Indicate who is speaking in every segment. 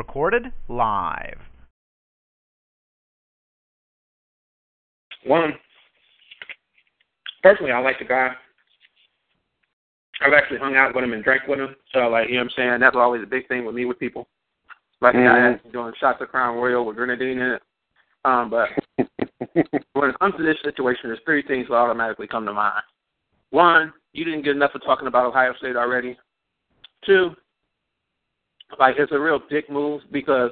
Speaker 1: Recorded live.
Speaker 2: One, personally, I like the guy. I've actually hung out with him and drank with him. So, like, you know what I'm saying? That's always a big thing with me with people. Like, mm-hmm. the guy that's doing shots of Crown Royal with grenadine in it. Um, but when it comes to this situation, there's three things that automatically come to mind. One, you didn't get enough of talking about Ohio State already. Two, like it's a real dick move because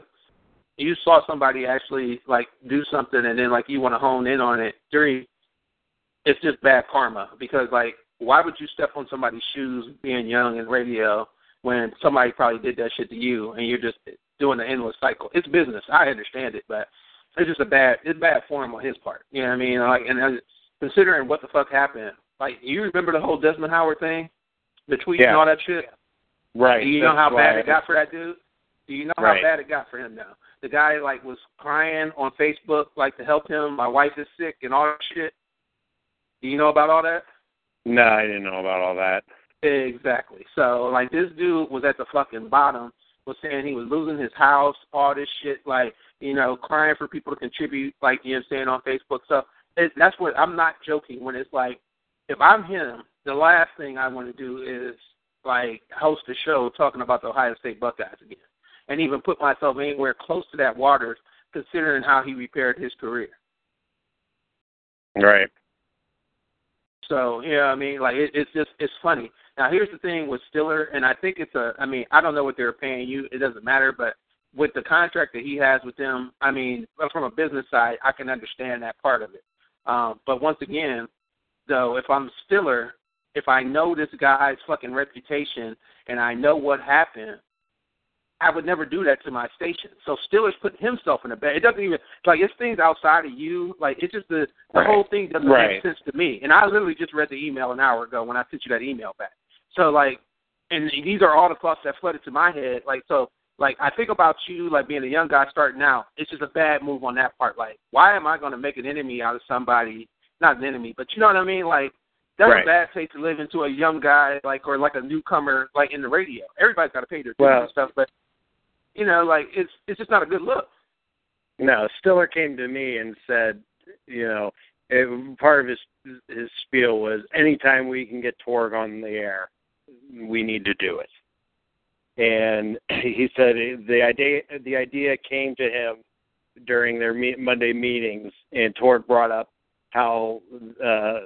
Speaker 2: you saw somebody actually like do something and then like you want to hone in on it. Three, it's just bad karma because like why would you step on somebody's shoes being young and radio when somebody probably did that shit to you and you're just doing the endless cycle? It's business. I understand it, but it's just a bad it's bad form on his part. You know what I mean? Like and uh, considering what the fuck happened, like you remember the whole Desmond Howard thing, the tweet
Speaker 3: yeah.
Speaker 2: and all that shit.
Speaker 3: Right.
Speaker 2: Do you know how
Speaker 3: right.
Speaker 2: bad it got for that dude? Do you know
Speaker 3: right.
Speaker 2: how bad it got for him now? The guy like was crying on Facebook like to help him. My wife is sick and all that shit. Do you know about all that?
Speaker 3: No, I didn't know about all that.
Speaker 2: Exactly. So like this dude was at the fucking bottom, was saying he was losing his house, all this shit, like, you know, crying for people to contribute, like you know saying on Facebook. So it, that's what I'm not joking when it's like if I'm him, the last thing I want to do is like host a show talking about the Ohio State Buckeyes again, and even put myself anywhere close to that waters, considering how he repaired his career.
Speaker 3: Right.
Speaker 2: So yeah, I mean, like it, it's just it's funny. Now here's the thing with Stiller, and I think it's a. I mean, I don't know what they're paying you. It doesn't matter, but with the contract that he has with them, I mean, from a business side, I can understand that part of it. Um, but once again, though, if I'm Stiller, if I know this guy's fucking reputation and I know what happened, I would never do that to my station. So Stiller's putting himself in a bad. It doesn't even like it's things outside of you. Like it's just the the
Speaker 3: right.
Speaker 2: whole thing doesn't
Speaker 3: right.
Speaker 2: make sense to me. And I literally just read the email an hour ago when I sent you that email back. So like, and these are all the thoughts that flooded to my head. Like so, like I think about you like being a young guy starting out. It's just a bad move on that part. Like, why am I going to make an enemy out of somebody? Not an enemy, but you know what I mean. Like that's
Speaker 3: right.
Speaker 2: a bad place to live into a young guy like or like a newcomer like in the radio. Everybody's got to pay their dues
Speaker 3: well,
Speaker 2: and stuff, but you know, like it's it's just not a good look.
Speaker 3: No, Stiller came to me and said, you know, it, part of his his spiel was anytime we can get Torg on the air, we need to do it. And he said the idea the idea came to him during their me- Monday meetings, and Torg brought up how uh,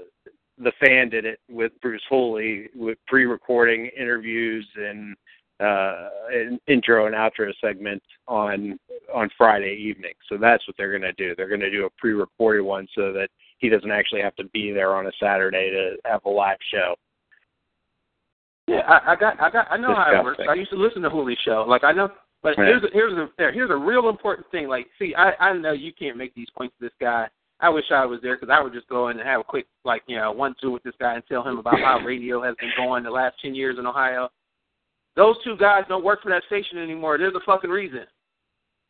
Speaker 3: the fan did it with Bruce Hooley with pre-recording interviews and uh, an intro and outro segment on on Friday evening. So that's what they're going to do. They're going to do a pre-recorded one so that he doesn't actually have to be there on a Saturday to have a live show.
Speaker 2: Yeah, I, I got, I got, I know how it works. I used to listen to Hooley's show. Like I know, but
Speaker 3: Yeah.
Speaker 2: here's a, here's a here's a real important thing. Like, see, I I know you can't make these points to this guy. I wish I was there because I would just go in and have a quick like you know one two with this guy and tell him about how radio has been going the last ten years in Ohio. Those two guys don't work for that station anymore. There's a fucking reason.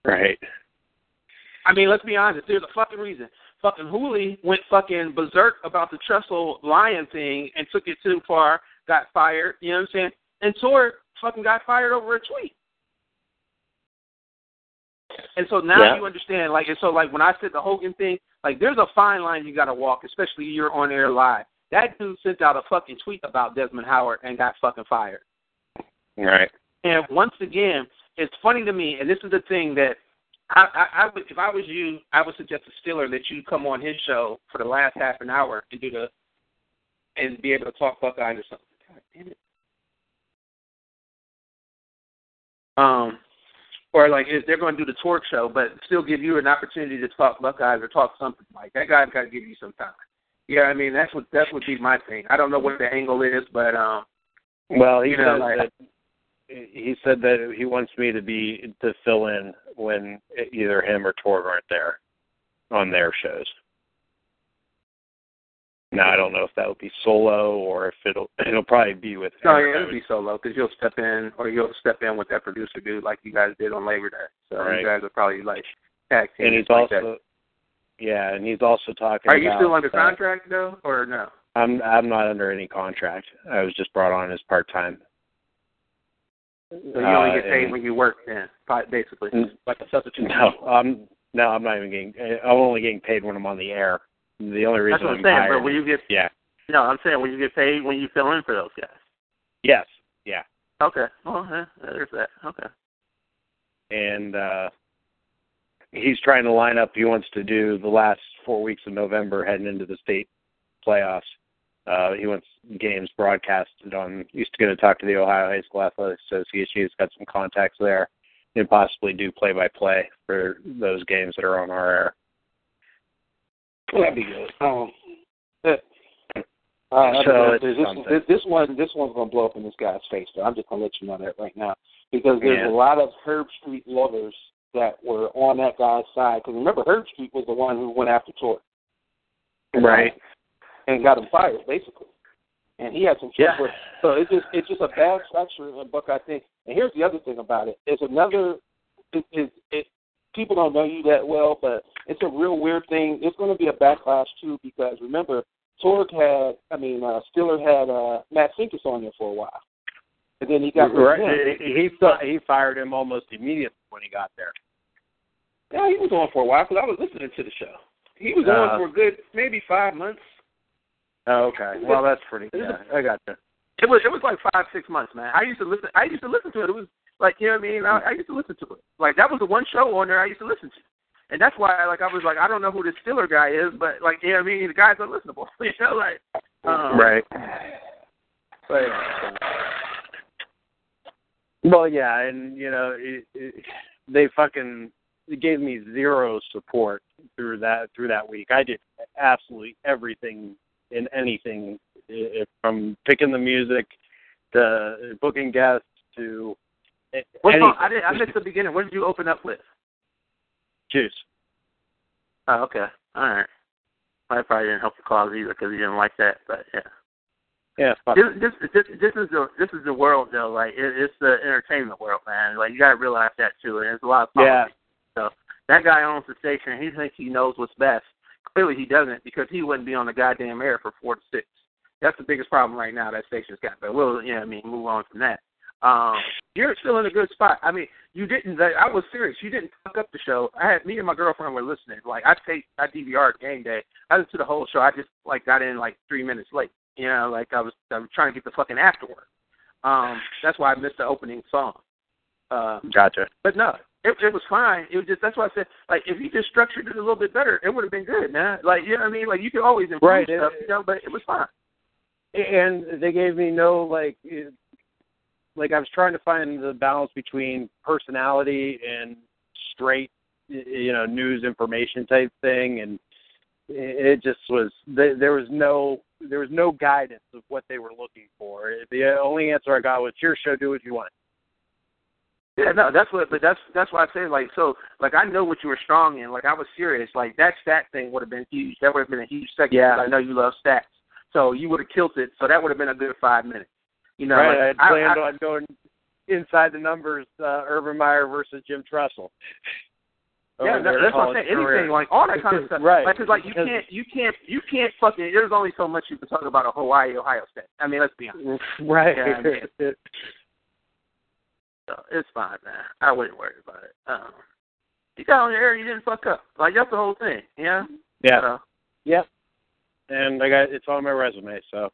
Speaker 3: Right.
Speaker 2: I mean, let's be honest. There's a fucking reason. Fucking Hooley went fucking berserk about the Tressel Lion thing and took it too far, got fired. You know what I'm saying? And Torg fucking got fired over a tweet. And so now
Speaker 3: Yeah.
Speaker 2: you understand, like, and so like when I said the Hogan thing, like, there's a fine line you got to walk, especially you're on air live. That dude sent out a fucking tweet about Desmond Howard and got fucking fired.
Speaker 3: Right.
Speaker 2: And once again, it's funny to me, and this is the thing that I, I, I would, if I was you, I would suggest to Stiller that you come on his show for the last half an hour and do the, and be able to talk Buckeyes or something. God damn it. Um, or like if they're going to do the Torg show, but still give you an opportunity to talk Buckeyes or talk something like that. Guy's got to give you some time. Yeah, I mean that's what that would be my thing. I don't know what the angle is, but um,
Speaker 3: Well, he
Speaker 2: You know,
Speaker 3: said
Speaker 2: like-
Speaker 3: that he said that he wants me to be to fill in when either him or Torg aren't there on their shows. Now I don't know if that would be solo or if it'll it'll probably be with.
Speaker 2: no, yeah, it'll be solo because you'll step in or you'll step in with that producer dude like you guys did on Labor Day. So
Speaker 3: Right.
Speaker 2: you guys are probably like tag team.
Speaker 3: and he's
Speaker 2: like that.
Speaker 3: also yeah, and he's also talking.
Speaker 2: Are you
Speaker 3: about,
Speaker 2: still under
Speaker 3: uh,
Speaker 2: contract though, or no?
Speaker 3: I'm I'm not under any contract. I was just brought on as part time.
Speaker 2: So you only get
Speaker 3: Uh,
Speaker 2: paid
Speaker 3: and-
Speaker 2: when you work, then basically, like a substitute.
Speaker 3: No, um, no, I'm not even getting. I'm only getting paid when I'm on the air. The only reason
Speaker 2: That's what I'm
Speaker 3: I'm
Speaker 2: saying.
Speaker 3: hired
Speaker 2: But when you get
Speaker 3: yeah,
Speaker 2: no, I'm saying when you get paid when you fill in for those guys.
Speaker 3: yes, yeah,
Speaker 2: Okay. Well, yeah, there's that. Okay.
Speaker 3: and uh he's trying to line up. He wants to do the last four weeks of November, heading into the state playoffs. Uh, he wants games broadcasted on. He's going to talk to the Ohio High School Athletic Association. He's got some contacts there, and possibly do play-by-play for those games that are on our air.
Speaker 4: Well, that'd be good. Um, uh,
Speaker 3: So
Speaker 4: this, this, one, this one's gonna blow up in this guy's face. Though I'm just gonna let you know that right now because there's
Speaker 3: Yeah.
Speaker 4: a lot of Herb Street lovers that were on that guy's side. Because remember, Herbstreit was the one who went after Torg,
Speaker 3: Right.
Speaker 4: and got him fired basically. And he had some
Speaker 3: Yeah.
Speaker 4: trouble. So it's just it's just a bad structure in Buckeye thing. And here's the other thing about it. It's another. It, it, it people don't know you that well, but it's a real weird thing. It's going to be a backlash too because remember, Torg had, I mean, uh, Stiller had uh, Matt Sinkus on there for a while, and then he got rid him.
Speaker 3: right. He he fired him almost immediately when he got there.
Speaker 2: Yeah, he was on for a while because I was listening to the show. He was
Speaker 3: Uh,
Speaker 2: on for a good maybe five months.
Speaker 3: Oh, okay. Well, that's pretty. Yeah, I got you.
Speaker 2: It was it was like five six months, man. I used to listen. I used to listen to it. It was like you know what I mean. I, I used to listen to it. Like that was the one show on there I used to listen to, and that's why like I was like I don't know who this Stiller guy is, but like you know what I mean. The guy's unlistenable. You know, like um,
Speaker 3: Right.
Speaker 2: But,
Speaker 3: Well, yeah, and you know, it, it, they fucking it gave me zero support through that through that week. I did absolutely everything and anything, i- from picking the music to booking guests to a-
Speaker 2: what song? I did. I missed the beginning. What did you open up with?
Speaker 3: Juice.
Speaker 2: Oh, okay. All right. I probably didn't help the cause either because you didn't like that, but yeah.
Speaker 3: Yeah.
Speaker 2: This, this this this is the this is the world though. Like it, it's the entertainment world, man. Like you gotta realize that too. And there's a lot of
Speaker 3: Yeah.
Speaker 2: So that guy owns the station. He thinks he knows what's best. Clearly he doesn't because he wouldn't be on the goddamn air for four to six. That's the biggest problem right now that station's got. But we'll yeah, I mean move on from that. Um, you're still in a good spot. I mean, you didn't. I was serious. You didn't fuck up the show. I had me and my girlfriend were listening. Like I take I DVR game day. I listened to the whole show. I just like got in like three minutes late. You know, like I was I was trying to get the fucking afterward. Um, that's why I missed the opening song. Uh,
Speaker 3: Gotcha.
Speaker 2: but no, it it was fine. It was just that's why I said like if you just structured it a little bit better, it would have been good, man. Like you know what I mean? Like you could always improve
Speaker 3: Right,
Speaker 2: stuff, you know, but it was fine.
Speaker 3: and they gave me no like like I was trying to find the balance between personality and straight you know news information type thing and it just was there there was no there was no guidance of what they were looking for the only answer i got was your show do what you want
Speaker 2: Yeah, no, that's what, but that's that's why I say like so, like I know what you were strong in. Like I was serious. Like that stat thing would have been huge. That would have been a huge segment.
Speaker 3: Yeah.
Speaker 2: I know you love stats, so you would have killed it. So that would have been a good five minutes. You know,
Speaker 3: right i
Speaker 2: like,
Speaker 3: had planned
Speaker 2: I,
Speaker 3: on going inside the numbers uh urban meyer versus jim tressel
Speaker 2: yeah, that, that's what I'm saying. Anything like all that kind of stuff.
Speaker 3: Right.
Speaker 2: Cause like you can't, you can't, you can't fucking. There's only so much you can talk about a Hawaii, Ohio State. I mean, let's be honest.
Speaker 3: right
Speaker 2: Yeah, I mean- So it's fine, man. I wouldn't worry about it. Um, you got on your air, you didn't fuck up. Like that's the whole thing. Yeah.
Speaker 3: yeah
Speaker 2: So,
Speaker 3: Yep. And I got it's on my resume, so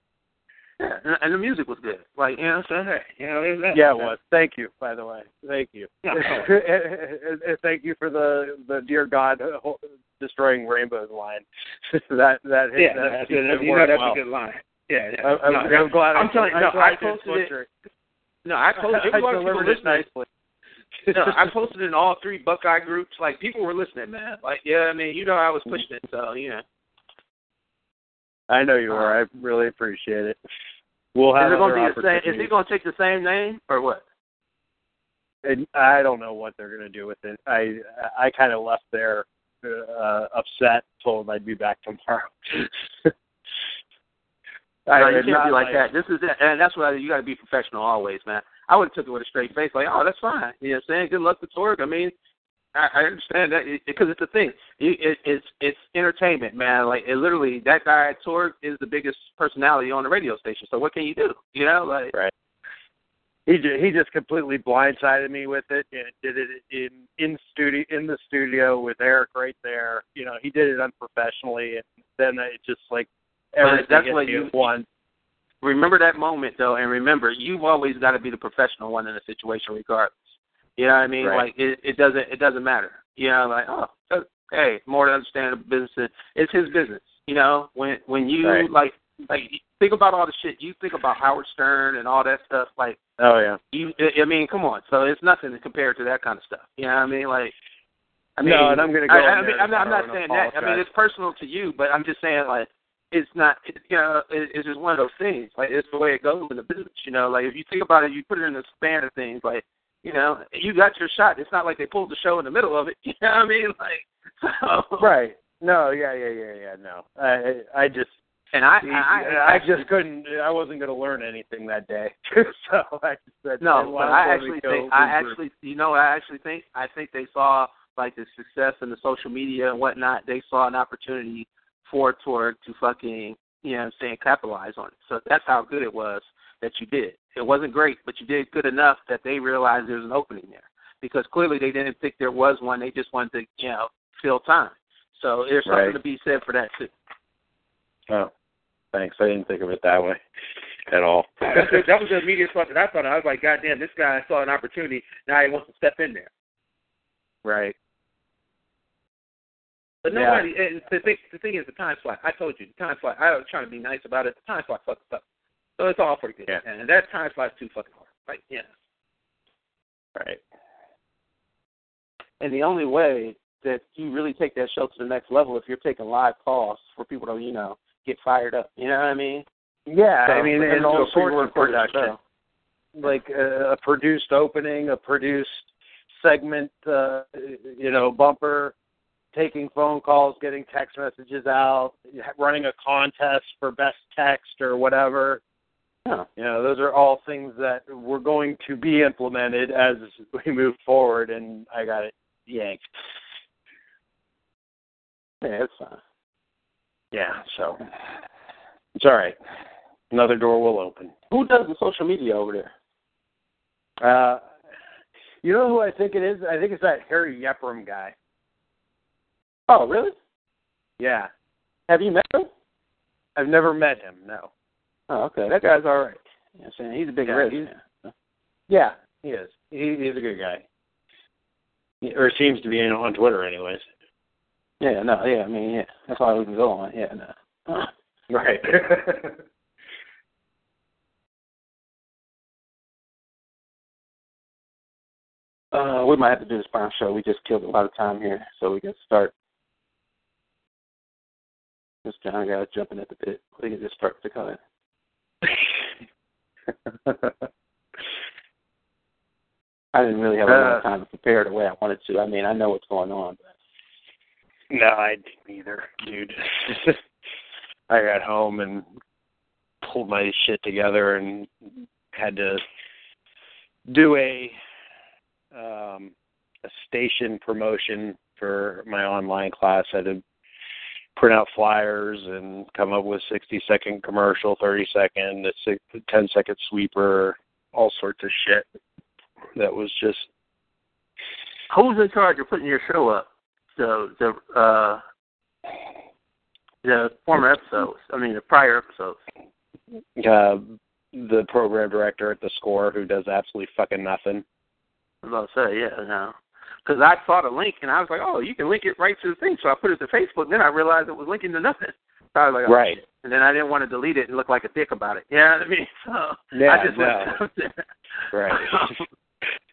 Speaker 2: Yeah, and, and the music was good. Like, you know what I'm saying? Hey, you know,
Speaker 3: yeah, it was. Thank you, by the way. Thank you.
Speaker 2: Yeah.
Speaker 3: and, and thank you for the the dear God uh, destroying rainbows line. that that hit,
Speaker 2: Yeah,
Speaker 3: that,
Speaker 2: that's, you know, that's
Speaker 3: well.
Speaker 2: a good line. Yeah, yeah.
Speaker 3: I'm,
Speaker 2: no,
Speaker 3: I'm, I'm glad.
Speaker 2: I'm
Speaker 3: I,
Speaker 2: telling you,
Speaker 3: I'm
Speaker 2: no, I posted it.
Speaker 3: butcher
Speaker 2: no, I posted. It was a lot of people listening.
Speaker 3: nicely.
Speaker 2: no, I posted in all three Buckeye groups. Like people were listening, man. Like, yeah, I mean, you know, I was pushing it, so yeah.
Speaker 3: I know you are. I really appreciate it. We'll have
Speaker 2: is it going to be the same? Is he going to take the same name or what?
Speaker 3: And I don't know what they're going to do with it. I I kind of left there uh, upset, told I'd be back tomorrow. I,
Speaker 2: no, you can't be like that. This is it, and that's why you got to be professional always, man. I would have took it with a straight face, like, oh, that's fine. You know what I'm saying? Good luck to Torg. I mean, I, I understand that because it's the thing. It, it, it's it's entertainment, man. Like it literally, that guy Torg is the biggest personality on the radio station. So what can you do? You know, like
Speaker 3: Right. He just, he just completely blindsided me with it and did it in in studio in the studio with Eric right there. You know, he did it unprofessionally, and then it just like everything
Speaker 2: that's what you-
Speaker 3: at once.
Speaker 2: remember that moment though, and remember you've always got to be the professional one in a situation, regardless. You know what I mean?
Speaker 3: Right.
Speaker 2: Like it, it doesn't it doesn't matter. You know, like oh, uh, hey, more to understand the business. It's his business. You know, when when you
Speaker 3: Right.
Speaker 2: like like think about all the shit you think about Howard Stern and all that stuff. Like
Speaker 3: Oh yeah.
Speaker 2: you, I mean, come on. So it's nothing compared to that kind of stuff. You know what I mean? Like. I mean,
Speaker 3: No, and I'm gonna go
Speaker 2: I, I mean, I'm not, I'm not saying that. I mean, it's personal to you, but I'm just saying like it's not. It, you know, it, it's just one of those things. Like it's the way it goes in the business. You know, like if you think about it, you put it in the span of things. Like you know, you got your shot. It's not like they pulled the show in the middle of it. You know what I mean? Like so.
Speaker 3: Right. No. Yeah. Yeah. Yeah. Yeah. No. I I just
Speaker 2: And I,
Speaker 3: I,
Speaker 2: I,
Speaker 3: I just couldn't. I wasn't going to learn anything that day. so I just said
Speaker 2: No, but I actually think I actually you know what I actually think I think they saw like the success in the social media and whatnot. They saw an opportunity for to fucking you know what I'm saying capitalize on it. So that's how good it was that you did. It wasn't great, but you did good enough that they realized there was an opening there. Because clearly they didn't think there was one. They just wanted to you know fill time. So there's something
Speaker 3: Right.
Speaker 2: to be said for that too.
Speaker 3: Oh, thanks. I didn't think of it that way at all.
Speaker 2: That was the immediate thought that I thought. I was like, God damn, this guy saw an opportunity. Now he wants to step in there.
Speaker 3: right.
Speaker 2: But
Speaker 3: Yeah.
Speaker 2: nobody. And the thing, the thing is, the time slot. I told you, the time slot. I was trying to be nice about it. The time slot fucked us up. So it's all pretty good.
Speaker 3: Yeah.
Speaker 2: And that time slot's too fucking hard. Right? yeah.
Speaker 3: Right.
Speaker 2: And the only way that you really take that show to the next level if you're taking live calls for people to, you know, get fired up. You know what I mean?
Speaker 3: Yeah.
Speaker 2: So,
Speaker 3: I mean,
Speaker 2: for
Speaker 3: and
Speaker 2: to do a
Speaker 3: all sorts of
Speaker 2: pre-recorded
Speaker 3: production.
Speaker 2: show.
Speaker 3: like a, a produced opening, a produced segment, uh, you know, bumper, taking phone calls, getting text messages out, running a contest for best text or whatever.
Speaker 2: Yeah.
Speaker 3: You know, those are all things that were going to be implemented as we move forward, and I got it yanked.
Speaker 2: Yeah, it's fine.
Speaker 3: Yeah, so it's all right. Another door will open.
Speaker 2: Who does the social media over there?
Speaker 3: Uh, you know who I think it is? I think it's that Harry Yepram guy.
Speaker 2: Oh, really?
Speaker 3: Yeah.
Speaker 2: Have you met him?
Speaker 3: I've never met him, no.
Speaker 2: Oh, okay. That guy's all right. You know what I'm saying? He's a big
Speaker 3: Yeah,
Speaker 2: Reds
Speaker 3: he's- Yeah, he is. He, he's a good guy. Or seems to be in, on Twitter, anyways.
Speaker 2: Yeah, no, yeah, I mean, yeah. That's all we can go on. Yeah, no.
Speaker 3: Right.
Speaker 2: Uh, we might have to do this prime show. We just killed a lot of time here, so we can start. This John got jumping at the bit. We can just start to cut. I didn't really have a lot of
Speaker 3: Uh.
Speaker 2: time to prepare the way I wanted to. I mean, I know what's going on, but
Speaker 3: no, I didn't either, dude. I got home and pulled my shit together and had to do a um a station promotion for my online class. I had to print out flyers and come up with 60 second commercial, 30 second, a six, 10 second sweeper, all sorts of shit. That was just
Speaker 2: who's in charge of putting your show up? The the uh the former episodes. I mean, the prior episodes.
Speaker 3: uh, the program director at the score who does absolutely fucking nothing.
Speaker 2: I was about to say, yeah, no. Because I saw the link and I was like, oh, you can link it right to the thing. So I put it to Facebook. And then I realized it was linking to nothing. So I was like, oh,
Speaker 3: Right.
Speaker 2: shit. And then I didn't want to delete it and look like a dick about it. You know what I mean? So
Speaker 3: Yeah,
Speaker 2: I just
Speaker 3: no. Right.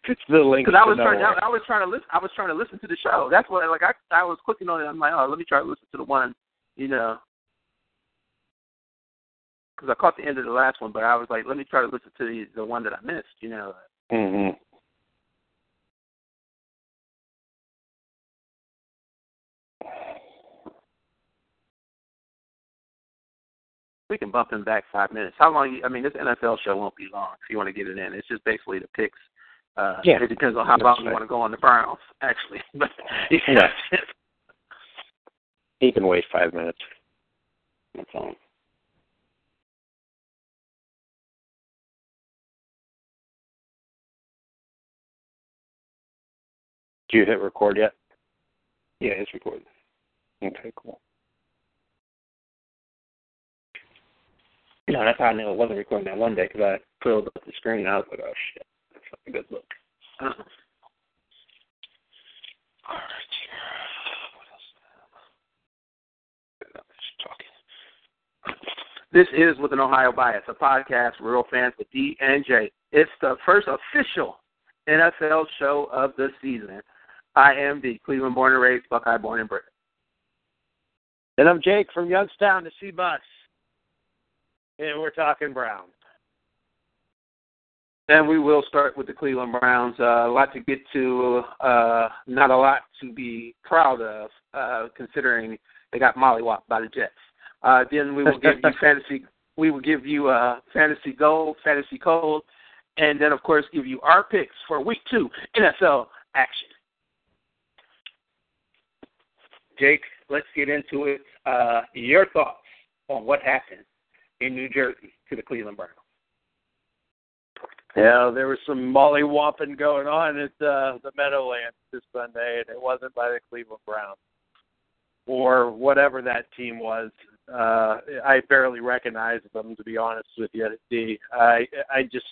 Speaker 3: it's the link.
Speaker 2: Because I was trying. I, I was trying to listen. I was trying to listen to the show. That's what, like, I, I was clicking on it. I'm like, oh, let me try to listen to the one, you know, because I caught the end of the last one, but I was like, let me try to listen to the the one that I missed. You know.
Speaker 3: hmm
Speaker 2: We can bump him back five minutes. How long? You, I mean, this NFL show won't be long if you want to get it in. It's just basically the picks. Uh,
Speaker 3: Yeah.
Speaker 2: It depends on how
Speaker 3: That's
Speaker 2: long you want to go on the Browns, actually. But
Speaker 3: Yeah. He can wait five minutes.
Speaker 2: That's all.
Speaker 3: Do you hit record yet?
Speaker 2: Yeah, it's recorded.
Speaker 3: Okay, cool.
Speaker 2: No, that's how I knew it wasn't recording that one day because I pulled up the screen and I was like, oh shit, that's a good look. Uh-uh. All right, what else? Just talking. This is with an Ohio bias, a podcast for real fans with D and J. It's the first official NFL show of the season. I am the Cleveland born and raised Buckeye born and bred.
Speaker 3: And I'm Jake from Youngstown to C-Bus. And we're talking Browns.
Speaker 2: And we will start with the Cleveland Browns. Uh, a lot to get to, uh, not a lot to be proud of, uh, considering they got mollywopped by the Jets. Uh, then we will give you fantasy. We will give you uh, fantasy gold, fantasy cold, and then of course give you our picks for Week Two NFL action. Jake, let's get into it. Uh, your thoughts on what happened in New Jersey to the Cleveland Browns?
Speaker 3: Yeah, there was some mollywopping going on at uh, the Meadowlands this Sunday, and it wasn't by the Cleveland Browns or whatever that team was. Uh, I barely recognized them, to be honest with you. The I I just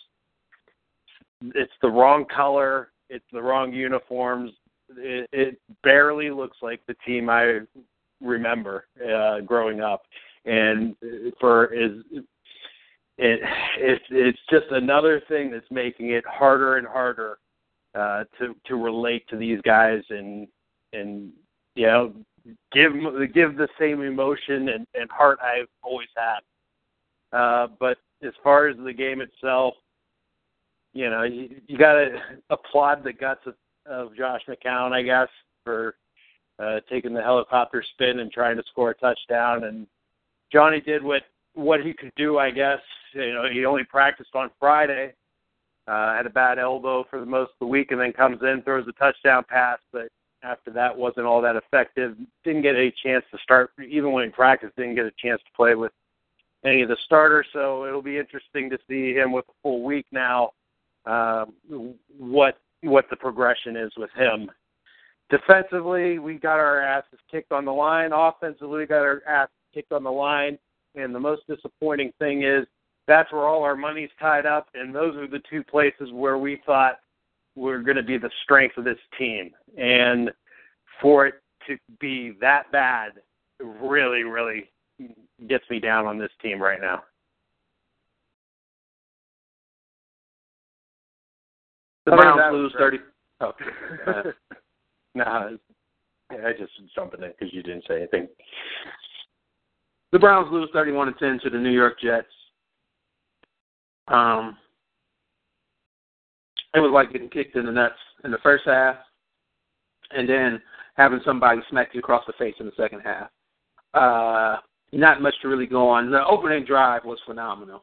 Speaker 3: it's the wrong color, it's the wrong uniforms. It, it barely looks like the team I remember uh, growing up, and for is it it's it's just another thing that's making it harder and harder uh to to relate to these guys and and you know give give the same emotion and, and heart I've always had. Uh but as far as the game itself, you know, you, you got to applaud the guts of, of Josh McCown, I guess, for uh taking the helicopter spin and trying to score a touchdown and Johnny did what what he could do, I guess. You know, he only practiced on Friday, uh, had a bad elbow for the most of the week, and then comes in, throws a touchdown pass, but after that wasn't all that effective. Didn't get any chance to start, even when he practiced, didn't get a chance to play with any of the starters. So it'll be interesting to see him with a full week now. Um, what what the progression is with him. Defensively, we got our asses kicked on the line. Offensively, we got our ass kicked on the line. And the most disappointing thing is that's where all our money's tied up, and those are the two places where we thought were going to be the strength of this team. And for it to be that bad really, really gets me down on this team right now.
Speaker 2: The Browns lose thirty. Oh,
Speaker 3: nah, I just jumping in because you didn't say anything.
Speaker 2: The Browns lose 31 to 10 to the New York Jets. Um, it was like getting kicked in the nuts in the first half, and then having somebody smack you across the face in the second half. Uh, not much to really go on. The opening drive was phenomenal.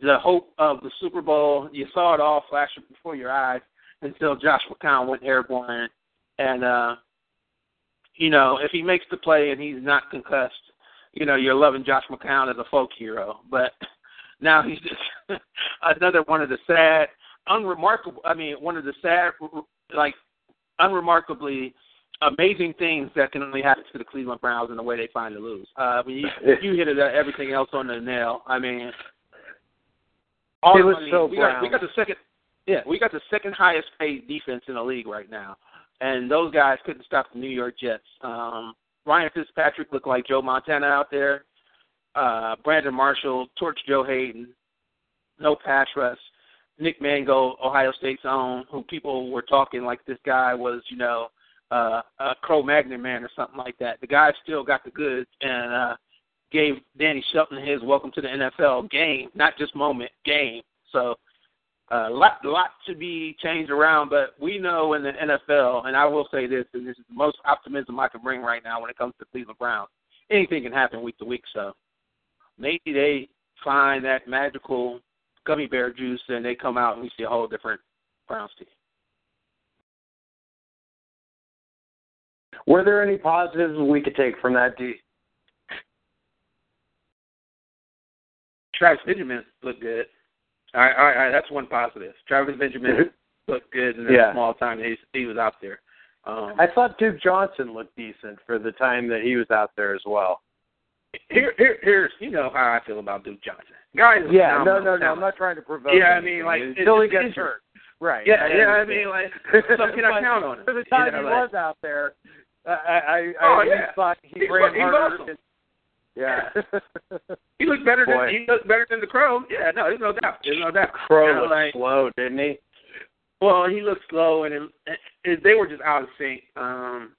Speaker 2: The hope of the Super Bowl, you saw it all flashing before your eyes until Josh McCown went airborne. And, uh, you know, if he makes the play and he's not concussed, you know, you're loving Josh McCown as a folk hero. But now he's just another one of the sad, unremarkable, I mean, one of the sad, like, unremarkably amazing things that can only happen to the Cleveland Browns in the way they finally lose. Uh, I mean, you, you hit it, uh, everything else on the nail. I mean, all
Speaker 3: It was
Speaker 2: money-
Speaker 3: so
Speaker 2: we got, we got the second, yeah, we got the second highest paid defense in the league right now, and those guys couldn't stop the New York Jets. Um, Ryan Fitzpatrick looked like Joe Montana out there. Uh, Brandon Marshall torched Joe Haden. No pass rush. Nick Mangold, Ohio State's own, who people were talking like this guy was, you know, uh, a Cro Magnon man or something like that. The guy still got the goods, and uh, gave Danny Shelton his welcome to the NFL game, not just moment game. So a lot, lot to be changed around, but we know in the NFL, and I will say this, and this is the most optimism I can bring right now when it comes to Cleveland Browns. Anything can happen week to week, so maybe they find that magical gummy bear juice and they come out and we see a whole different Browns team.
Speaker 3: Were there any positives we could take from that? D?
Speaker 2: Travis Benjamin looked good. All right, all right, all right, that's one positive. Travis Benjamin looked good in the
Speaker 3: Yeah.
Speaker 2: small time he, he was out there. Um,
Speaker 3: I thought Duke Johnson looked decent for the time that he was out there as well.
Speaker 2: here, here, here's you know how I feel about Duke Johnson. Guys,
Speaker 3: Yeah, no, no, no. I'm not trying to provoke.
Speaker 2: Yeah, I mean, like,
Speaker 3: until he gets hurt. Right.
Speaker 2: Yeah, yeah, I mean, like, so can I count on him?
Speaker 3: For the time
Speaker 2: You know,
Speaker 3: he
Speaker 2: like-
Speaker 3: was out there, I, I, I,
Speaker 2: Oh,
Speaker 3: I
Speaker 2: yeah.
Speaker 3: thought he
Speaker 2: He's-
Speaker 3: ran
Speaker 2: he's
Speaker 3: harder.
Speaker 2: awesome.
Speaker 3: than- yeah.
Speaker 2: He looked better
Speaker 3: Boy.
Speaker 2: than he looked better than the Crow. Yeah, no, there's no doubt. There's no doubt.
Speaker 3: Crow
Speaker 2: You know,
Speaker 3: looked
Speaker 2: like,
Speaker 3: slow, didn't he?
Speaker 2: Well, he looked slow, and it, it, they were just out of sync. Um,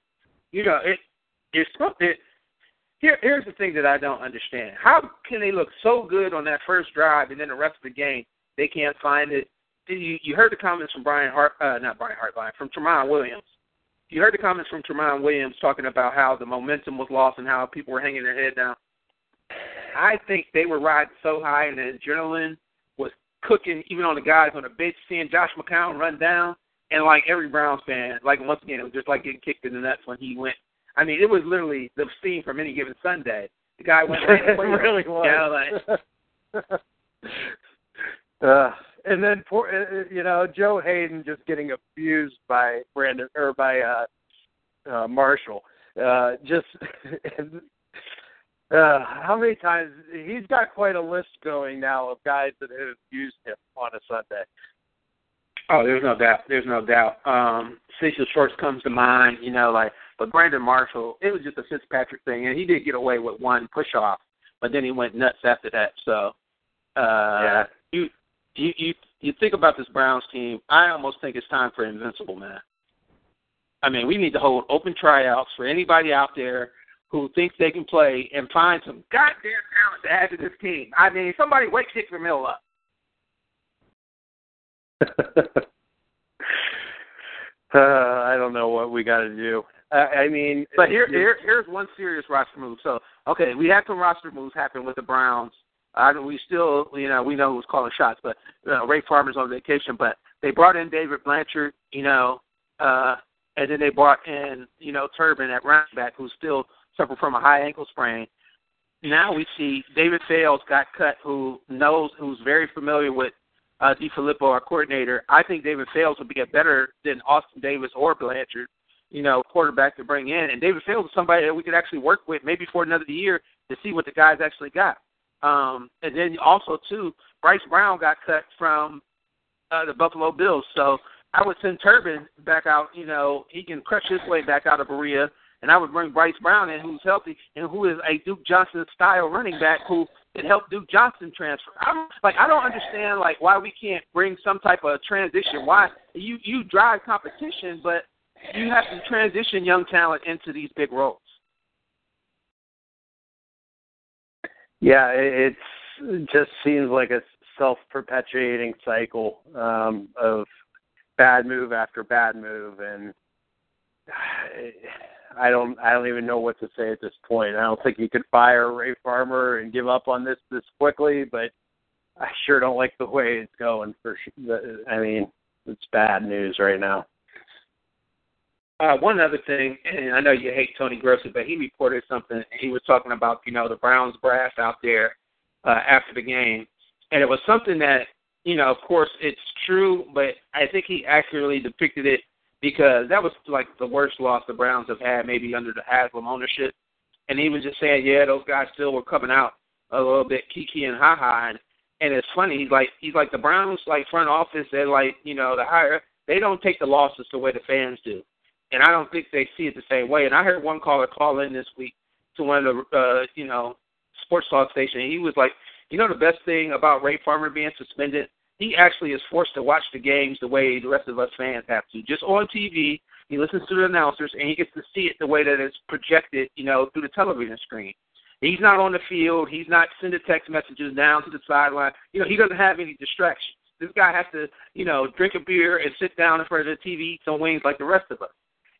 Speaker 2: you know, it it's something. Here, here's the thing that I don't understand. How can they look so good on that first drive, and then the rest of the game they can't find it? You, you heard the comments from Brian Hart, uh, not Brian Hartline, from Tramon Williams. You heard the comments from Tramon Williams talking about how the momentum was lost and how people were hanging their head down. I think they were riding so high, and the adrenaline was cooking even on the guys on the bench, seeing Josh McCown run down, and like every Browns fan, like once again, it was just like getting kicked in the nuts when he went. I mean, it was literally the scene from any given Sunday. The guy went.
Speaker 3: it really was.
Speaker 2: Yeah, like
Speaker 3: uh, and then poor, uh, you know, Joe Haden just getting abused by Brandon or by uh, uh, Marshall. Uh, just uh, how many times he's got quite a list going now of guys that have abused him on a Sunday.
Speaker 2: Oh, there's no doubt. There's no doubt. Um, Cecil Shorts comes to mind, you know, like, but Brandon Marshall, it was just a Fitzpatrick thing, and he did get away with one push off, but then he went nuts after that. So, uh,
Speaker 3: Yeah.
Speaker 2: you, you, you, you think about this Browns team. I almost think it's time for invincible, man. I mean, we need to hold open tryouts for anybody out there who thinks they can play and find some goddamn talent to add to this team. I mean, somebody wake Dick Mill up.
Speaker 3: uh, I don't know what we got to do. I, I mean,
Speaker 2: But here, here, here's one serious roster move. So, okay, we had some roster moves happen with the Browns. I don't, we still, you know, we know who's calling shots, but uh, Ray Farmer's on vacation. But they brought in David Blanchard, you know, uh, and then they brought in, you know, Turbin at running back, who's still suffering from a high ankle sprain. Now we see David Fales got cut, who knows, who's very familiar with uh, DeFilippo, our coordinator. I think David Fales would be a better than Austin Davis or Blanchard you know, quarterback to bring in. And David Fales is somebody that we could actually work with maybe for another year to see what the guys actually got. Um, and then also too, Bryce Brown got cut from uh, the Buffalo Bills, so I would send Turbin back out. You know, he can crush his way back out of Berea, and I would bring Bryce Brown in, who's healthy and who is a Duke Johnson style running back who could help Duke Johnson transfer. I'm like, I don't understand like why we can't bring some type of transition. Why you you drive competition, but you have to transition young talent into these big roles.
Speaker 3: Yeah, it it's, it just seems like a self-perpetuating cycle um, of bad move after bad move, and I don't I don't even know what to say at this point. I don't think you could fire Ray Farmer and give up on this this quickly, but I sure don't like the way it's going. For. I mean, it's bad news right now.
Speaker 2: Uh, one other thing, and I know you hate Tony Grossi, but he reported something. He was talking about, you know, the Browns brass out there uh, after the game, and it was something that, you know, of course it's true, but I think he accurately depicted it because that was like the worst loss the Browns have had, maybe under the Haslam ownership. And he was just saying, yeah, those guys still were coming out a little bit kiki and ha ha, and and it's funny. He's like he's like the Browns like front office. They're like you know the higher they don't take the losses the way the fans do and I don't think they see it the same way. And I heard one caller call in this week to one of the uh, you know sports talk station. And he was like, you know, the best thing about Ray Farmer being suspended, he actually is forced to watch the games the way the rest of us fans have to, just on TV. He listens to the announcers and he gets to see it the way that it's projected, you know, through the television screen. He's not on the field. He's not sending text messages down to the sideline. You know, he doesn't have any distractions. This guy has to, you know, drink a beer and sit down in front of the TV, eat some wings like the rest of us.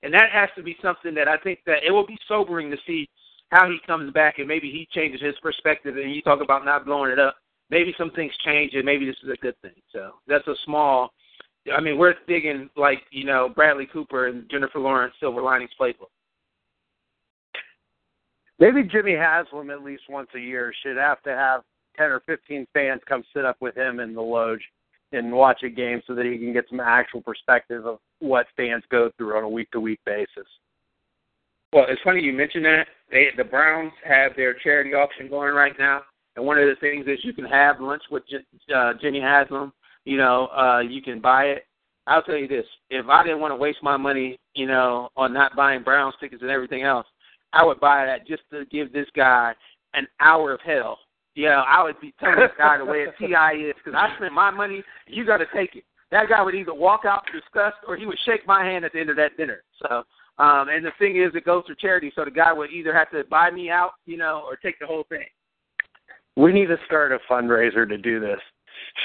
Speaker 2: And that has to be something that I think that it will be sobering to see how he comes back and maybe he changes his perspective. And you talk about not blowing it up. Maybe some things change and maybe this is a good thing. So that's a small. I mean, we're digging like you know Bradley Cooper and Jennifer Lawrence Silver Linings Playbook.
Speaker 3: Maybe Jimmy Haslam at least once a year should have to have ten or fifteen fans come sit up with him in the loge and watch a game so that he can get some actual perspective of what fans go through on a week to week basis.
Speaker 2: Well, it's funny you mentioned that. They the Browns have their charity auction going right now, and one of the things is you can have lunch with uh, Jimmy Haslam. You know, uh, you can buy it. I'll tell you this: if I didn't want to waste my money, you know, on not buying Browns tickets and everything else, I would buy that just to give this guy an hour of hell. You know, I would be telling this guy the way a TI is because I spent my money. You got to take it. That guy would either walk out disgust or he would shake my hand at the end of that dinner. So, um, and the thing is, it goes for charity. So the guy would either have to buy me out, you know, or take the whole thing.
Speaker 3: We need to start a fundraiser to do this.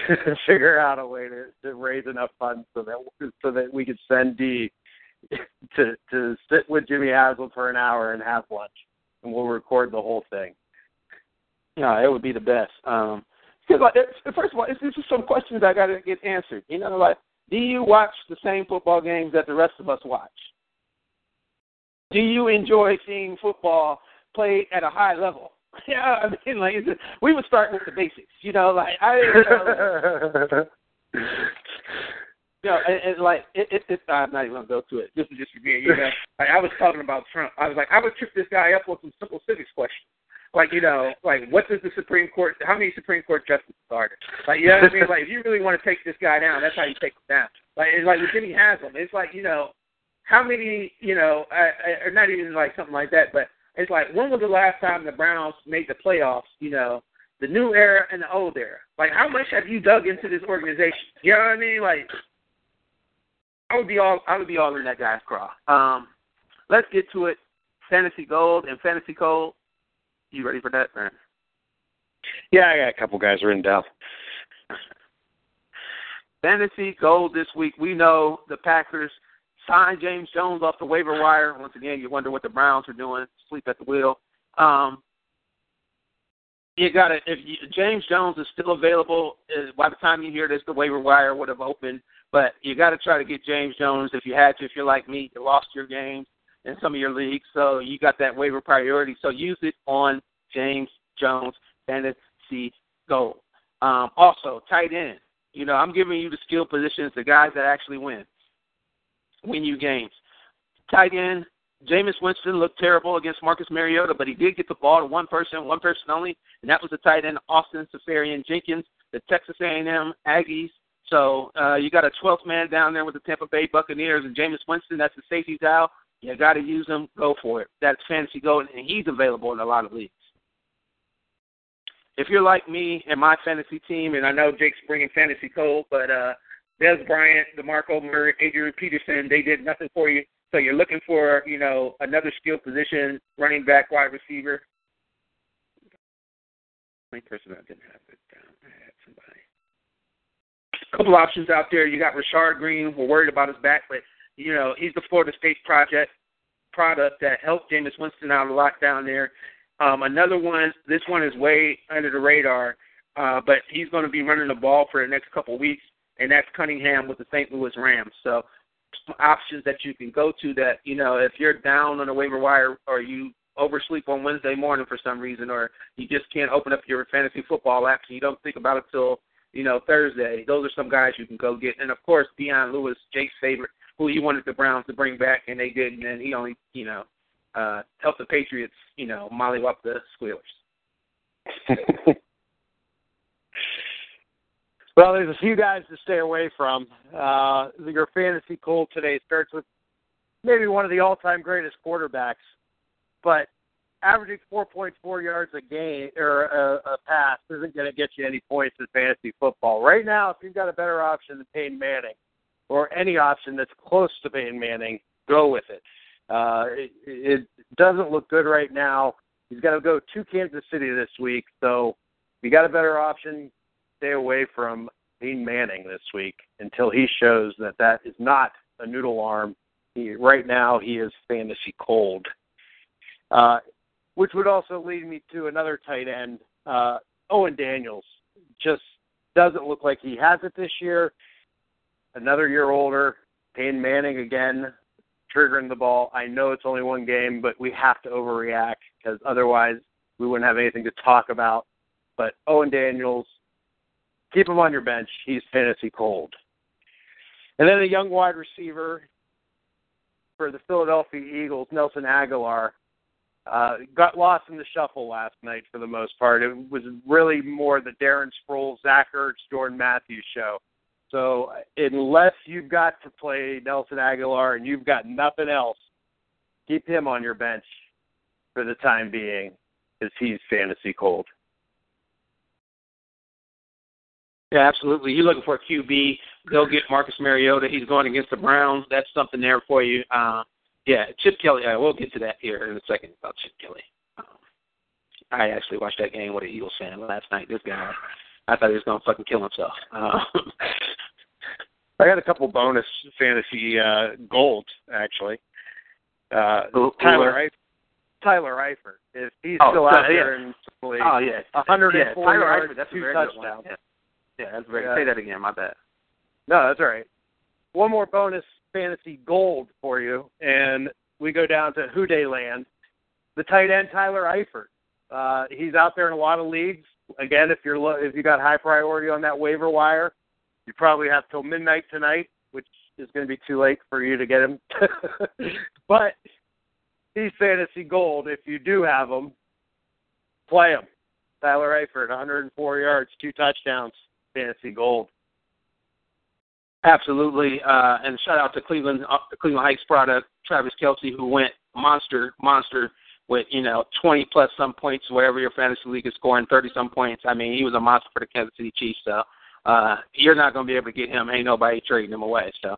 Speaker 3: Figure out a way to, to raise enough funds so that so that we could send D to to sit with Jimmy Haslam for an hour and have lunch, and we'll record the whole thing.
Speaker 2: Yeah, it would be the best. Um, because like, first of all, it's, it's just some questions I got to get answered. You know, like, do you watch the same football games that the rest of us watch? Do you enjoy seeing football played at a high level? Yeah, I mean, like we would start with the basics. You know, like I. You know, you know, and, and like it, it, it, I'm not even gonna go to it. This is just for me. You know, like, I was talking about Trump. I was like, I would trip this guy up with some simple civics questions. Like you know, like what does the Supreme Court? How many Supreme Court justices are there? Like you know what I mean? Like if you really want to take this guy down, that's how you take him down. Like it's like with Jimmy Haslam, it's like you know, how many you know, uh, or not even like something like that, but it's like when was the last time the Browns made the playoffs? You know, the new era and the old era. Like how much have you dug into this organization? You know what I mean? Like I would be all I would be all in that guy's craw. Um, let's get to it. Fantasy gold and fantasy cold. You ready for that, man?
Speaker 3: Yeah, I got a couple guys written down.
Speaker 2: Fantasy gold this week. We know the Packers signed James Jones off the waiver wire. Once again, you wonder what the Browns are doing. Sleep at the wheel. Um, you got to if you, James Jones is still available. By the time you hear this, the waiver wire would have opened. But you got to try to get James Jones if you had to. If you're like me, you lost your games in some of your leagues, so you got that waiver priority. So use it on James Jones fantasy goal. Um, also, tight end. You know, I'm giving you the skill positions, the guys that actually win, win you games. Tight end. Jameis Winston looked terrible against Marcus Mariota, but he did get the ball to one person, one person only, and that was the tight end Austin Seferian Jenkins, the Texas A&M Aggies so uh, you got a 12th man down there with the Tampa Bay Buccaneers and Jameis Winston. That's the safety dial. You got to use him. Go for it. That's fantasy gold, and he's available in a lot of leagues. If you're like me and my fantasy team, and I know Jake's bringing fantasy gold, but uh, Dez Bryant, DeMarco Murray, Adrian Peterson, they did nothing for you. So you're looking for, you know, another skill position, running back, wide receiver. Only person I didn't have it down. I had somebody couple options out there. You got Rashad Greene. We're worried about his back, but you know he's the Florida State project product that helped Jameis Winston out a lot down there. Um, another one, this one is way under the radar, uh, but he's going to be running the ball for the next couple weeks, and that's Cunningham with the St. Louis Rams. So some options that you can go to that you know if you're down on the waiver wire or you oversleep on Wednesday morning for some reason, or you just can't open up your fantasy football app and you don't think about it till you know, Thursday. Those are some guys you can go get. And of course, Dion Lewis, Jake's favorite, who he wanted the Browns to bring back, and they didn't. And he only, you know, uh, helped the Patriots, you know, mollywop the Squealers.
Speaker 3: well, there's a few guys to stay away from. Uh, your fantasy cold today starts with maybe one of the all-time greatest quarterbacks, but averaging 4.4 yards a game or a, a pass isn't going to get you any points in fantasy football. Right now, if you've got a better option than Peyton Manning or any option that's close to Peyton Manning, go with it. Uh, it, it doesn't look good right now. He's got to go to Kansas City this week. So you got a better option, stay away from Peyton Manning this week until he shows that that is not a noodle arm. He, right now, he is fantasy cold. Uh, which would also lead me to another tight end, uh, Owen Daniels. Just doesn't look like he has it this year. Another year older. Peyton Manning again, triggering the ball. I know it's only one game, but we have to overreact because otherwise we wouldn't have anything to talk about. But Owen Daniels, keep him on your bench. He's fantasy cold. And then a young wide receiver for the Philadelphia Eagles, Nelson Agholor, uh, got lost in the shuffle last night for the most part. It was really more the Darren Sproles, Zach Ertz, Jordan Matthews show. So unless you've got to play Nelson Agholor and you've got nothing else, keep him on your bench for the time being because he's fantasy cold.
Speaker 2: Yeah, absolutely. You're looking for a QB. They'll get Marcus Mariota. He's going against the Browns. That's something there for you. Uh, yeah, Chip Kelly. Uh, we'll get to that here in a second about Chip Kelly. Um, I actually watched that game with an Eagles fan last night. This guy, I thought he was going to fucking kill himself. Uh,
Speaker 3: I got a couple bonus fantasy uh, gold actually. Uh, Tyler Eifert. Tyler Eifert. If he's
Speaker 2: Oh,
Speaker 3: still out
Speaker 2: yeah.
Speaker 3: there in the league,
Speaker 2: oh yeah,
Speaker 3: 104
Speaker 2: yeah, Tyler
Speaker 3: yards,
Speaker 2: Eifert, That's a
Speaker 3: two
Speaker 2: very good
Speaker 3: touchdowns.
Speaker 2: one. Yeah, yeah that's very.
Speaker 3: Yeah.
Speaker 2: Say that again. My bad.
Speaker 3: No, that's all right. One more bonus fantasy gold for you, and we go down to Who Dey land. The tight end Tyler Eifert. Uh, he's out there in a lot of leagues. Again, if you're lo- if you got high priority on that waiver wire, you probably have till midnight tonight, which is going to be too late for you to get him. but he's fantasy gold. If you do have him, play him. Tyler Eifert, 104 yards, two touchdowns, fantasy gold.
Speaker 2: Absolutely, uh, and shout out to Cleveland, uh, Cleveland Heights product, Travis Kelce, who went monster, monster with you know 20 plus some points wherever your fantasy league is scoring 30 some points. I mean, he was a monster for the Kansas City Chiefs. So uh, you're not going to be able to get him. Ain't nobody trading him away. So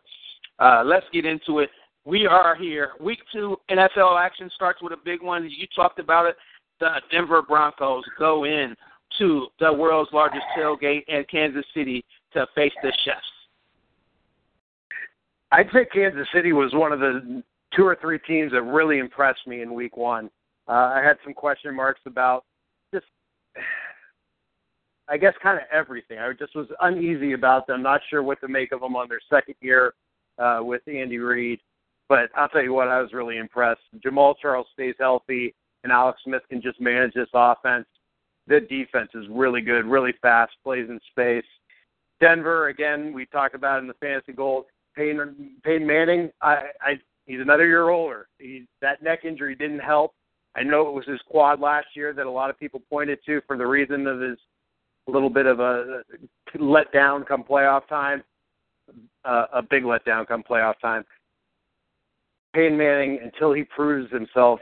Speaker 2: uh, let's get into it. We are here. Week two NFL action starts with a big one. You talked about it. The Denver Broncos go in to the world's largest tailgate in Kansas City to face the Chefs.
Speaker 3: I'd say Kansas City was one of the two or three teams that really impressed me in week one. Uh, I had some question marks about just, I guess, kind of everything. I just was uneasy about them, not sure what to make of them on their second year uh, with Andy Reid. But I'll tell you what, I was really impressed. Jamaal Charles stays healthy, and Alex Smith can just manage this offense. The defense is really good, really fast, plays in space. Denver, again, we talked about in the fantasy gold. Peyton, Peyton Manning, I, I, he's another year older. He, that neck injury didn't help. I know it was his quad last year that a lot of people pointed to for the reason of his little bit of a letdown come playoff time, uh, a big letdown come playoff time. Peyton Manning, until he proves himself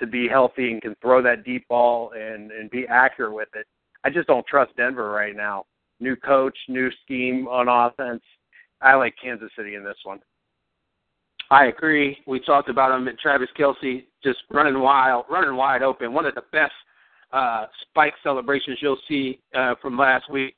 Speaker 3: to be healthy and can throw that deep ball and and be accurate with it, I just don't trust Denver right now. New coach, new scheme on offense. I like Kansas City in this one.
Speaker 2: I agree. We talked about him. And Travis Kelce just running wild, running wide open. One of the best uh, spike celebrations you'll see uh, from last week.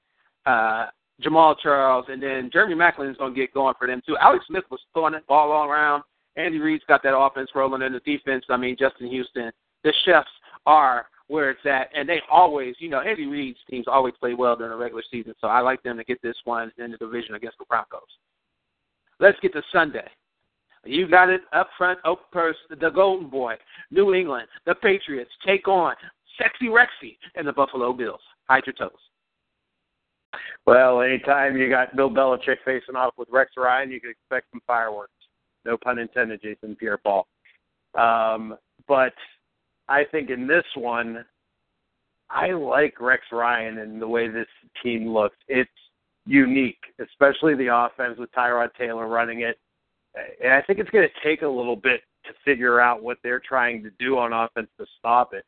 Speaker 2: Uh, Jamaal Charles, and then Jeremy Maclin is going to get going for them too. Alex Smith was throwing it ball all around. Andy Reid's got that offense rolling in the defense. I mean, Justin Houston. The chefs are where it's at, and they always, you know, Andy Reid's teams always play well during the regular season. So I like them to get this one in the division against the Broncos. Let's get to Sunday. You got it up front, oh, up first, the Golden Boy, New England, the Patriots take on Sexy Rexy and the Buffalo Bills. Hide your toes.
Speaker 3: Well, anytime you got Bill Belichick facing off with Rex Ryan, you can expect some fireworks. No pun intended, Jason Pierre-Paul. Um, but I think in this one, I like Rex Ryan and the way this team looks. It's unique, especially the offense with Tyrod Taylor running it. And I think it's going to take a little bit to figure out what they're trying to do on offense to stop it.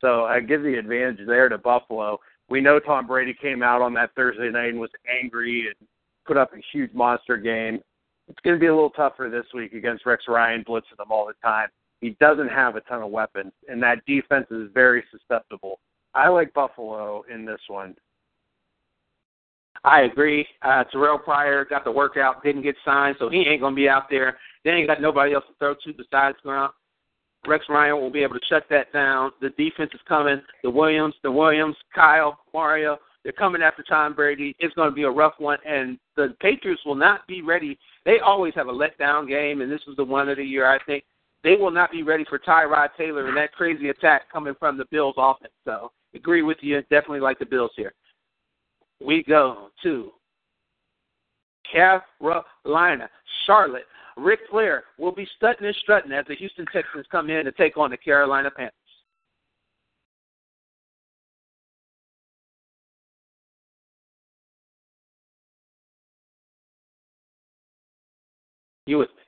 Speaker 3: So I give the advantage there to Buffalo. We know Tom Brady came out on that Thursday night and was angry and put up a huge monster game. It's going to be a little tougher this week against Rex Ryan blitzing them all the time. He doesn't have a ton of weapons, and that defense is very susceptible. I like Buffalo in this one.
Speaker 2: I agree. Uh, Terrelle Pryor got the workout, didn't get signed, so he ain't gonna be out there. They ain't got nobody else to throw to besides Gronk. Rex Ryan will be able to shut that down. The defense is coming. The Williams, the Williams, Kyle, Mario, they're coming after Tom Brady. It's going to be a rough one, and the Patriots will not be ready. They always have a letdown game, and this was the one of the year. I think they will not be ready for Tyrod Taylor and that crazy attack coming from the Bills' offense. So, agree with you. Definitely like the Bills here. We go to Carolina, Charlotte. Ric Flair will be strutting and strutting as the Houston Texans come in to take on the Carolina Panthers. You with me?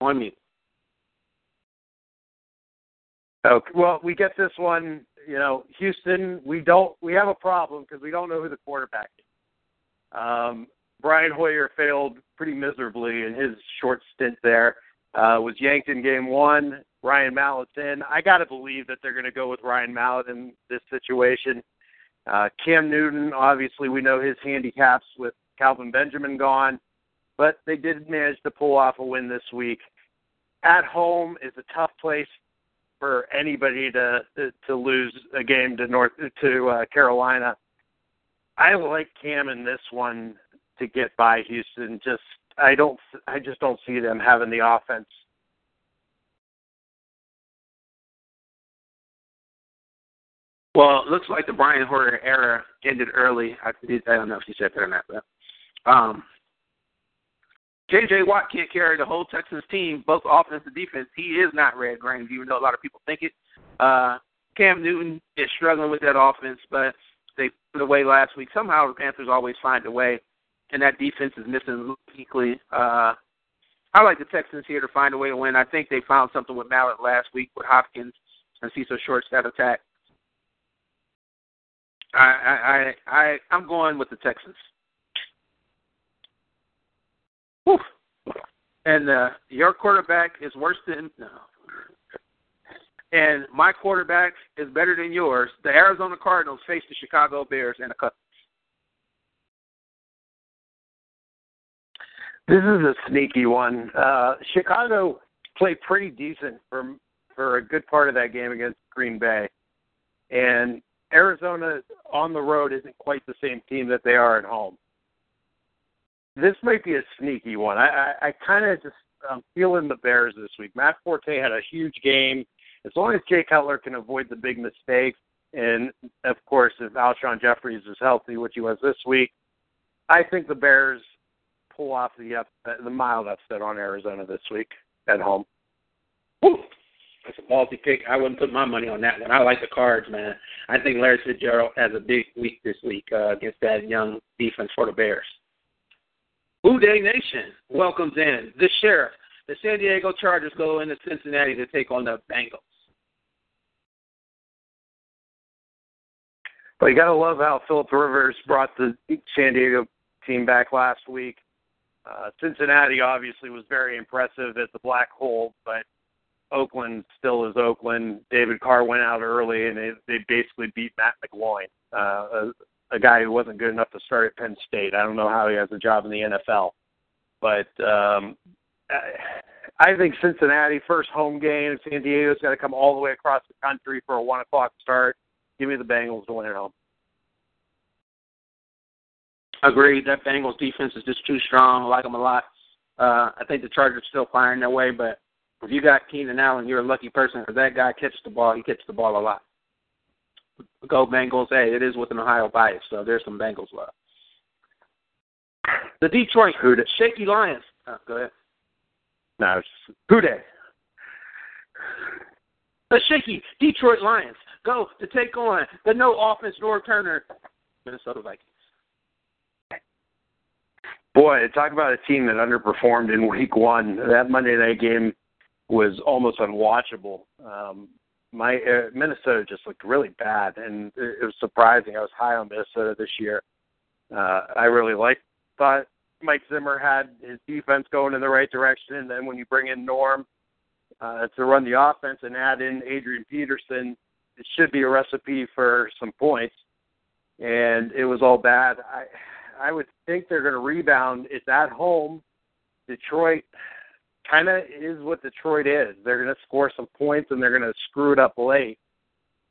Speaker 2: On mute.
Speaker 3: Okay. Well, we get this one. You know, Houston. We don't. We have a problem because we don't know who the quarterback is. Um, Brian Hoyer failed pretty miserably in his short stint there. Uh, was yanked in game one. Ryan Mallett's in. I got to believe that they're going to go with Ryan Mallett in this situation. Uh, Cam Newton, obviously, we know his handicaps with Kelvin Benjamin gone, but they did manage to pull off a win this week. At home is a tough place for anybody to to lose a game to North to uh, Carolina. I like Cam in this one to get by Houston. Just I don't I just don't see them having the offense.
Speaker 2: Well, it looks like the Brian Hoyer era ended early. I, I don't know if you said that or not, but um, J.J. Watt can't carry the whole Texans team, both offense and defense. He is not Red Grange, even though a lot of people think it. Uh, Cam Newton is struggling with that offense, but they put away last week. Somehow the Panthers always find a way and that defense is missing Kuechly. Uh, I like the Texans here to find a way to win. I think they found something with Mallett last week with Hopkins and Cecil Shorts that attack. I I I I'm going with the Texans. Whew. And uh, your quarterback is worse than no. And my quarterback is better than yours. The Arizona Cardinals face the Chicago Bears in a cup.
Speaker 3: This is a sneaky one. Uh, Chicago played pretty decent for for a good part of that game against Green Bay, and Arizona on the road isn't quite the same team that they are at home. This might be a sneaky one. I I, I kind of just I'm feeling the Bears this week. Matt Forte had a huge game. As long as Jay Cutler can avoid the big mistakes, and of course if Alshon Jeffery is healthy, which he was this week, I think the Bears pull off the upset, the mild upset on Arizona this week at home.
Speaker 2: Woo. That's a ballsy pick. I wouldn't put my money on that one. I like the Cards, man. I think Larry Fitzgerald has a big week this week uh, against that young defense for the Bears. Who Dey Nation welcomes in the Sheriff. The San Diego Chargers go into Cincinnati to take on the Bengals.
Speaker 3: Well, you got to love how Philip Rivers brought the San Diego team back last week. Uh, Cincinnati obviously was very impressive at the black hole, but Oakland still is Oakland. David Carr went out early, and they, they basically beat Matt McGloin, uh, a, guy who wasn't good enough to start at Penn State. I don't know how he has a job in the NFL, but um, I think Cincinnati first home game. San Diego's got to come all the way across the country for a one o'clock start. Give me the Bengals to win at home.
Speaker 2: Agreed. That Bengals defense is just too strong. I like them a lot. Uh, I think the Chargers still firing their way, but if you got Keenan Allen, you're a lucky person because that guy catches the ball. He catches the ball a lot. Go Bengals. Hey, it is with an Ohio bias, so there's some Bengals love. The Detroit Shaky Lions. Oh, go ahead.
Speaker 3: No, it's who Dey?
Speaker 2: The shaky Detroit Lions go to take on the no offense Norv Turner Minnesota Vikings.
Speaker 3: Boy, talk about a team that underperformed in week one. That Monday night game was almost unwatchable. Um, my uh, Minnesota just looked really bad, and it, it was surprising. I was high on Minnesota this year. Uh, I really liked thought Mike Zimmer had his defense going in the right direction, and then when you bring in Norm, uh, to run the offense and add in Adrian Peterson, it should be a recipe for some points. And it was all bad. I I would think they're going to rebound. It's at home. Detroit kind of is what Detroit is. They're going to score some points and they're going to screw it up late.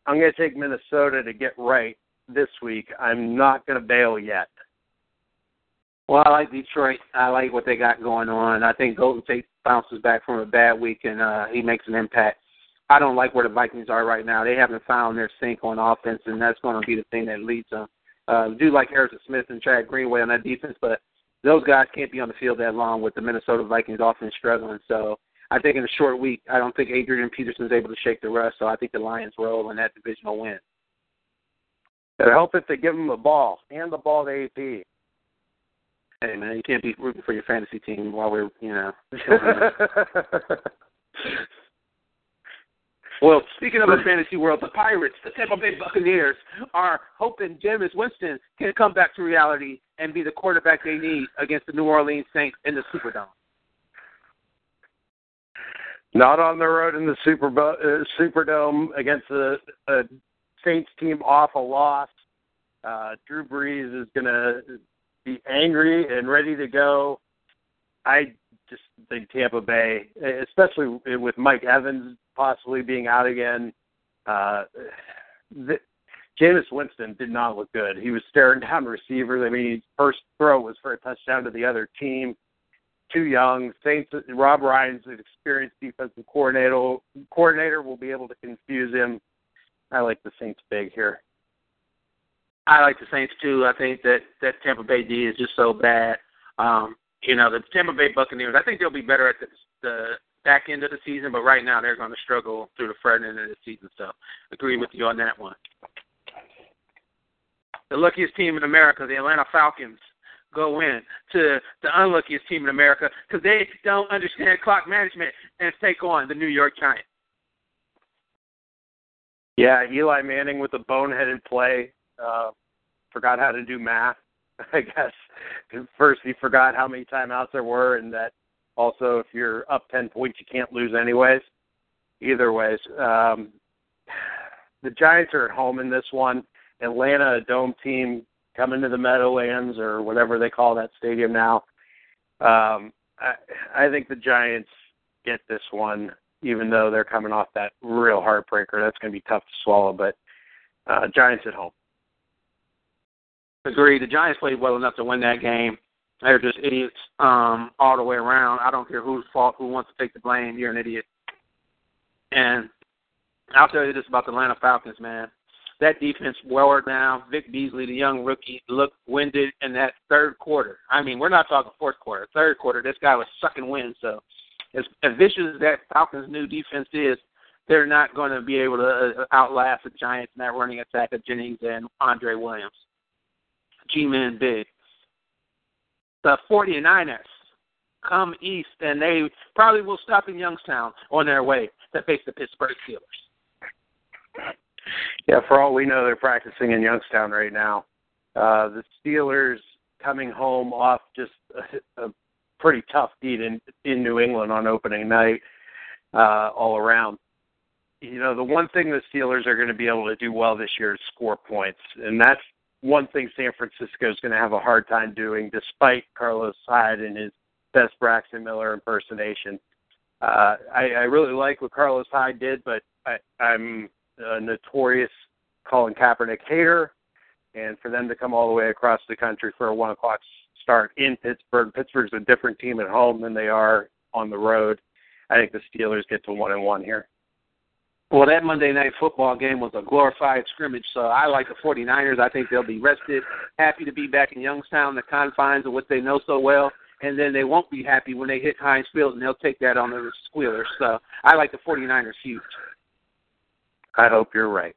Speaker 3: I'm going to take Minnesota to get right this week. I'm not going to bail yet.
Speaker 2: Well, I like Detroit. I like what they got going on. I think Golden Tate bounces back from a bad week and uh, he makes an impact. I don't like where the Vikings are right now. They haven't found their sync on offense, and that's going to be the thing that leads them. Uh, do like Harrison Smith and Chad Greenway on that defense, but those guys can't be on the field that long with the Minnesota Vikings offense struggling. So I think in a short week, I don't think Adrian Peterson is able to shake the rust. So I think the Lions roll and that divisional win.
Speaker 3: It'll help if they give him the ball and the ball to AP.
Speaker 2: Hey man, you can't be rooting for your fantasy team while we're you know. well, speaking of the fantasy world, the Pirates, the Tampa Bay Buccaneers, are hoping Jameis Winston can come back to reality and be the quarterback they need against the New Orleans Saints in the Superdome.
Speaker 3: Not on the road in the Super uh, Superdome against the a Saints team off a loss. Uh, Drew Brees is going to be angry and ready to go. I just think Tampa Bay, especially with Mike Evans possibly being out again. Uh, the, Jameis Winston did not look good. He was staring down receivers. I mean, his first throw was for a touchdown to the other team. Too young. Saints. Rob Ryan's an experienced defensive coordinator. Coordinator will be able to confuse him. I like the Saints big here.
Speaker 2: I like the Saints too. I think that that Tampa Bay D is just so bad. Um, you know, the Tampa Bay Buccaneers. I think they'll be better at the, the back end of the season, but right now they're going to struggle through the front end of the season. So, agree with you on that one. The luckiest team in America, the Atlanta Falcons, go in to the unluckiest team in America because they don't understand clock management and take on the New York Giants.
Speaker 3: Yeah, Eli Manning with a boneheaded play uh, forgot how to do math. I guess first he forgot how many timeouts there were, and that also if you're up ten points, you can't lose anyways. Either ways, um, the Giants are at home in this one. Atlanta, a dome team, coming to the Meadowlands or whatever they call that stadium now. Um, I, I think the Giants get this one, even though they're coming off that real heartbreaker. That's going to be tough to swallow, but uh, Giants at home.
Speaker 2: Agree. The Giants played well enough to win that game. They're just idiots um, all the way around. I don't care whose fault, who wants to take the blame. You're an idiot. And I'll tell you this about the Atlanta Falcons, man. That defense wore down. Vic Beasley, the young rookie, looked winded in that third quarter. I mean, we're not talking fourth quarter. Third quarter, this guy was sucking wind. So, as, as vicious as that Falcons' new defense is, they're not going to be able to uh, outlast the Giants in that running attack of Jennings and Andre Williams. G-Man big. The 49ers come east, and they probably will stop in Youngstown on their way to face the Pittsburgh Steelers.
Speaker 3: Yeah, for all we know, they're practicing in Youngstown right now. Uh, the Steelers coming home off just a, a pretty tough beat in in New England on opening night, uh, all around. You know, the one thing the Steelers are going to be able to do well this year is score points, and that's one thing San Francisco is going to have a hard time doing, despite Carlos Hyde and his best Braxton Miller impersonation. Uh, I, I really like what Carlos Hyde did, but I, I'm a notorious Colin Kaepernick hater, and for them to come all the way across the country for a one o'clock start in Pittsburgh, Pittsburgh's a different team at home than they are on the road. I think the Steelers get to one and one here.
Speaker 2: Well, that Monday night football game was a glorified scrimmage, so I like the 49ers. I think they'll be rested, happy to be back in Youngstown, the confines of what they know so well, and then they won't be happy when they hit Heinz Field, and they'll take that on the squealers. So I like the 49ers huge.
Speaker 3: I hope you're right.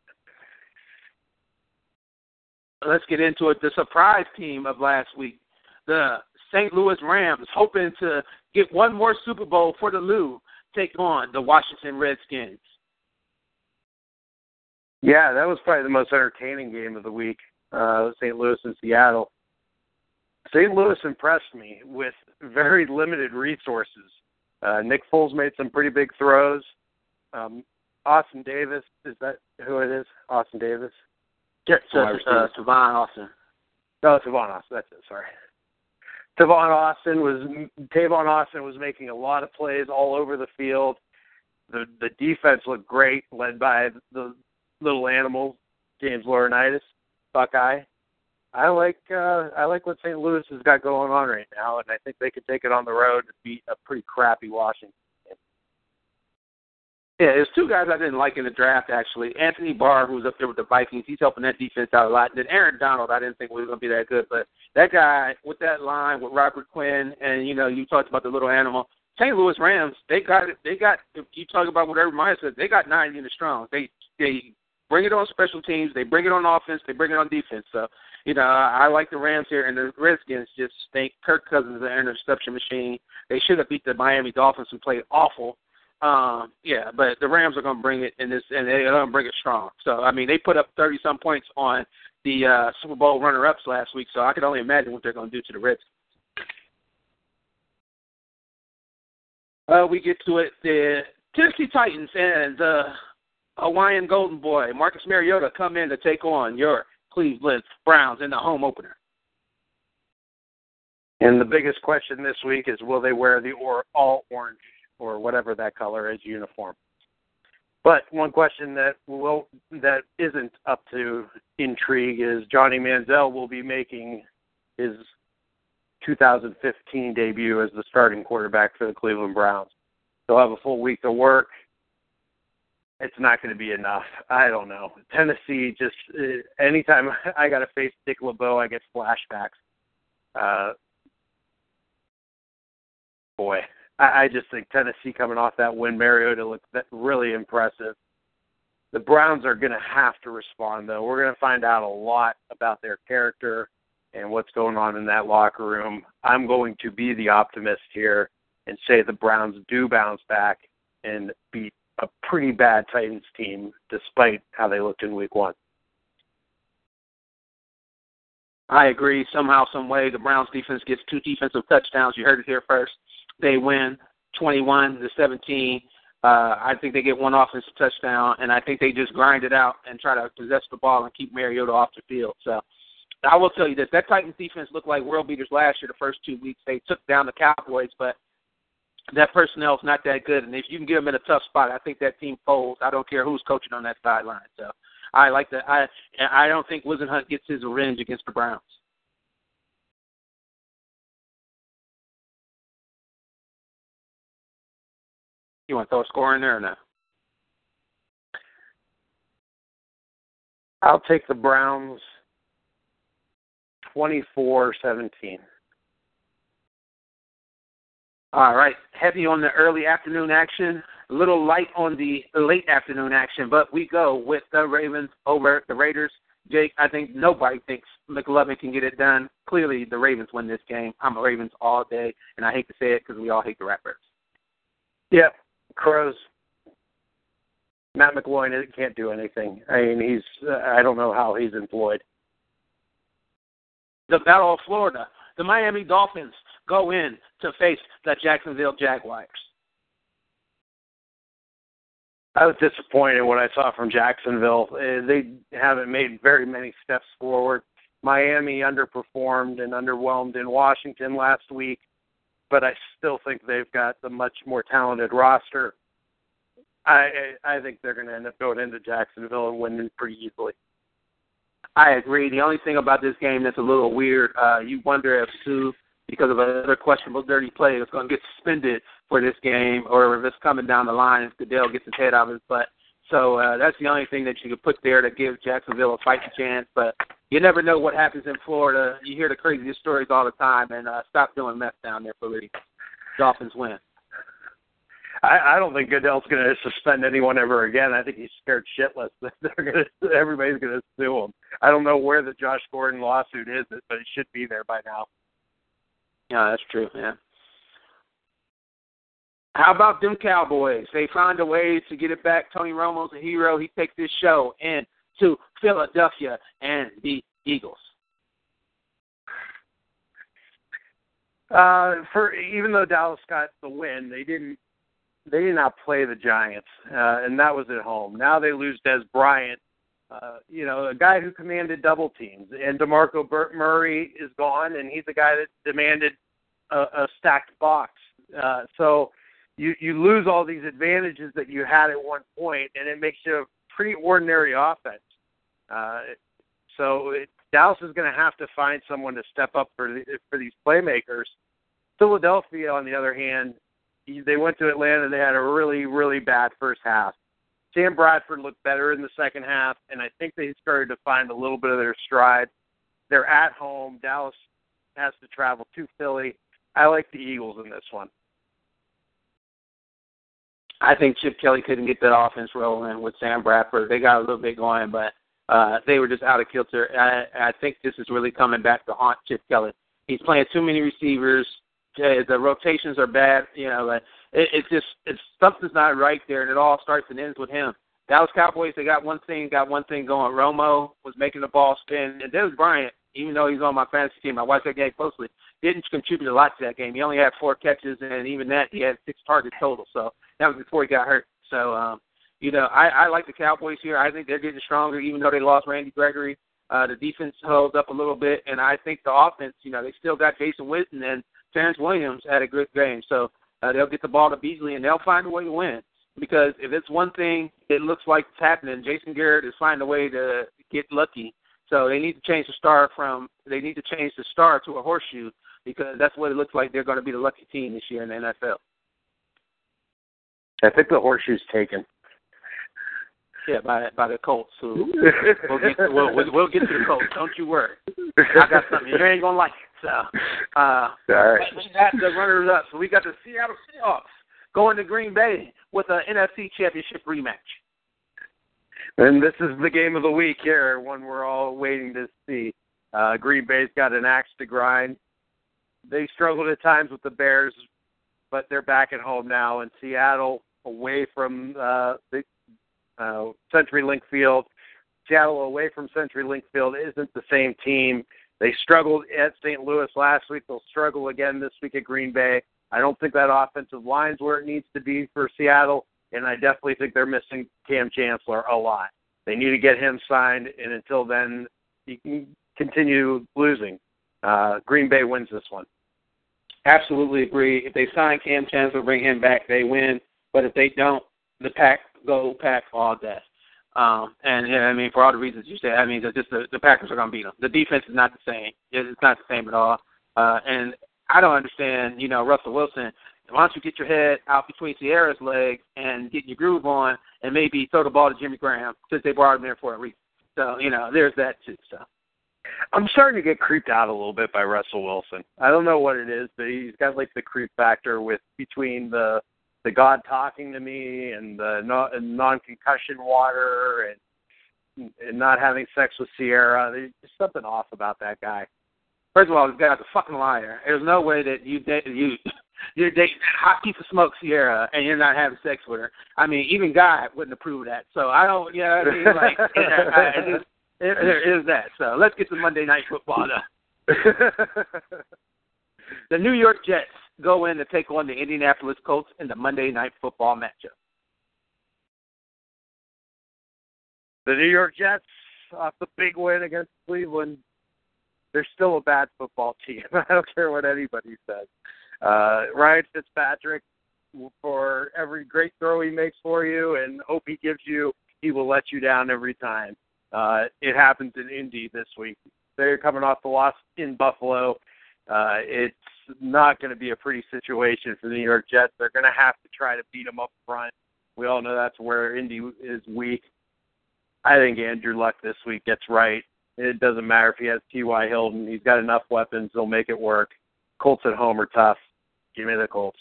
Speaker 2: Let's get into it. The surprise team of last week, the St. Louis Rams, hoping to get one more Super Bowl for the Lou, take on the Washington Redskins.
Speaker 3: Yeah, that was probably the most entertaining game of the week. Uh, St. Louis and Seattle. St. Louis impressed me with very limited resources. Uh, Nick Foles made some pretty big throws. Um, Austin Davis is that who it is? Austin Davis.
Speaker 2: Yeah, so, uh. Tavon Austin.
Speaker 3: No, Tavon Austin. That's it. Sorry. Tavon Austin was Tavon Austin was making a lot of plays all over the field. The the defense looked great, led by the little animal James Laurinaitis, Buckeye. I like uh, I like what St. Louis has got going on right now, and I think they could take it on the road to beat a pretty crappy Washington.
Speaker 2: Yeah, there's two guys I didn't like in the draft actually. Anthony Barr, who's up there with the Vikings, he's helping that defense out a lot. And then Aaron Donald, I didn't think was going to be that good, but that guy with that line with Robert Quinn, and you know, you talked about the little animal. St. Louis Rams, they got. They got. If you talk about whatever Maya said, they got nine units strong. They they bring it on special teams, they bring it on offense, they bring it on defense. So you know, I like the Rams here, and the Redskins just think Kirk Cousins is an interception machine. They should have beat the Miami Dolphins and played awful. Um, yeah, but the Rams are going to bring it in this, and they're going to bring it strong. So I mean, they put up thirty some points on the uh, Super Bowl runner-ups last week, so I can only imagine what they're going to do to the Redskins. Uh, we get to it. The Tennessee Titans and the Hawaiian Golden Boy Marcus Mariota come in to take on your Cleveland Browns in the home opener.
Speaker 3: And the biggest question this week is will they wear the or all orange or whatever that color is uniform? But one question that will that isn't up to intrigue is Johnny Manziel will be making his 2015 debut as the starting quarterback for the Cleveland Browns. They'll have a full week to work. It's not going to be enough. I don't know. Tennessee just uh, anytime I got to face Dick LeBeau, I get flashbacks. Uh, boy, I, I just think Tennessee coming off that win, Mariota looked that really impressive. The Browns are going to have to respond, though. We're going to find out a lot about their character and what's going on in that locker room. I'm going to be the optimist here and say the Browns do bounce back and beat a pretty bad Titans team, despite how they looked in Week One.
Speaker 2: I agree. Somehow, some way, the Browns defense gets two defensive touchdowns. You heard it here first. They win 21 to 17. Uh, I think they get one offensive touchdown, and I think they just grind it out and try to possess the ball and keep Mariota off the field. So I will tell you this: that Titans defense looked like world beaters last year. The first two weeks, they took down the Cowboys, but that personnel is not that good. And if you can get them in a tough spot, I think that team folds. I don't care who's coaching on that sideline. So I like that. I I don't think Whisenhunt gets his revenge against the Browns. You want to throw a score in there or no?
Speaker 3: I'll take the Browns 24-17.
Speaker 2: All right, heavy on the early afternoon action, a little light on the late afternoon action, but we go with the Ravens over the Raiders. Jake, I think nobody thinks McLovin can get it done. Clearly, the Ravens win this game. I'm a Ravens all day, and I hate to say it because we all hate the Ratbirds.
Speaker 3: Yep, Crows. Matt McGloin can't do anything. I mean, he's. Uh, I don't know how he's employed.
Speaker 2: The Battle of Florida. The Miami Dolphins go in to face the Jacksonville Jaguars.
Speaker 3: I was disappointed what I saw from Jacksonville. Uh, They haven't made very many steps forward. Miami underperformed and underwhelmed in Washington last week, but I still think they've got the much more talented roster. I I I think they're going to end up going into Jacksonville and winning pretty easily.
Speaker 2: I agree. The only thing about this game that's a little weird, uh, you wonder if Sue, because of another questionable dirty play, is going to get suspended for this game, or if it's coming down the line, if Goodell gets his head out of his butt. So uh, that's the only thing that you could put there to give Jacksonville a fighting chance. But you never know what happens in Florida. You hear the craziest stories all the time, and uh, stop doing mess down there for the Dolphins win.
Speaker 3: I, I don't think Goodell's going to suspend anyone ever again. I think he's scared shitless that they're going to everybody's going to sue him. I don't know where the Josh Gordon lawsuit is, but it should be there by now.
Speaker 2: Yeah, that's true. Yeah. How about them Cowboys? They find a way to get it back. Tony Romo's a hero. He takes this show into Philadelphia and the Eagles.
Speaker 3: Uh, for even though Dallas got the win, they didn't they did not play the Giants, uh, and that was at home. Now they lose Dez Bryant, uh, you know, a guy who commanded double teams, and Demarco Burt Murray is gone, and he's a guy that demanded a, a stacked box. Uh, so you you lose all these advantages that you had at one point, and it makes you a pretty ordinary offense. Uh, so it, Dallas is going to have to find someone to step up for the, for these playmakers. Philadelphia, on the other hand, they went to Atlanta. They had a really really bad first half. Sam Bradford looked better in the second half, and I think they started to find a little bit of their stride. They're at home. Dallas has to travel to Philly. I like the Eagles in this one.
Speaker 2: I think Chip Kelly couldn't get that offense rolling with Sam Bradford. They got a little bit going, but uh, they were just out of kilter. I, I think this is really coming back to haunt Chip Kelly. He's playing too many receivers. The rotations are bad. You know, like, it, it's just it's something's not right there, and it all starts and ends with him. Dallas Cowboys, they got one thing, got one thing going. Romo was making the ball spin, and Dez Bryant, even though he's on my fantasy team, I watched that game closely, didn't contribute a lot to that game. He only had four catches, and even that, he had six targets total. So that was before he got hurt. So, um, you know, I, I like the Cowboys here. I think they're getting stronger, even though they lost Randy Gregory. Uh, the defense holds up a little bit, and I think the offense, you know, they still got Jason Witten and Terrance Williams had a good game. So uh, they'll get the ball to Beasley, and they'll find a way to win. Because if it's one thing, it looks like it's happening. Jason Garrett is finding a way to get lucky. So they need to change the star from they need to change the star to a horseshoe because that's what it looks like they're going to be the lucky team this year in the NFL.
Speaker 3: I think the horseshoe's taken.
Speaker 2: Yeah, by by the Colts. Who we'll get to, we'll, we'll, we'll get to the Colts. Don't you worry. I got something you ain't gonna like. It, so, uh,
Speaker 3: all right.
Speaker 2: We got the runners up. So we got the Seattle Seahawks going to Green Bay with an NFC Championship rematch.
Speaker 3: And this is the game of the week here, one we're all waiting to see. Uh, Green Bay's got an axe to grind. They struggled at times with the Bears, but they're back at home now. And Seattle, away from uh, the uh, CenturyLink Field, Seattle away from CenturyLink Field isn't the same team. They struggled at St. Louis last week. They'll struggle again this week at Green Bay. I don't think that offensive line's where it needs to be for Seattle, and I definitely think they're missing Kam Chancellor a lot. They need to get him signed, and until then, he can continue losing. Uh, Green Bay wins this one.
Speaker 2: Absolutely agree. If they sign Kam Chancellor, bring him back, they win. But if they don't, the pack go pack all day. Um, and yeah, I mean, for all the reasons you said, I mean, just the, the Packers are going to beat them. The defense is not the same. It's not the same at all. Uh, and I don't understand, you know, Russell Wilson. Why don't you get your head out between Ciara's legs and get your groove on, and maybe throw the ball to Jimmy Graham since they brought him there for a reason. So you know, there's that too. So
Speaker 3: I'm starting to get creeped out a little bit by Russell Wilson. I don't know what it is, but he's got like the creep factor with between the the God talking to me and the non concussion water and and not having sex with Ciara. There's something off about that guy.
Speaker 2: First of all, this guy's a fucking liar. There's no way that you date you you're dating that hot piece of smoke Ciara and you're not having sex with her. I mean, even God wouldn't approve of that. So I don't, you know, what I mean, like I, I just, there is that. So let's get to Monday Night Football. The New York Jets go in to take on the Indianapolis Colts in the Monday Night Football matchup.
Speaker 3: The New York Jets off the big win against Cleveland. They're still a bad football team. I don't care what anybody says. Uh, Ryan Fitzpatrick, for every great throw he makes for you and hope he gives you, he will let you down every time. Uh, it happens in Indy this week. They're coming off the loss in Buffalo. Uh, it's not going to be a pretty situation for the New York Jets. They're going to have to try to beat them up front. We all know that's where Indy is weak. I think Andrew Luck this week gets right. It doesn't matter if he has T.Y. Hilton. He's got enough weapons. They'll make it work. Colts at home are tough. Give me the Colts.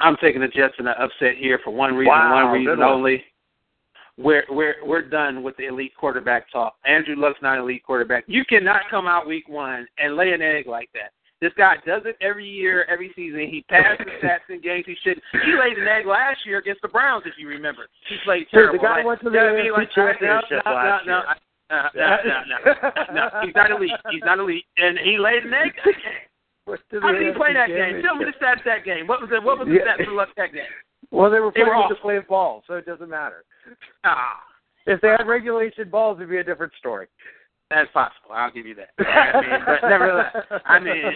Speaker 2: I'm taking the Jets in an upset here for one reason,
Speaker 3: wow,
Speaker 2: one reason
Speaker 3: one.
Speaker 2: We're we're we're done with the elite quarterback talk. Andrew Luck's not an elite quarterback. You cannot come out week one and lay an egg like that. This guy does it every year, every season. He passes stats in games he should. He laid an egg last year against the Browns, if you remember. He played terrible.
Speaker 3: The guy
Speaker 2: like,
Speaker 3: went to the
Speaker 2: you know what I mean? Like, no, no, no, no, uh, no, no, no, no. He's not elite. He's not elite, and he laid an egg. How did he play that game? Tell me the stats that game. What was the what was the stats for Luck that game?
Speaker 3: Well, they were
Speaker 2: They
Speaker 3: playing
Speaker 2: were
Speaker 3: with the
Speaker 2: awful.
Speaker 3: playing ball, so it doesn't matter.
Speaker 2: Ah,
Speaker 3: If they had regulation balls, it'd be a different story.
Speaker 2: that's possible. I'll give you that. I mean, but nevertheless, I mean,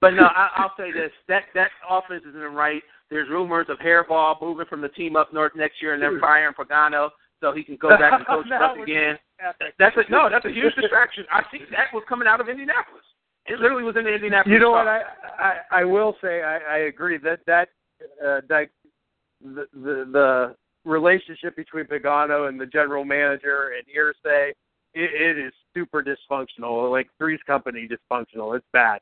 Speaker 2: but no, I, I'll say this: that that offense isn't right. There's rumors of Hairball moving from the team up north next year and then firing Pagano so he can go back and coach us again. That's a no. That's a huge distraction. I think that was coming out of Indianapolis. It literally was in the Indianapolis.
Speaker 3: You know what? I I, I will say I, I agree that that uh, that the, the the relationship between Pagano and the general manager and Irsay, it, it is super dysfunctional. Like Three's Company dysfunctional. It's bad.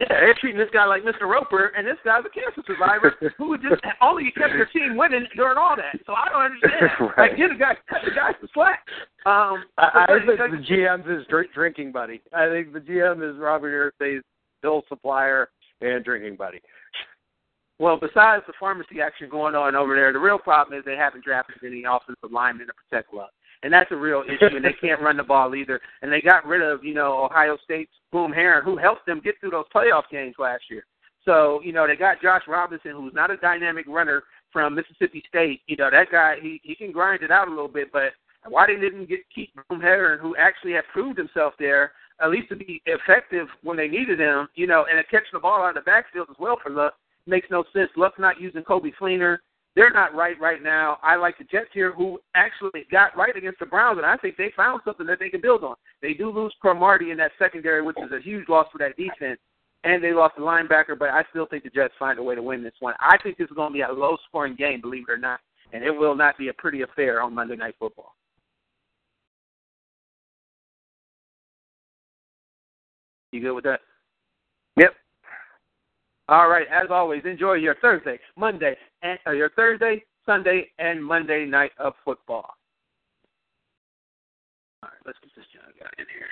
Speaker 2: Yeah, they're treating this guy like Mr. Roper, and this guy's a cancer survivor who just only kept their team winning during all that. So I don't understand.
Speaker 3: Right.
Speaker 2: Like, get a guy, cut the guy some slack. Um,
Speaker 3: I, I think the GM's his drink, drinking buddy. I think the GM is Robert Irsay's bill supplier and drinking buddy.
Speaker 2: Well, besides the pharmacy action going on over there, the real problem is they haven't drafted any offensive linemen to protect Luck. And that's a real issue, and they can't run the ball either. And they got rid of, you know, Ohio State's Boom Herron, who helped them get through those playoff games last year. So, you know, they got Josh Robinson, who's not a dynamic runner from Mississippi State. You know, that guy, he, he can grind it out a little bit, but why they didn't get keep Boom Herron, who actually had proved himself there, at least to be effective when they needed him, you know, and catching the ball out of the backfield as well for Luck makes no sense. Luck's not using Coby Fleener. They're not right right now. I like the Jets here, who actually got right against the Browns, and I think they found something that they can build on. They do lose Cromartie in that secondary, which is a huge loss for that defense, and they lost a linebacker, but I still think the Jets find a way to win this one. I think this is going to be a low-scoring game, believe it or not, and it will not be a pretty affair on Monday Night Football. You good with that?
Speaker 3: Yep.
Speaker 2: All right. As always, enjoy your Thursday, Monday, and uh, your Thursday, Sunday, and Monday night of football. All right. Let's get this young guy in here.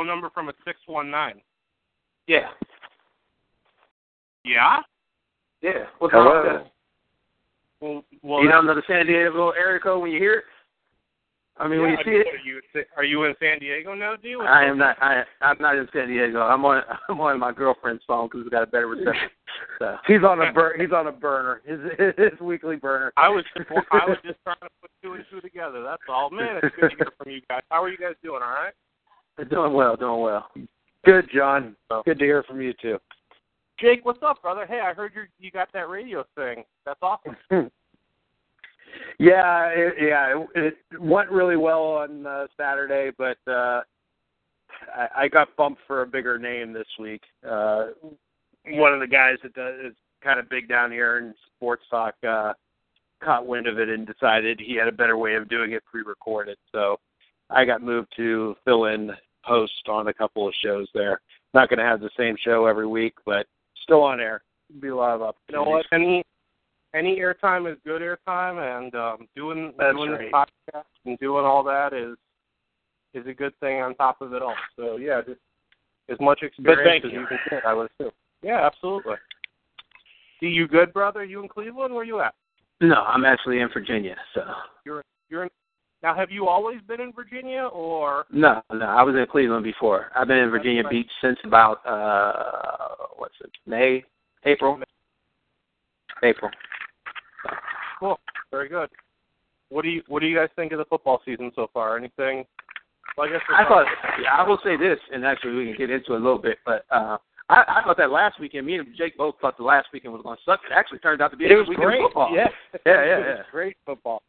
Speaker 5: Phone number from a 619.
Speaker 2: Yeah.
Speaker 5: Yeah?
Speaker 2: Yeah. What's
Speaker 3: Hello.
Speaker 2: that?
Speaker 5: Well, well
Speaker 2: you don't know the San Diego area code when you hear it? I mean, when
Speaker 5: yeah,
Speaker 2: you see
Speaker 5: mean,
Speaker 2: it.
Speaker 5: Are you, are you in San Diego now, do you?
Speaker 2: I am not. I I'm not in San Diego. I'm on. I'm on my girlfriend's phone because we got a better reception. So.
Speaker 3: He's on a bur- he's on a burner. His his weekly burner.
Speaker 5: I was I was just trying to put two and two together. That's all. Man, it's good to hear from you guys. How are you guys doing? All right?
Speaker 2: Doing well. Doing well.
Speaker 3: Good, John. Good to hear from you too.
Speaker 5: Jake, what's up, brother? Hey, I heard you you got that radio thing. That's awesome.
Speaker 3: Yeah, it, yeah, it, it went really well on uh, Saturday, but uh, I, I got bumped for a bigger name this week. Uh, one of the guys that does, is kind of big down here in sports talk uh, caught wind of it and decided he had a better way of doing it pre-recorded. So I got moved to fill in host on a couple of shows there. Not going to have the same show every week, but still on air. Be a lot of
Speaker 5: You know what? Any any airtime is good airtime, and um, doing
Speaker 3: That's
Speaker 5: doing
Speaker 3: right.
Speaker 5: this podcast and doing all that is is a good thing on top of it all. So yeah, just as much experience as
Speaker 3: you.
Speaker 5: you can get, I would assume. Yeah, absolutely. See you good, brother? You in Cleveland? Where you at?
Speaker 2: No, I'm actually in Virginia. So
Speaker 5: You're you're in, now. Have you always been in Virginia, or
Speaker 2: no, no, I was in Cleveland before. I've been in Virginia
Speaker 5: right.
Speaker 2: Beach since about uh what's it? May, April, April.
Speaker 5: cool? Very good. What do you What do you guys think of the football season so far? Anything So I guess
Speaker 2: I thought, yeah, I will say this, and actually we can get into it a little bit, but uh, I, I thought that last weekend, me and Jake both thought the last weekend was going to suck. It actually turned out to be a
Speaker 3: It
Speaker 2: good
Speaker 3: was
Speaker 2: weekend
Speaker 3: great.
Speaker 2: football.
Speaker 3: Yeah,
Speaker 2: Yeah, yeah,
Speaker 3: It was
Speaker 2: yeah.
Speaker 3: great football.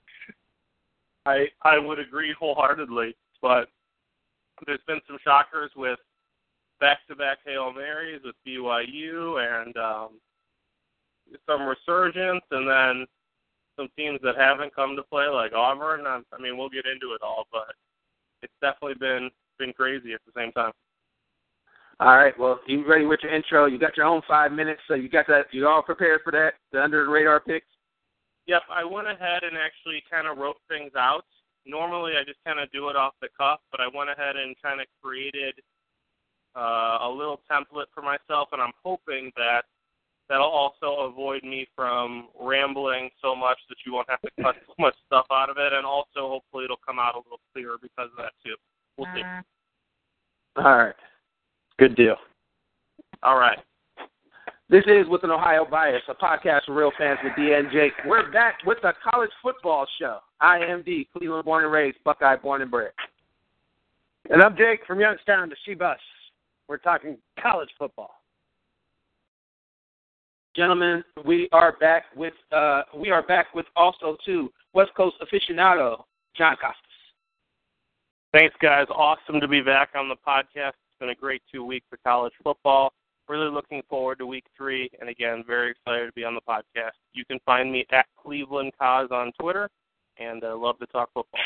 Speaker 5: I I would agree wholeheartedly, but there's been some shockers with back-to-back hail marys with BYU and um, some resurgence, and then some teams that haven't come to play like Auburn. I, I mean, we'll get into it all, but it's definitely been been crazy at the same time.
Speaker 2: All right. Well, you ready with your intro? You got your own five minutes, so you got that. You all prepared for that? The under the radar picks.
Speaker 5: Yep, I went ahead and actually kind of wrote things out. Normally, I just kind of do it off the cuff, but I went ahead and kind of created uh, a little template for myself, and I'm hoping that that'll also avoid me from rambling so much that you won't have to cut so much stuff out of it, and also hopefully it'll come out a little clearer because of that too. We'll see.
Speaker 2: All right.
Speaker 3: Good deal.
Speaker 5: All right.
Speaker 2: This is with an Ohio bias, a podcast for real fans with D and Jake. We're back with the college football show. I am D, Cleveland born and raised, Buckeye born and bred.
Speaker 3: And I'm Jake from Youngstown to C-Bus. We're talking college football.
Speaker 2: Gentlemen, we are back with uh we are back with also too West Coast aficionado, John Costas.
Speaker 5: Thanks, guys. Awesome to be back on the podcast. It's been a great two weeks for college football. Really looking forward to week three, and again, very excited to be on the podcast. You can find me at Cleveland Cause on Twitter, and uh, love to talk football.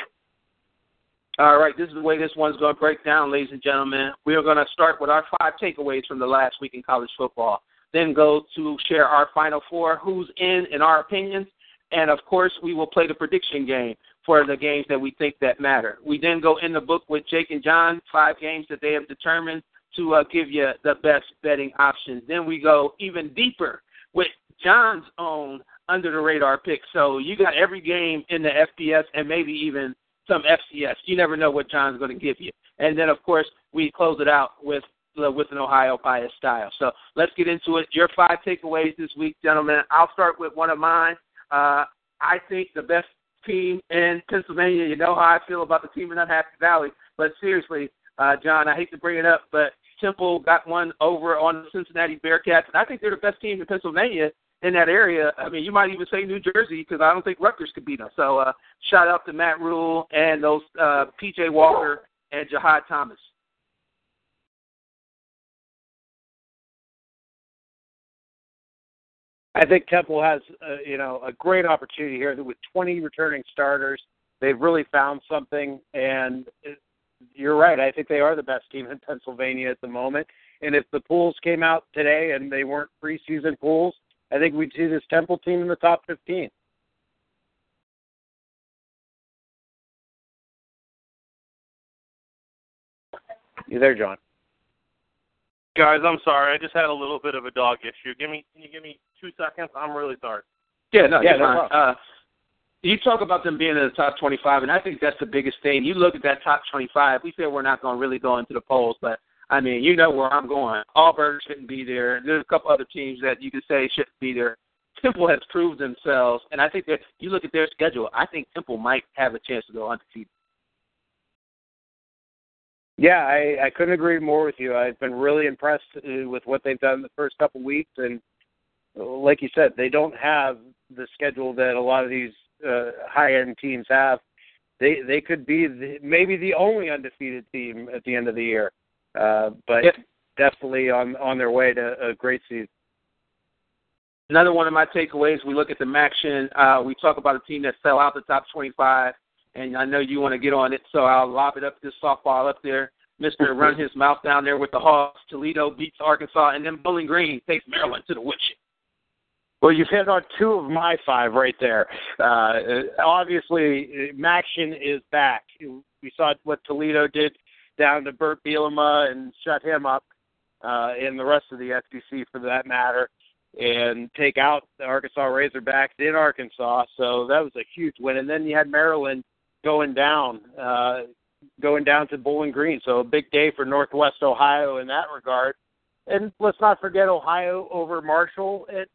Speaker 2: All right, this is the way this one's going to break down, ladies and gentlemen. We are going to start with our five takeaways from the last week in college football, then go to share our final four, who's in, in our opinions, and of course, we will play the prediction game for the games that we think that matter. We then go in the book with Jake and John, five games that they have determined to uh, give you the best betting options. Then we go even deeper with John's own under the radar pick. So you got every game in the FBS and maybe even some FCS. You never know what John's going to give you. And then, of course, we close it out with uh, with an Ohio bias style. So let's get into it. Your five takeaways this week, gentlemen. I'll start with one of mine. Uh, I think the best team in Pennsylvania. You know how I feel about the team in Unhappy Valley. But seriously, uh, John, I hate to bring it up, but Temple got one over on the Cincinnati Bearcats, and I think they're the best team in Pennsylvania in that area. I mean, you might even say New Jersey because I don't think Rutgers could beat them. So, uh, shout out to Matt Rhule and those uh, P.J. Walker and Jahad Thomas.
Speaker 3: I think Temple has, uh, you know, a great opportunity here with 20 returning starters. They've really found something, and you're right. I think they are the best team in Pennsylvania at the moment. And if the pools came out today and they weren't preseason pools, I think we'd see this Temple team in the top 15. You there, John?
Speaker 5: Guys, I'm sorry. I just had a little bit of a dog issue. Give me, can you give me two seconds? I'm really sorry.
Speaker 2: Yeah, no,
Speaker 3: Yeah,
Speaker 2: you're
Speaker 3: no problem.
Speaker 2: Uh, you talk about them being in the top 25, and I think that's the biggest thing. You look at that top 25. We said we're not going to really go into the polls, but I mean, you know where I'm going. Auburn shouldn't be there. There's a couple other teams that you could say shouldn't be there. Temple has proved themselves, and I think that you look at their schedule. I think Temple might have a chance to go undefeated.
Speaker 3: Yeah, I, I couldn't agree more with you. I've been really impressed uh, with what they've done the first couple weeks, and uh, like you said, they don't have the schedule that a lot of these uh, high-end teams have. They they could be the, maybe the only undefeated team at the end of the year, uh, but
Speaker 2: Yeah.
Speaker 3: definitely on on their way to a great season.
Speaker 2: Another one of my takeaways, we look at the MACtion. Uh, we talk about a team that fell out the top 25, and I know you want to get on it, so I'll lob it up this softball up there. Mister run his mouth down there with the Hawks. Toledo beats Arkansas, and then Bowling Green takes Maryland to the woodshed.
Speaker 3: Well, you've hit on two of my five right there. Uh, obviously, MACtion is back. We saw what Toledo did down to Bret Bielema and shut him up, uh, and the rest of the SEC for that matter, and take out the Arkansas Razorbacks in Arkansas. So that was a huge win. And then you had Maryland going down, uh, going down to Bowling Green. So a big day for Northwest Ohio in that regard. And let's not forget Ohio over Marshall. It,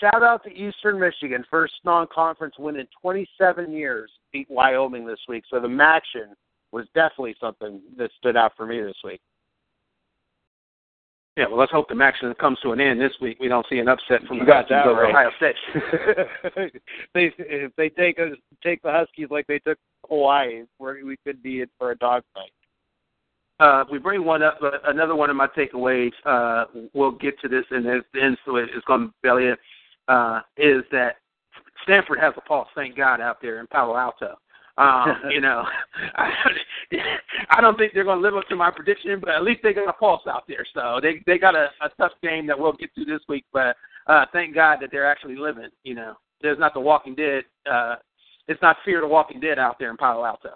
Speaker 3: shout out to Eastern Michigan, first non-conference win in 27 years, beat Wyoming this week. So the MACtion was definitely something that stood out for me this week.
Speaker 2: Yeah, well, let's hope the action comes to an end this week. We don't see an upset from
Speaker 3: You
Speaker 2: the
Speaker 3: got
Speaker 2: Huskies over
Speaker 3: right.
Speaker 2: Ohio State.
Speaker 3: they if they take us take the Huskies like they took Hawaii, where we could be in for a dogfight.
Speaker 2: Uh, we bring one up, but another one of my takeaways. Uh, we'll get to this, and the end to it is going to belly it. Uh, is that Stanford has a pulse? Thank God out there in Palo Alto. Um, you know, I, I don't think they're going to live up to my prediction, but at least they got a pulse out there. So they they got a, a tough game that we'll get to this week. But uh, thank God that they're actually living. You know, there's not the Walking Dead. Uh, it's not Fear the Walking Dead out there in Palo Alto.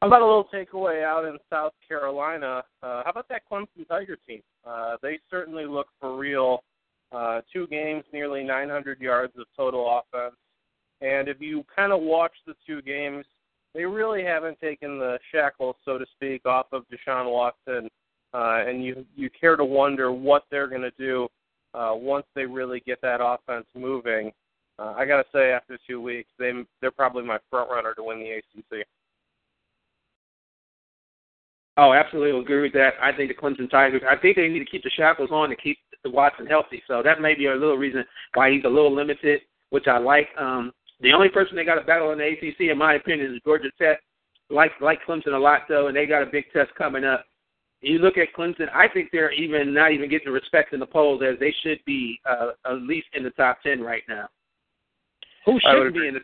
Speaker 5: How about a little takeaway out in South Carolina? Uh, how about that Clemson Tiger team? Uh, they certainly look for real. Uh, two games, nearly 900 yards of total offense. And if you kind of watch the two games, they really haven't taken the shackles, so to speak, off of Deshaun Watson. Uh, and you you care to wonder what they're going to do uh, once they really get that offense moving. Uh, I got to say, after two weeks, they they're probably my front runner to win the ACC.
Speaker 2: Oh, absolutely agree with that. I think the Clemson Tigers. I think they need to keep the shackles on to keep the Watson healthy. So that may be a little reason why he's a little limited, which I like. Um, the only person they got to battle in the ACC, in my opinion, is Georgia Tech. Like like Clemson a lot though, and they got a big test coming up. You look at Clemson. I think they're even not even getting the respect in the polls as they should be, uh, at least in the top ten right now. Who shouldn't be in the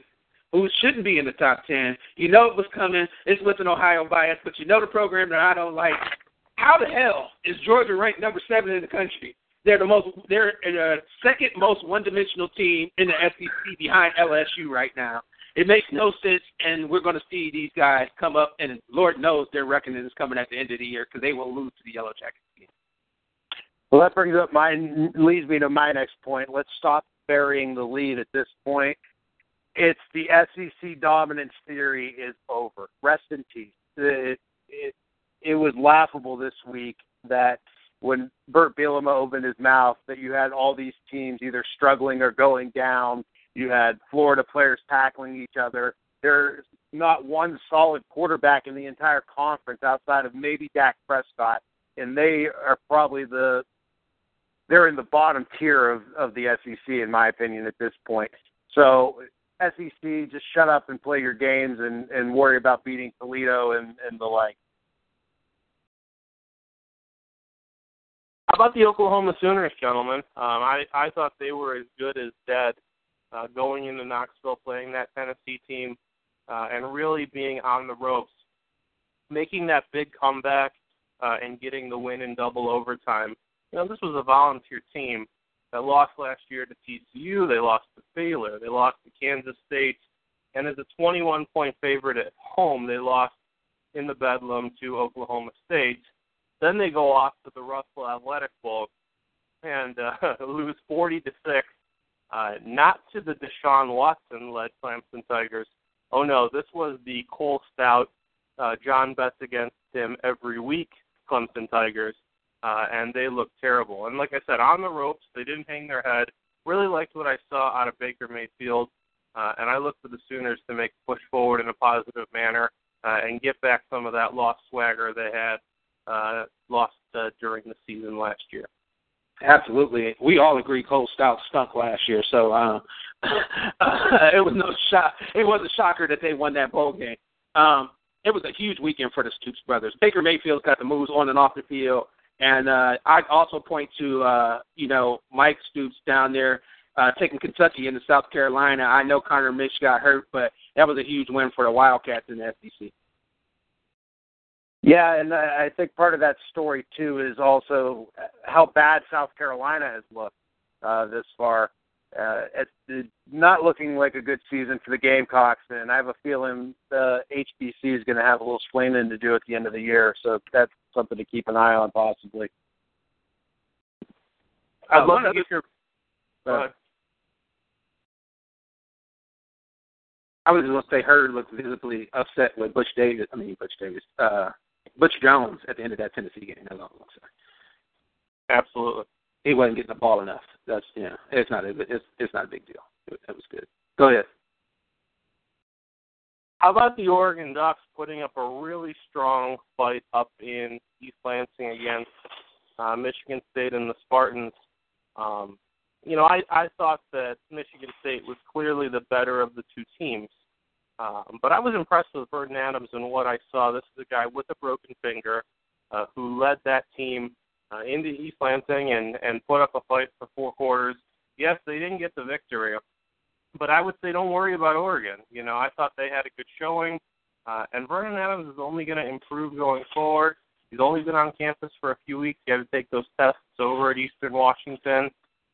Speaker 2: who shouldn't be in the top ten. You know it was coming. It's with an Ohio bias, but you know the program that I don't like. How the hell is Georgia ranked number seven in the country? They're the most. They're the second most one-dimensional team in the SEC behind LSU right now. It makes no sense, and we're going to see these guys come up, and Lord knows their reckoning is coming at the end of the year because they will lose to the Yellow Jackets. again.
Speaker 3: Well, that brings up my leads me to my next point. Let's stop burying the lead at this point. It's the SEC dominance theory is over. Rest in peace. It, it, it was laughable this week that when Bret Bielema opened his mouth that you had all these teams either struggling or going down. You had Florida players tackling each other. There's not one solid quarterback in the entire conference outside of maybe Dak Prescott, and they are probably the they're in the bottom tier of of the SEC in my opinion at this point. So SEC, just shut up and play your games and and worry about beating Toledo and and the like.
Speaker 5: How about the Oklahoma Sooners, gentlemen? Um, I I thought they were as good as dead uh, going into Knoxville, playing that Tennessee team, uh, and really being on the ropes, making that big comeback uh, and getting the win in double overtime. You know, this was a volunteer team that lost last year to TCU. They lost to Baylor. They lost to Kansas State, and as a 21 point favorite at home, they lost in the Bedlam to Oklahoma State. Then they go off to the Russell Athletic Bowl and uh, lose 40 to six, uh, not to the Deshaun Watson-led Clemson Tigers. Oh no, this was the Cole Stoudt, uh, John bets against him every week Clemson Tigers, uh, and they looked terrible. And like I said, on the ropes, they didn't hang their head. Really liked what I saw out of Baker Mayfield, uh, and I look for the Sooners to make push forward in a positive manner uh, and get back some of that lost swagger they had uh, lost uh, during the season last year.
Speaker 2: Absolutely, we all agree Cole Stoudt stunk last year, so um, it was no shock. It was a shocker that they won that bowl game. Um, it was a huge weekend for the Stoops brothers. Baker Mayfield's got the moves on and off the field, and uh, I also point to uh, you know Mike Stoops down there uh, taking Kentucky into South Carolina. I know Connor Mitch got hurt, but that was a huge win for the Wildcats in the SEC.
Speaker 3: Yeah, and I think part of that story too is also how bad South Carolina has looked uh, this far. Uh, it's not looking like a good season for the Gamecocks, and I have a feeling the HBC is going to have a little explaining to do at the end of the year. So that's something to keep an eye on, possibly.
Speaker 5: I'd
Speaker 2: Uh,
Speaker 5: love to get your. Ahead.
Speaker 2: I was going to say Hurd looked visibly upset with Butch Davis. I mean Butch Davis, uh, Butch Jones at the end of that Tennessee game. That's all I'm saying.
Speaker 5: Absolutely.
Speaker 2: He wasn't getting the ball enough. That's yeah. It's not a it's it's not a big deal. It, it was good. Go ahead.
Speaker 5: How about the Oregon Ducks putting up a really strong fight up in East Lansing against uh, Michigan State and the Spartans? Um, you know, I, I thought that Michigan State was clearly the better of the two teams. Um, but I was impressed with Vernon Adams and what I saw. This is a guy with a broken finger uh, who led that team uh, into East Lansing and, and put up a fight for four quarters. Yes, they didn't get the victory, but I would say don't worry about Oregon. You know, I thought they had a good showing, uh, and Vernon Adams is only going to improve going forward. He's only been on campus for a few weeks. He had to take those tests over at Eastern Washington,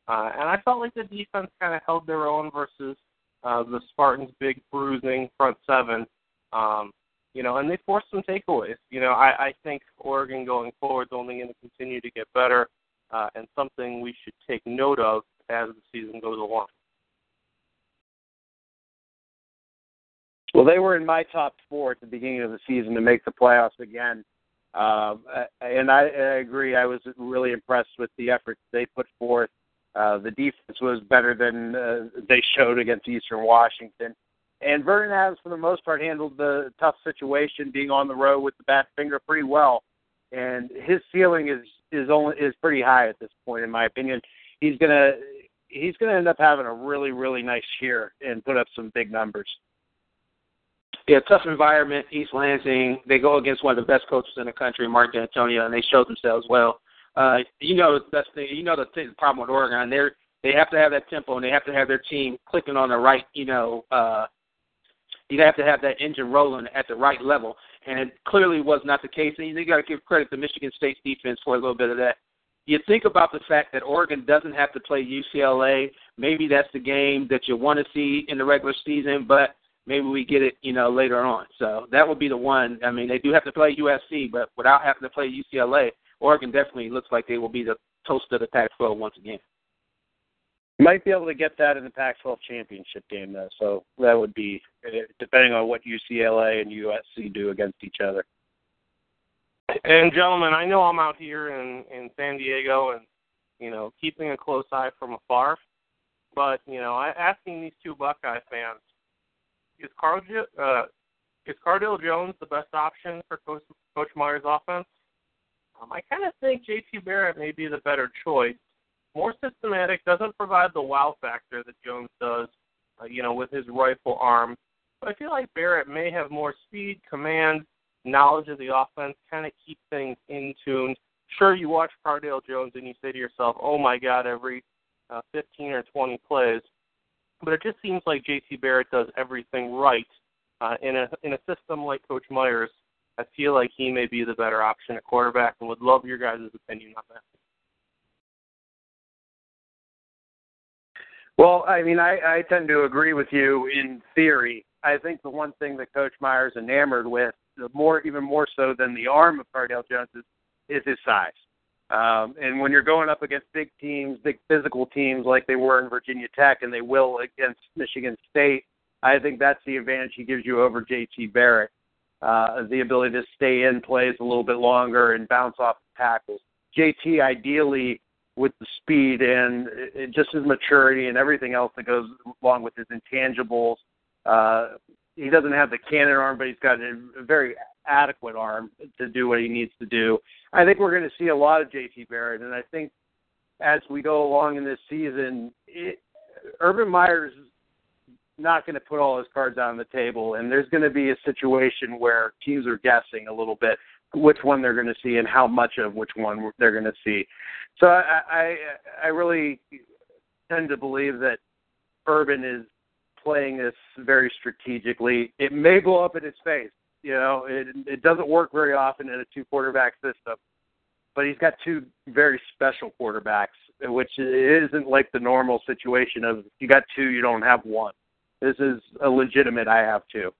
Speaker 5: uh, and I felt like the defense kind of held their own versus uh, the Spartans' big bruising front seven. Um, you know, and they forced some takeaways. You know, I, I think Oregon going forward is only going to continue to get better, uh, and something we should take note of as the season goes along.
Speaker 3: Well, they were in my top four at the beginning of the season to make the playoffs again. Um, and I, I agree. I was really impressed with the effort they put forth. Uh, the defense was better than uh, they showed against Eastern Washington. And Vernon has, for the most part, handled the tough situation, being on the road with the bat finger pretty well. And his ceiling is is only is pretty high at this point, in my opinion. He's gonna he's gonna end up having a really really nice year and put up some big numbers.
Speaker 2: Yeah, tough environment, East Lansing. They go against one of the best coaches in the country, Mark Dantonio, and they showed themselves well. Uh, you know the best thing. You know the, thing, the problem with Oregon. They're they have to have that tempo and they have to have their team clicking on the right. You know, uh, you have to have that engine rolling at the right level, and it clearly was not the case. And you got to give credit to Michigan State's defense for a little bit of that. You think about the fact that Oregon doesn't have to play UCLA. Maybe that's the game that you want to see in the regular season, but maybe we get it, you know, later on. So that would be the one. I mean, they do have to play USC, but without having to play UCLA, Oregon definitely looks like they will be the toast of the Pac-12 once again.
Speaker 3: Might be able to get that in the Pac-12 championship game, though. So that would be depending on what UCLA and USC do against each other.
Speaker 5: And gentlemen, I know I'm out here in in San Diego, and you know, keeping a close eye from afar. But you know, I asking these two Buckeye fans is Carl uh, is Cardale Jones the best option for Coach, Coach Meyer's offense? Um, I kind of think J.T. Barrett may be the better choice. More systematic, doesn't provide the wow factor that Jones does, uh, you know, with his rifle arm. But I feel like Barrett may have more speed, command, knowledge of the offense, kind of keep things in tune. Sure, you watch Cardale Jones and you say to yourself, "Oh my God!" Every uh, 15 or 20 plays, but it just seems like J.T. Barrett does everything right uh, in a in a system like Coach Meyer's. I feel like he may be the better option at quarterback, and would love your guys' opinion on that.
Speaker 3: Well, I mean, I, I tend to agree with you in theory. I think the one thing that Coach Meyer's enamored with, the more even more so than the arm of Cardale Jones, is, is his size. Um, and when you're going up against big teams, big physical teams like they were in Virginia Tech and they will against Michigan State, I think that's the advantage he gives you over JT Barrett. Uh, the ability to stay in plays a little bit longer and bounce off tackles. JT ideally with the speed and just his maturity and everything else that goes along with his intangibles. Uh, he doesn't have the cannon arm, but he's got a very adequate arm to do what he needs to do. I think we're going to see a lot of JT Barrett, and I think as we go along in this season, it, Urban Meyer's not going to put all his cards on the table, and there's going to be a situation where teams are guessing a little bit which one they're going to see and how much of which one they're going to see. So I, I, I really tend to believe that Urban is playing this very strategically. It may blow up in his face. You know, it it doesn't work very often in a two quarterback system. But he's got two very special quarterbacks, which isn't like the normal situation of you got two, you don't have one. This is a legitimate I have two.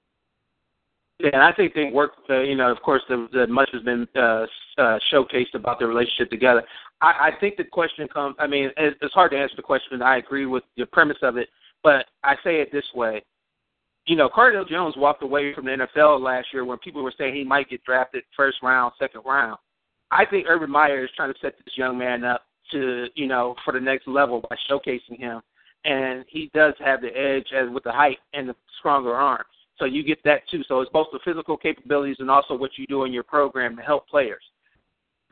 Speaker 2: Yeah, and I think they work. Uh, you know, of course, the, the much has been uh, uh, showcased about their relationship together. I, I think the question comes. I mean, it's, it's hard to answer the question. I agree with the premise of it, but I say it this way: you know, Cardale Jones walked away from the NFL last year when people were saying he might get drafted first round, second round. I think Urban Meyer is trying to set this young man up to, you know, for the next level by showcasing him. And he does have the edge as with the height and the stronger arm. So you get that too. So it's both the physical capabilities and also what you do in your program to help players.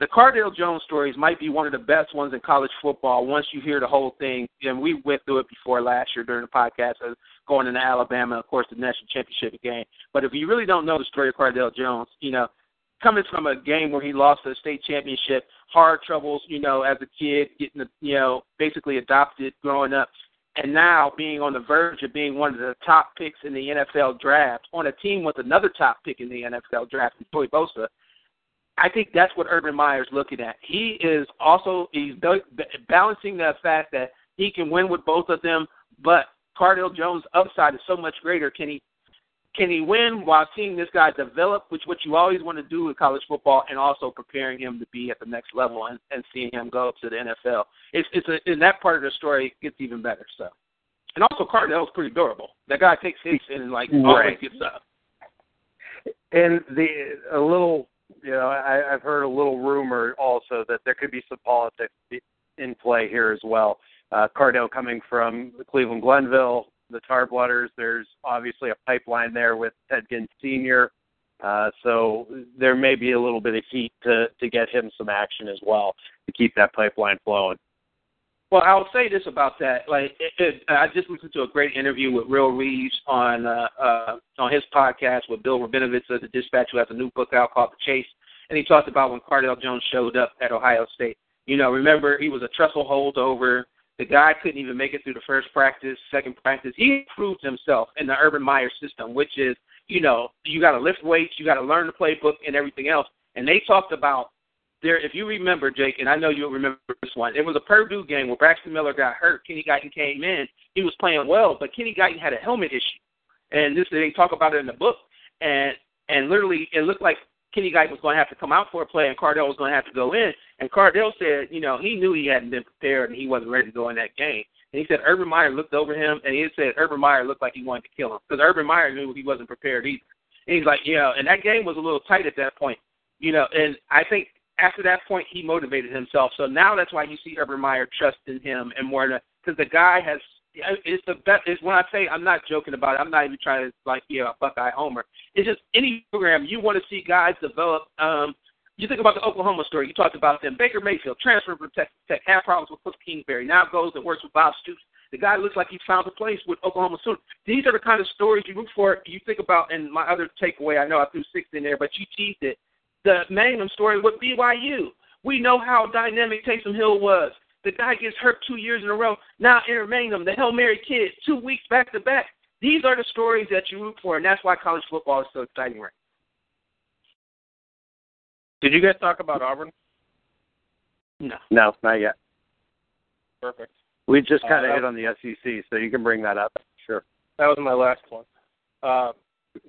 Speaker 2: The Cardale Jones stories might be one of the best ones in college football once you hear the whole thing. And we went through it before last year during the podcast, uh, going into Alabama, of course, the national championship game. But if you really don't know the story of Cardale Jones, you know, coming from a game where he lost the state championship, hard troubles, you know, as a kid, getting, you know, basically adopted growing up, and now being on the verge of being one of the top picks in the NFL draft on a team with another top pick in the NFL draft, Joey Bosa. I think that's what Urban Meyer's looking at. He is also he's balancing the fact that he can win with both of them, but Cardale Jones' upside is so much greater. Can he can he win while seeing this guy develop, which what you always want to do in college football, and also preparing him to be at the next level and, and seeing him go up to the NFL? It's it's a, in that part of the story it gets even better. So, and also Cardale's pretty durable. That guy takes hits and like
Speaker 3: right.
Speaker 2: always gets up.
Speaker 3: And the a little, you know, I, I've heard a little rumor also that there could be some politics in play here as well. Uh, Cardale coming from Cleveland Glenville, the Tarblooders. There's obviously a pipeline there with Ted Ginn Sr. Uh, so there may be a little bit of heat to to get him some action as well to keep that pipeline flowing.
Speaker 2: Well, I'll say this about that. Like, it, it, I just listened to a great interview with Real Reeves on uh, uh, on his podcast with Bill Rabinowitz of the Dispatch, who has a new book out called The Chase, and he talked about when Cardale Jones showed up at Ohio State. You know, remember he was a Tressel holdover. The guy couldn't even make it through the first practice, second practice. He proved himself in the Urban Meyer system, which is, you know, you got to lift weights, you got to learn the playbook, and everything else. And they talked about there. If you remember, Jake, and I know you'll remember this one. It was a Purdue game where Braxton Miller got hurt. Kenny Guiton came in. He was playing well, but Kenny Guiton had a helmet issue, and this they talk about it in the book. And and literally, it looked like Kenny Guiton was going to have to come out for a play, and Cardale was going to have to go in. And Cardale said, you know, he knew he hadn't been prepared and he wasn't ready to go in that game. And he said Urban Meyer looked over him, and he said Urban Meyer looked like he wanted to kill him because Urban Meyer knew he wasn't prepared either. And he's like, know, and that game was a little tight at that point, you know. And I think after that point, he motivated himself. So now that's why you see Urban Meyer trusting him and more because the guy has it's the best. It's when I say I'm not joking about it. I'm not even trying to like be a Buckeye homer. It's just any program you want to see guys develop. Um, you think about the Oklahoma story. You talked about them. Baker Mayfield transferred from Texas Tech, had problems with Cliff Kingsbury. Now goes and works with Bob Stoops. The guy looks like he found a place with Oklahoma soon. These are the kind of stories you look for. You think about, and my other takeaway, I know I threw six in there, but you teased it. The Mangum story with BYU. We know how dynamic Taysom Hill was. The guy gets hurt two years in a row. Now enter Mangum, the Hail Mary kid, two weeks back to back. These are the stories that you root for, and that's why college football is so exciting right
Speaker 5: Did you guys talk about Auburn?
Speaker 2: No.
Speaker 3: No, not yet.
Speaker 5: Perfect.
Speaker 3: We just kind of
Speaker 5: Uh,
Speaker 3: hit on the SEC, so you can bring that up. Sure.
Speaker 5: That was my last one. Uh,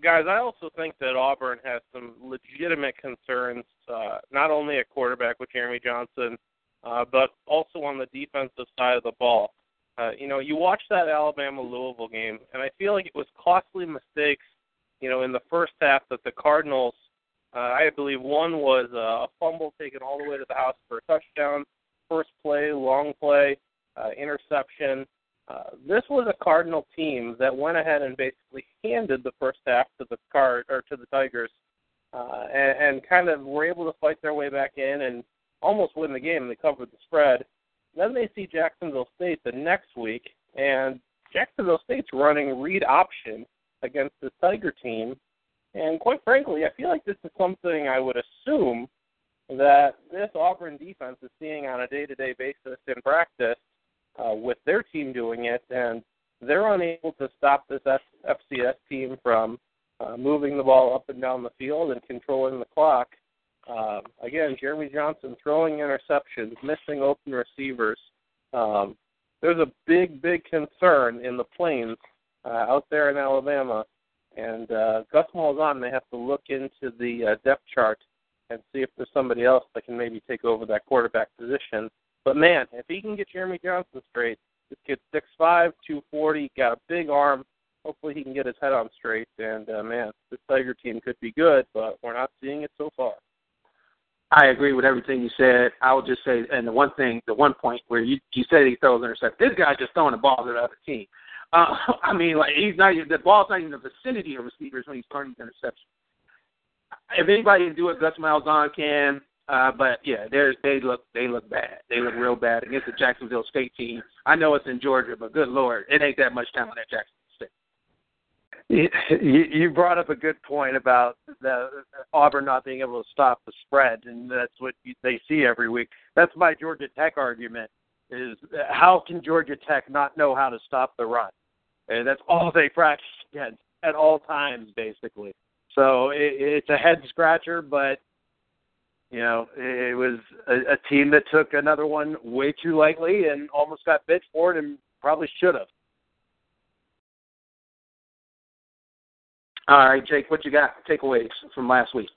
Speaker 5: guys, I also think that Auburn has some legitimate concerns, uh, not only at quarterback with Jeremy Johnson, uh, but also on the defensive side of the ball. Uh, you know, you watch that Alabama Louisville game, and I feel like it was costly mistakes. You know, in the first half that the Cardinals, uh, I believe one was uh, a fumble taken all the way to the house for a touchdown, first play, long play, uh, interception. Uh, this was a Cardinal team that went ahead and basically handed the first half to the card or to the Tigers, uh, and, and kind of were able to fight their way back in and almost win the game. They covered the spread. Then they see Jacksonville State the next week, and Jacksonville State's running read option against the Tiger team. And quite frankly, I feel like this is something I would assume that this Auburn defense is seeing on a day-to-day basis in practice uh, with their team doing it, and they're unable to stop this F- FCS team from uh, moving the ball up and down the field and controlling the clock. Um, again, Jeremy Johnson throwing interceptions, missing open receivers. Um, there's a big, big concern in the plains uh, out there in Alabama, and uh, Gus Malzahn may have to look into the uh, depth chart and see if there's somebody else that can maybe take over that quarterback position. But man, if he can get Jeremy Johnson straight, this kid's six five, two forty, got a big arm. Hopefully, he can get his head on straight. And uh, man, this Tiger team could be good, but we're not seeing it so far.
Speaker 2: I agree with everything you said. I would just say, and the one thing, the one point where you you said he throws intercept. This guy just throwing the ball to the other team. Uh, I mean, like he's not the ball's not in the vicinity of receivers when he's throwing interceptions. If anybody can do it, Gus Malzahn can. Uh, but yeah, they they look they look bad. They look real bad against the Jacksonville State team. I know it's in Georgia, but good lord, it ain't that much talent at Jacksonville State.
Speaker 3: You, you brought up a good point about the Auburn not being able to stop the spread, and that's what they see every week. That's my Georgia Tech argument: is how can Georgia Tech not know how to stop the run? And that's all they practice against at all times, basically. So it, it's a head scratcher, but you know, it was a, a team that took another one way too lightly and almost got bit for it, and probably should have.
Speaker 2: All right, Jake, what you got takeaways from last week?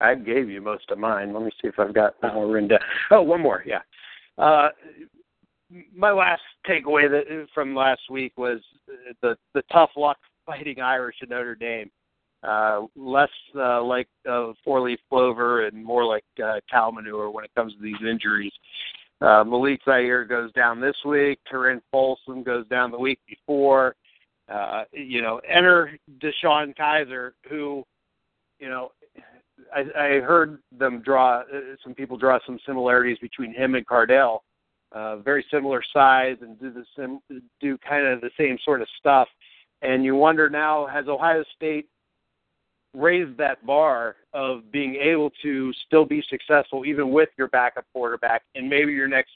Speaker 3: I gave you most of mine. Let me see if I've got written down. Oh, one more, yeah. Uh, my last takeaway that, from last week was the the tough luck fighting Irish at Notre Dame. Uh, less uh, like uh, four leaf clover and more like uh, cow manure when it comes to these injuries. Uh, Malik Zaire goes down this week. Tarean Folston goes down the week before. Uh, you know, enter DeShone Kizer, who, you know, I, I heard them draw uh, some people draw some similarities between him and Cardale. Uh, very similar size and do the sim, do kind of the same sort of stuff. And you wonder now, has Ohio State raised that bar of being able to still be successful even with your backup quarterback and maybe your next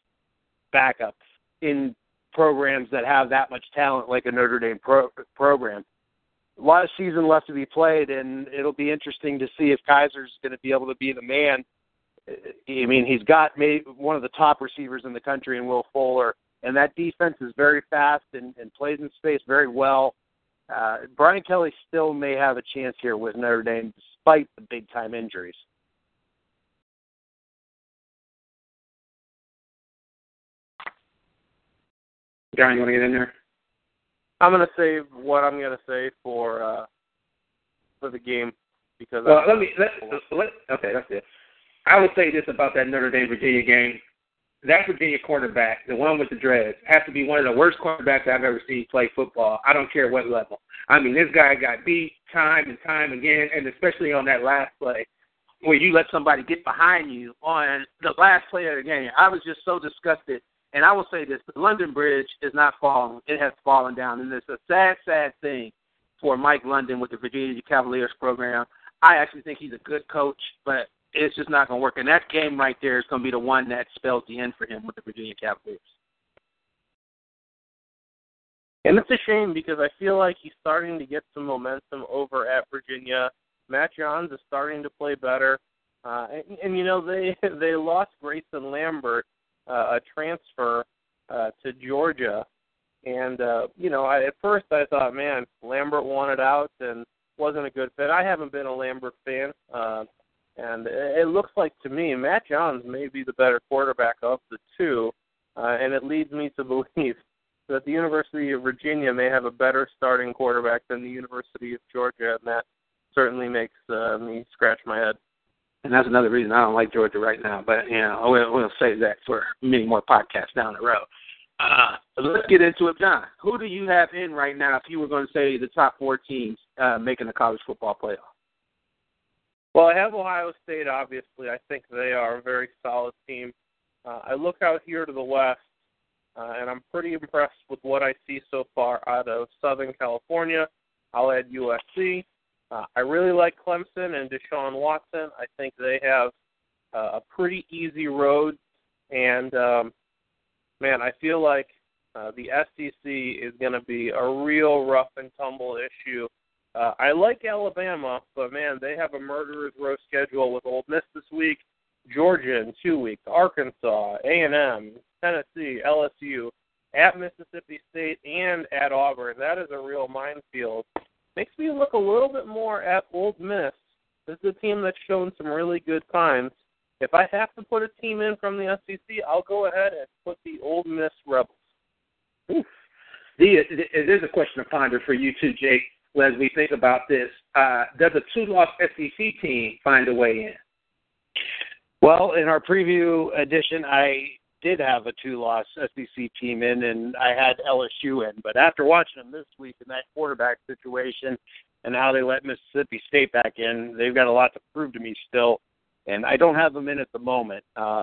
Speaker 3: backup in programs that have that much talent like a Notre Dame pro- program. A lot of season left to be played, and it'll be interesting to see if Kizer's going to be able to be the man. I mean, he's got maybe one of the top receivers in the country in Will Fuller, and that defense is very fast and, and plays in space very well uh, Brian Kelly still may have a chance here with Notre Dame despite the big time injuries.
Speaker 2: John, you want to get in there?
Speaker 5: I'm gonna save what I'm gonna say for uh for the game because
Speaker 2: well, let me let, let okay, that's it. I would say this about that Notre Dame Virginia game that Virginia quarterback, the one with the dreads, has to be one of the worst quarterbacks I've ever seen play football. I don't care what level. I mean, this guy got beat time and time again, and especially on that last play where you let somebody get behind you on the last play of the game. I was just so disgusted. And I will say this: the London Bridge is not falling; it has fallen down, and it's a sad, sad thing for Mike London with the Virginia Cavaliers program. I actually think he's a good coach, but it's just not going to work. And that game right there is going to be the one that spells the end for him with the Virginia Cavaliers.
Speaker 5: And it's a shame because I feel like he's starting to get some momentum over at Virginia. Matt Johns is starting to play better, uh, and, and you know they they lost Grayson Lambert, uh, a transfer uh, to Georgia, and uh, you know I, at first I thought, man, Lambert wanted out and wasn't a good fit. I haven't been a Lambert fan. Uh, and it looks like to me Matt Johns may be the better quarterback of the two, uh, and it leads me to believe that the University of Virginia may have a better starting quarterback than the University of Georgia, and that certainly makes uh, me scratch my head.
Speaker 2: And that's another reason I don't like Georgia right now. But you know, we'll, we'll save that for many more podcasts down the road. Uh, let's get into it, John. Who do you have in right now? If you were going to say the top four teams uh, making the college football playoff?
Speaker 5: Well, I have Ohio State, obviously. I think they are a very solid team. Uh, I look out here to the west, uh, and I'm pretty impressed with what I see so far out of Southern California. I'll add USC. Uh, I really like Clemson and Deshaun Watson. I think they have uh, a pretty easy road, and um, man, I feel like uh, the SEC is going to be a real rough and tumble issue uh, I like Alabama, but man, they have a murderer's row schedule with Ole Miss this week, Georgia in two weeks, Arkansas, A and M, Tennessee, LSU, at Mississippi State, and at Auburn. That is a real minefield. Makes me look a little bit more at Ole Miss. This is a team that's shown some really good signs. If I have to put a team in from the SEC, I'll go ahead and put the Ole Miss Rebels.
Speaker 2: Oof. There's a question to ponder for you too, Jake as we think about this, uh, does a two-loss SEC team find a way in?
Speaker 3: Well, in our preview edition, I did have a two-loss SEC team in, and I had LSU in. But after watching them this week in that quarterback situation and how they let Mississippi State back in, they've got a lot to prove to me still, and I don't have them in at the moment. Uh,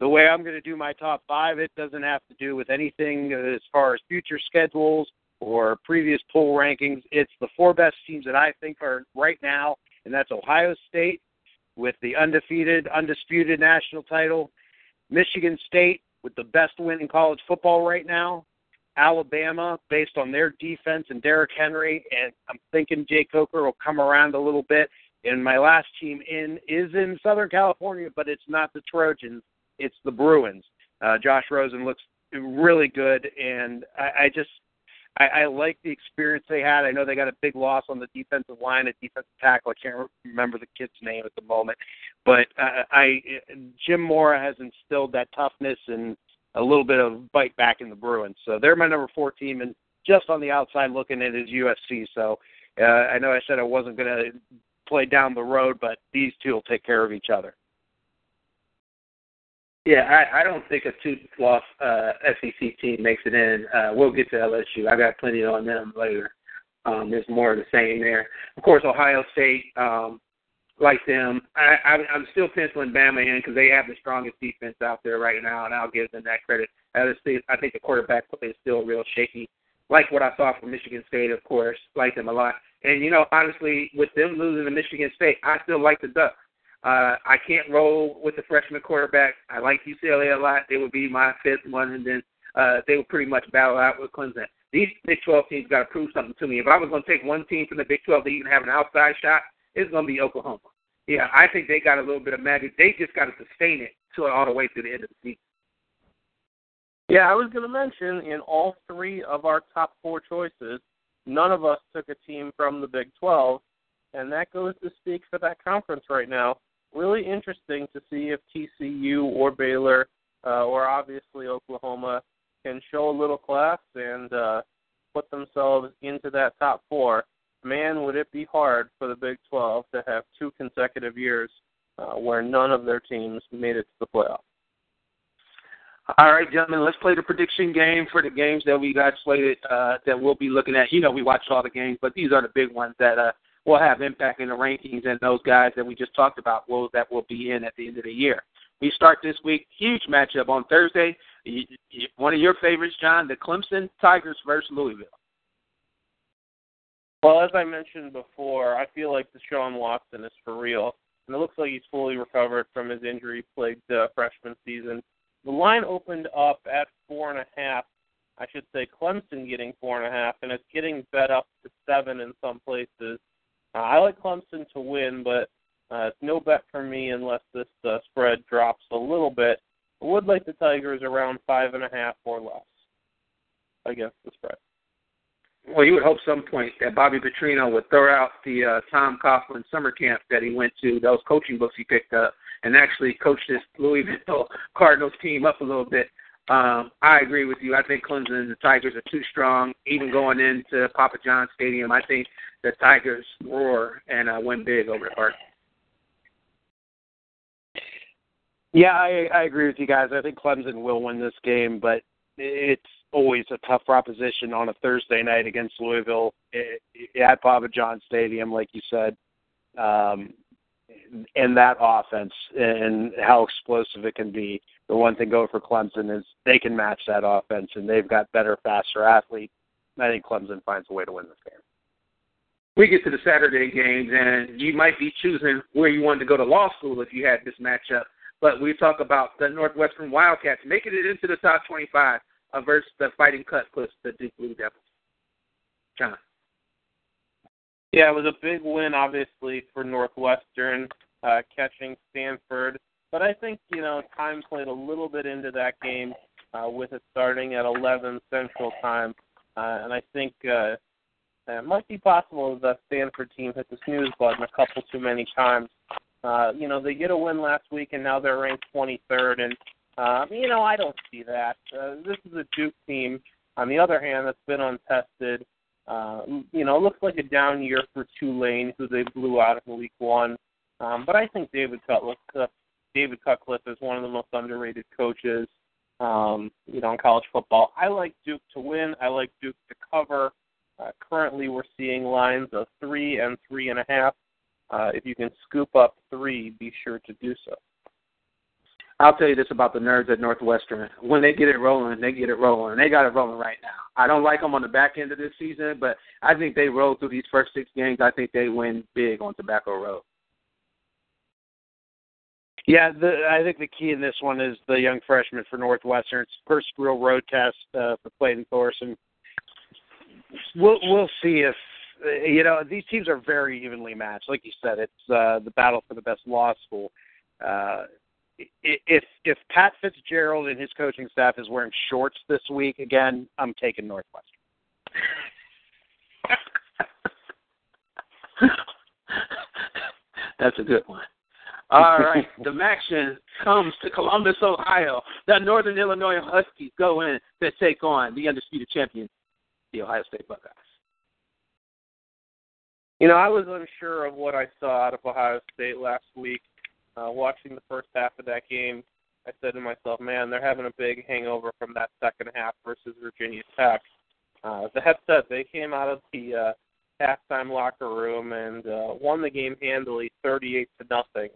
Speaker 3: the way I'm going to do my top five, it doesn't have to do with anything as far as future schedules or previous poll rankings. It's the four best teams that I think are right now, and that's Ohio State with the undefeated, undisputed national title, Michigan State with the best win in college football right now, Alabama based on their defense and Derrick Henry, and I'm thinking Jake Coker will come around a little bit. And my last team in is in Southern California, but it's not the Trojans, it's the Bruins. Uh, Josh Rosen looks really good, and I, I just I, I like the experience they had. I know they got a big loss on the defensive line, a defensive tackle. I can't remember the kid's name at the moment, but uh, I Jim Mora has instilled that toughness and a little bit of bite back in the Bruins. So they're my number four team, and just on the outside looking at is USC. So uh, I know I said I wasn't going to play down the road, but these two will take care of each other.
Speaker 2: Yeah, I, I don't think a two-loss uh, SEC team makes it in. Uh, we'll get to LSU. I got plenty on them later. Um, there's more of the same there. Of course, Ohio State, um, like them, I, I, I'm still penciling Bama in because they have the strongest defense out there right now, and I'll give them that credit. I think the quarterback play is still real shaky. Like what I saw from Michigan State, of course, like them a lot. And you know, honestly, with them losing to Michigan State, I still like the Ducks. Uh, I can't roll with the freshman quarterback. I like UCLA a lot. They would be my fifth one, and then uh, they would pretty much battle out with Clemson. These Big 12 teams got to prove something to me. If I was going to take one team from the Big 12 that even have an outside shot, it's going to be Oklahoma. Yeah, I think they got a little bit of magic. They just got to sustain it to all the way through the end of the season.
Speaker 5: Yeah, I was going to mention in all three of our top four choices, none of us took a team from the Big 12, and that goes to speak for that conference right now really interesting to see if TCU or Baylor uh, or obviously Oklahoma can show a little class and uh, put themselves into that top four. Man, would it be hard for the Big 12 to have two consecutive years uh, where none of their teams made it to the playoff.
Speaker 2: All right, gentlemen, let's play the prediction game for the games that we got slated uh, that we'll be looking at. You know, we watch all the games, but these are the big ones that uh, will have impact in the rankings and those guys that we just talked about will that will be in at the end of the year. We start this week huge matchup on Thursday. One of your favorites, John, the Clemson Tigers versus Louisville.
Speaker 5: Well, as I mentioned before, I feel like Deshaun Watson is for real, and it looks like he's fully recovered from his injury-plagued uh, freshman season. The line opened up at four and a half. I should say Clemson getting four and a half, and it's getting bet up to seven in some places. Uh, I like Clemson to win, but uh, it's no bet for me unless this uh, spread drops a little bit. I would like the Tigers around five and a half or less against the spread.
Speaker 2: Well, you would hope some point that Bobby Petrino would throw out the uh, Tom Coughlin summer camp that he went to, those coaching books he picked up, and actually coach this Louisville Cardinals team up a little bit. Um, I agree with you. I think Clemson and the Tigers are too strong, even going into Papa John Stadium. I think the Tigers roar and uh, win big over the Park.
Speaker 3: Yeah, I, I agree with you guys. I think Clemson will win this game, but it's always a tough proposition on a Thursday night against Louisville at Papa John Stadium, like you said. Um, and that offense and how explosive it can be. The one thing going for Clemson is they can match that offense, and they've got better, faster athletes. I think Clemson finds a way to win this game
Speaker 2: we get to the Saturday games, and you might be choosing where you wanted to go to law school if you had this matchup. But we talk about the Northwestern Wildcats making it into the top 25 uh, versus the Fighting Cutcliffes, the Duke Blue Devils. John.
Speaker 5: Yeah, it was a big win, obviously, for Northwestern uh, catching Stanford. But I think, you know, time played a little bit into that game uh, with it starting at 11 Central Time. Uh, and I think uh, it might be possible that the Stanford team hit the snooze button a couple too many times. Uh, you know, they get a win last week and now they're ranked 23rd, and uh, you know I don't see that. Uh, this is a Duke team, on the other hand, that's been untested. Uh, you know, looks like a down year for Tulane, who they blew out in Week One. Um, but I think David Cutcliffe, uh, David Cutcliffe is one of the most underrated coaches um, you know, in college football. I like Duke to win. I like Duke to cover. Uh, currently, we're seeing lines of three and three and a half. Uh, if you can scoop up three, be sure to do so.
Speaker 2: I'll tell you this about the nerds at Northwestern. When they get it rolling, they get it rolling. They got it rolling right now. I don't like them on the back end of this season, but I think they roll through these first six games. I think they win big on Tobacco Road.
Speaker 3: Yeah, the, I think the key in this one is the young freshman for Northwestern. It's first real road test uh, for Clayton Thorson. We'll we'll see if you know these teams are very evenly matched. Like you said, it's uh, the battle for the best law school. Uh, if if Pat Fitzgerald and his coaching staff is wearing shorts this week again, I'm taking Northwestern.
Speaker 2: That's a good one. All right, the action comes to Columbus, Ohio. The Northern Illinois Huskies go in to take on the undisputed champion, the Ohio State Buckeyes.
Speaker 5: You know, I was unsure of what I saw out of Ohio State last week. Uh, watching the first half of that game, I said to myself, man, they're having a big hangover from that second half versus Virginia Tech. Uh, the headset, they came out of the uh, halftime locker room and uh, won the game handily, 38 to nothing.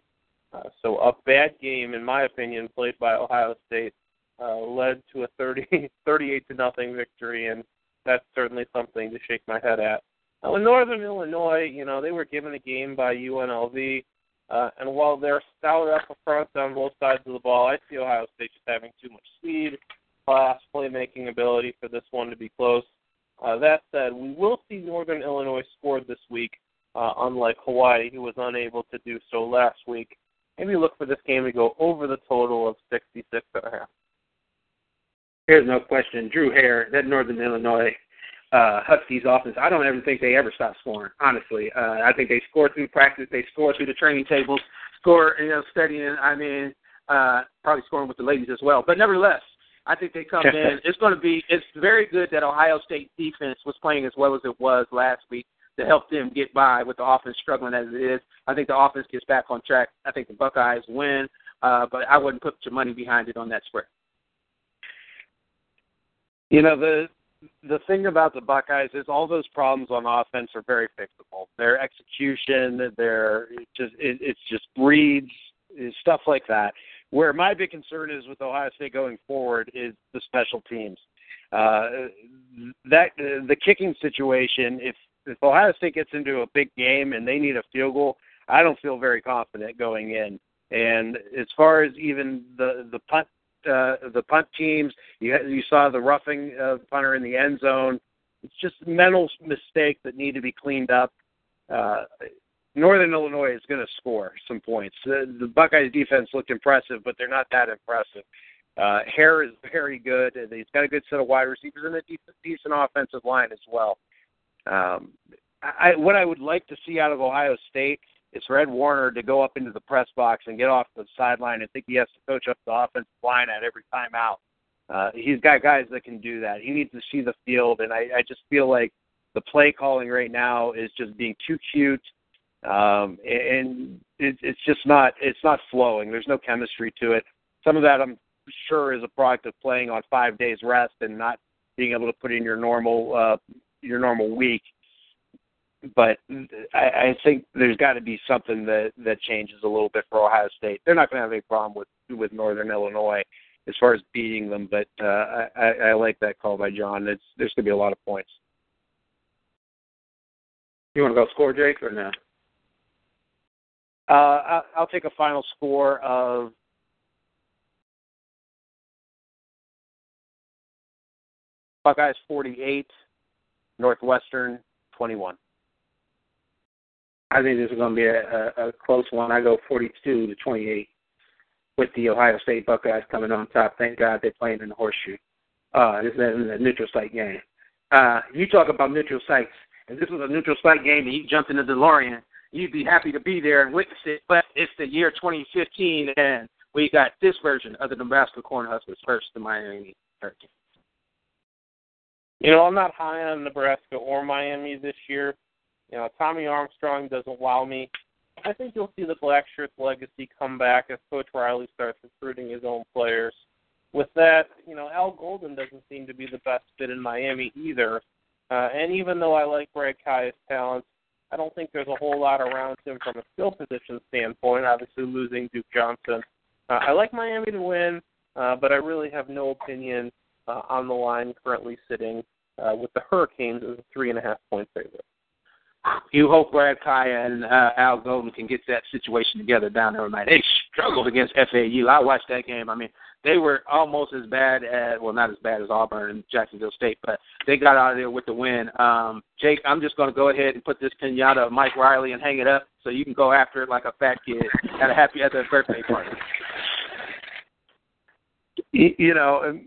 Speaker 5: Uh, so a bad game, in my opinion, played by Ohio State, uh, led to a 30, 38 to nothing victory, and that's certainly something to shake my head at. Uh, in Northern Illinois, you know, they were given a game by UNLV, uh, and while they're stout up front on both sides of the ball, I see Ohio State just having too much speed, class, playmaking ability for this one to be close. Uh, that said, we will see Northern Illinois score this week, uh, unlike Hawaii, who was unable to do so last week maybe look for this game to go over the total of 66 and a half.
Speaker 2: Here's no question. Drew Hare, that Northern Illinois uh, Huskies offense, I don't ever think they ever stop scoring, honestly. Uh, I think they score through practice, they score through the training tables, score, you know, studying, I mean, uh, probably scoring with the ladies as well. But nevertheless, I think they come in. It's going to be, it's very good that Ohio State defense was playing as well as it was last week to help them get by with the offense struggling as it is. I think the offense gets back on track. I think the Buckeyes win, uh, but I wouldn't put your money behind it on that spread.
Speaker 3: You know the the thing about the Buckeyes is all those problems on offense are very fixable. Their execution, their just it, it's just reads, stuff like that. Where my big concern is with Ohio State going forward is the special teams. Uh, that uh, the kicking situation. If if Ohio State gets into a big game and they need a field goal, I don't feel very confident going in. And as far as even the the punt uh, the punt teams, you you saw the roughing the punter in the end zone. It's just mental mistakes that need to be cleaned up. Uh, Northern Illinois is going to score some points. The, the Buckeyes defense looked impressive, but they're not that impressive. Uh, Hare is very good. He's got a good set of wide receivers and a decent, decent offensive line as well. Um, I, what I would like to see out of Ohio State is Ed Warinner to go up into the press box and get off the sideline. I think he has to coach up the offensive line at every time out. Uh, he's got guys that can do that. He needs to see the field, and I, I just feel like the play calling right now is just being too cute, um, and it, it's just not it's not flowing. There's no chemistry to it. Some of that I'm sure is a product of playing on five days rest and not being able to put in your normal uh, your normal week. But I, I think there's got to be something that that changes a little bit for Ohio State. They're not going to have any problem with with Northern Illinois as far as beating them, but uh, I, I like that call by John. It's there's going to be a lot of points.
Speaker 2: You want to go score, Jake, or no?
Speaker 3: Uh, I'll take a final score of Buckeyes 48, Northwestern 21.
Speaker 2: I think this is going to be a, a, a close one. I go 42 to 28 with the Ohio State Buckeyes coming on top. Thank God they're playing in the horseshoe. Uh, this is a neutral site game. Uh, you talk about neutral sites. If this was a neutral site game and you jumped in the DeLorean, you'd be happy to be there and witness it. But it's the year 2015, and we got this version of the Nebraska Cornhuskers versus the Miami Hurricanes.
Speaker 5: You know, I'm not high on Nebraska or Miami this year. You know, Tommy Armstrong doesn't wow me. I think you'll see the Black Shirts legacy come back as Coach Riley starts recruiting his own players. with that, you know, Al Golden doesn't seem to be the best fit in Miami either. Uh, and even though I like Brad Kaaya's talent, I don't think there's a whole lot around him from a skill position standpoint. Obviously, losing Duke Johnson. Uh, I like Miami to win, uh, but I really have no opinion uh, on the line currently sitting uh, with the Hurricanes as a three and a half point favorite.
Speaker 2: You hope Brad Kaaya and uh, Al Golden can get that situation together down there tonight. They struggled against FAU. I watched that game. I mean, they were almost as bad as well, not as bad as Auburn and Jacksonville State, but they got out of there with the win. Um, Jake, I'm just going to go ahead and put this pinata of Mike Riley and hang it up so you can go after it like a fat kid at a happy at birthday party.
Speaker 3: You know,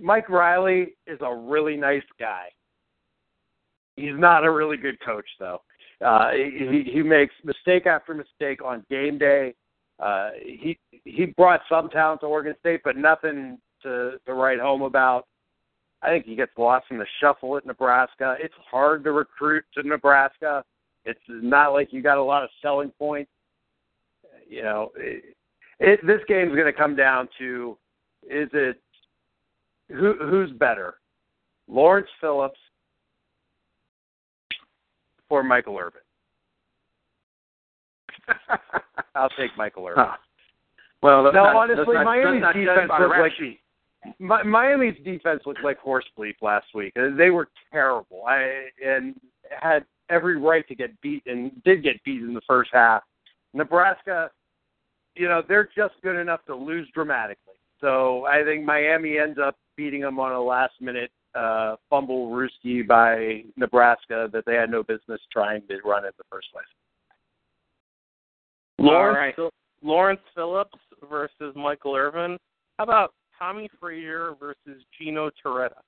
Speaker 3: Mike Riley is a really nice guy. He's not a really good coach, though. Uh, he, he makes mistake after mistake on game day. Uh, he he brought some talent to Oregon State, but nothing to to write home about. I think he gets lost in the shuffle at Nebraska. It's hard to recruit to Nebraska. It's not like you got a lot of selling points. You know, it, it, this game's going to come down to is it who who's better, Lawrence Phillips or Michael Irvin? I'll take Michael Irvin.
Speaker 2: Huh. Well,
Speaker 3: no,
Speaker 2: not,
Speaker 3: honestly,
Speaker 2: not,
Speaker 3: Miami's
Speaker 2: not
Speaker 3: defense
Speaker 2: looked
Speaker 3: looked like
Speaker 2: sheet.
Speaker 3: Mi- Miami's defense looked like horse bleep last week. Uh, They were terrible. I and had every right to get beat and did get beat in the first half. Nebraska, you know, they're just good enough to lose dramatically. So I think Miami ends up beating them on a last minute uh, fumble rooski by Nebraska that they had no business trying to run in the first place.
Speaker 5: Lawrence,
Speaker 2: All right.
Speaker 5: Phil- Lawrence Phillips versus Michael Irvin. How about Tommie Frazier versus Gino Torretta?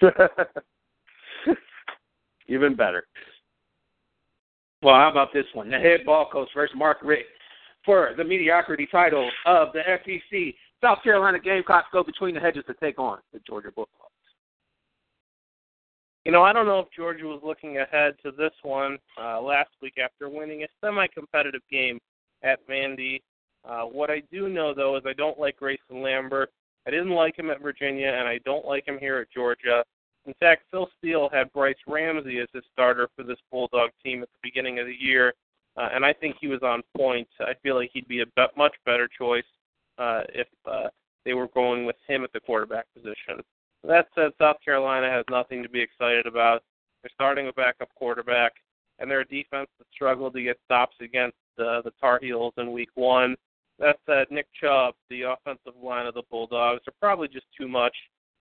Speaker 3: Even better.
Speaker 2: Well, how about this one? The head ball coach versus Mark Richt for the mediocrity title of the SEC. South Carolina Gamecocks go between the hedges to take on the Georgia Bulldogs.
Speaker 5: You know, I don't know if Georgia was looking ahead to this one uh, last week after winning a semi-competitive game at Vandy. Uh, what I do know, though, is I don't like Grayson Lambert. I didn't like him at Virginia, and I don't like him here at Georgia. In fact, Phil Steele had Brice Ramsey as his starter for this Bulldog team at the beginning of the year, uh, and I think he was on point. I feel like he'd be a be- much better choice uh, if uh, they were going with him at the quarterback position. That said, South Carolina has nothing to be excited about. They're starting a backup quarterback, and they're defense that struggled to get stops against uh, the Tar Heels in Week One. That said, Nick Chubb, the offensive line of the Bulldogs, are probably just too much.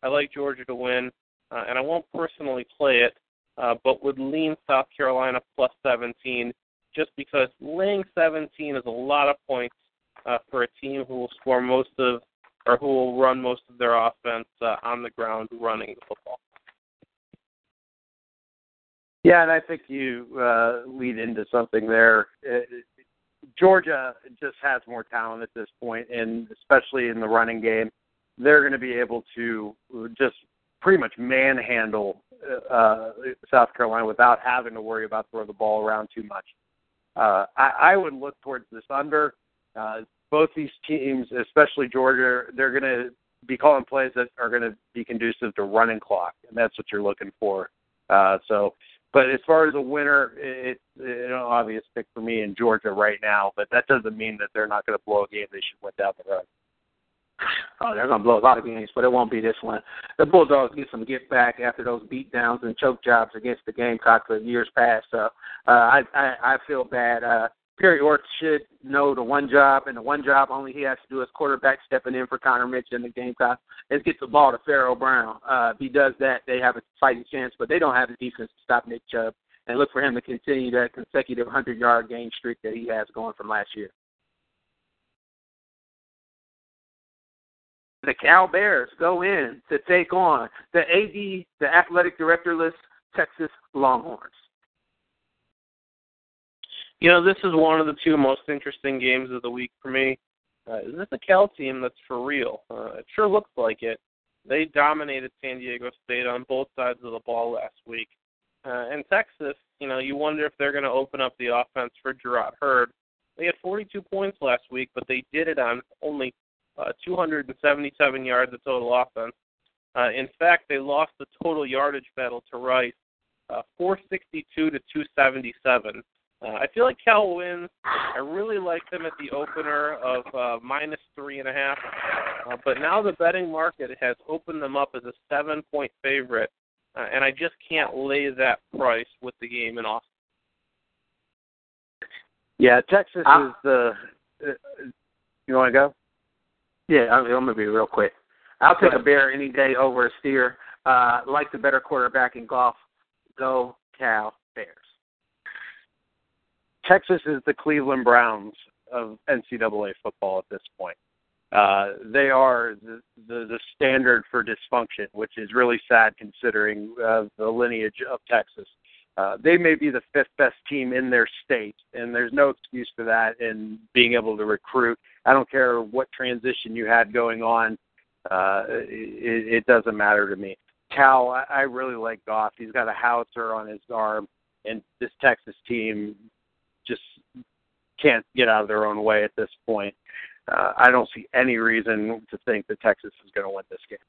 Speaker 5: I like Georgia to win, uh, and I won't personally play it, uh, but would lean South Carolina plus 17, just because laying 17 is a lot of points uh, for a team who will score most of or who will run most of their offense uh, on the ground running the football.
Speaker 3: Yeah, and I think you uh, lead into something there. Uh, Georgia just has more talent at this point, and especially in the running game, they're going to be able to just pretty much manhandle uh, South Carolina without having to worry about throwing the ball around too much. Uh, I, I would look towards this under. Uh, both these teams, especially Georgia, they're going to be calling plays that are going to be conducive to running clock, and that's what you're looking for. Uh, so, but as far as a winner, it's an obvious pick for me in Georgia right now. But that doesn't mean that they're not going to blow a game they should win down the road.
Speaker 2: Oh, they're going to blow a lot of games, but it won't be this one. The Bulldogs get some get back after those beat downs and choke jobs against the Gamecocks of years past. So uh, I, I I feel bad. Uh, Perry Orth should know the one job, and the one job only he has to do as quarterback stepping in for Connor Mitch in the Gamecocks is get the ball to Pharaoh Brown. Uh, if he does that, they have a fighting chance, but they don't have the defense to stop Nick Chubb and look for him to continue that consecutive 100-yard game streak that he has going from last year. The Cal Bears go in to take on the AD, the athletic directorless Texas Longhorns.
Speaker 5: You know, this is one of the two most interesting games of the week for me. Uh, is this a Cal team that's for real? Uh, it sure looks like it. They dominated San Diego State on both sides of the ball last week. Uh, and Texas, you know, you wonder if they're going to open up the offense for Jerrod Heard. They had 42 points last week, but they did it on only uh, 277 yards of total offense. Uh, in fact, they lost the total yardage battle to Rice, uh, 462 to 277. Uh, I feel like Cal wins. I really like them at the opener of uh, minus three and a half, uh, but now the betting market has opened them up as a seven-point favorite, uh, and I just can't lay that price with the game in Austin.
Speaker 3: Yeah, Texas
Speaker 2: Uh,
Speaker 3: is the. Uh, you want to go?
Speaker 2: Yeah, I'm, I'm gonna be real quick. I'll take a bear any day over a steer. Uh, like the better quarterback in golf. Go Cal Bears.
Speaker 3: Texas is the Cleveland Browns of NCAA football at this point. Uh, they are the, the the standard for dysfunction, which is really sad considering uh, the lineage of Texas. Uh, they may be the fifth best team in their state, and there's no excuse for that in being able to recruit. I don't care what transition you had going on; uh, it, it doesn't matter to me. Cal, I, I really like Goff. He's got a howitzer on his arm, and this Texas team just can't get out of their own way at this point. Uh, I don't see any reason to think that Texas is going to win this game.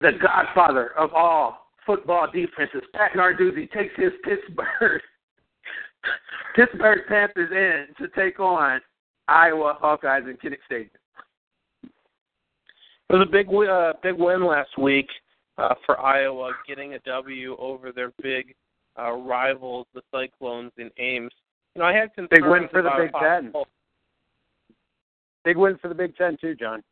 Speaker 2: The godfather of all football defenses, Pat Narduzzi, takes his Pittsburgh Pittsburgh Panthers in to take on Iowa Hawkeyes in Kinnick Stadium.
Speaker 5: It was a big uh, big win last week uh, for Iowa, getting a W over their big uh, rivals, the Cyclones in Ames. You know, I had concerns
Speaker 3: Big win for the Big Ten.
Speaker 5: possible-
Speaker 3: Big win for the Big Ten too, John.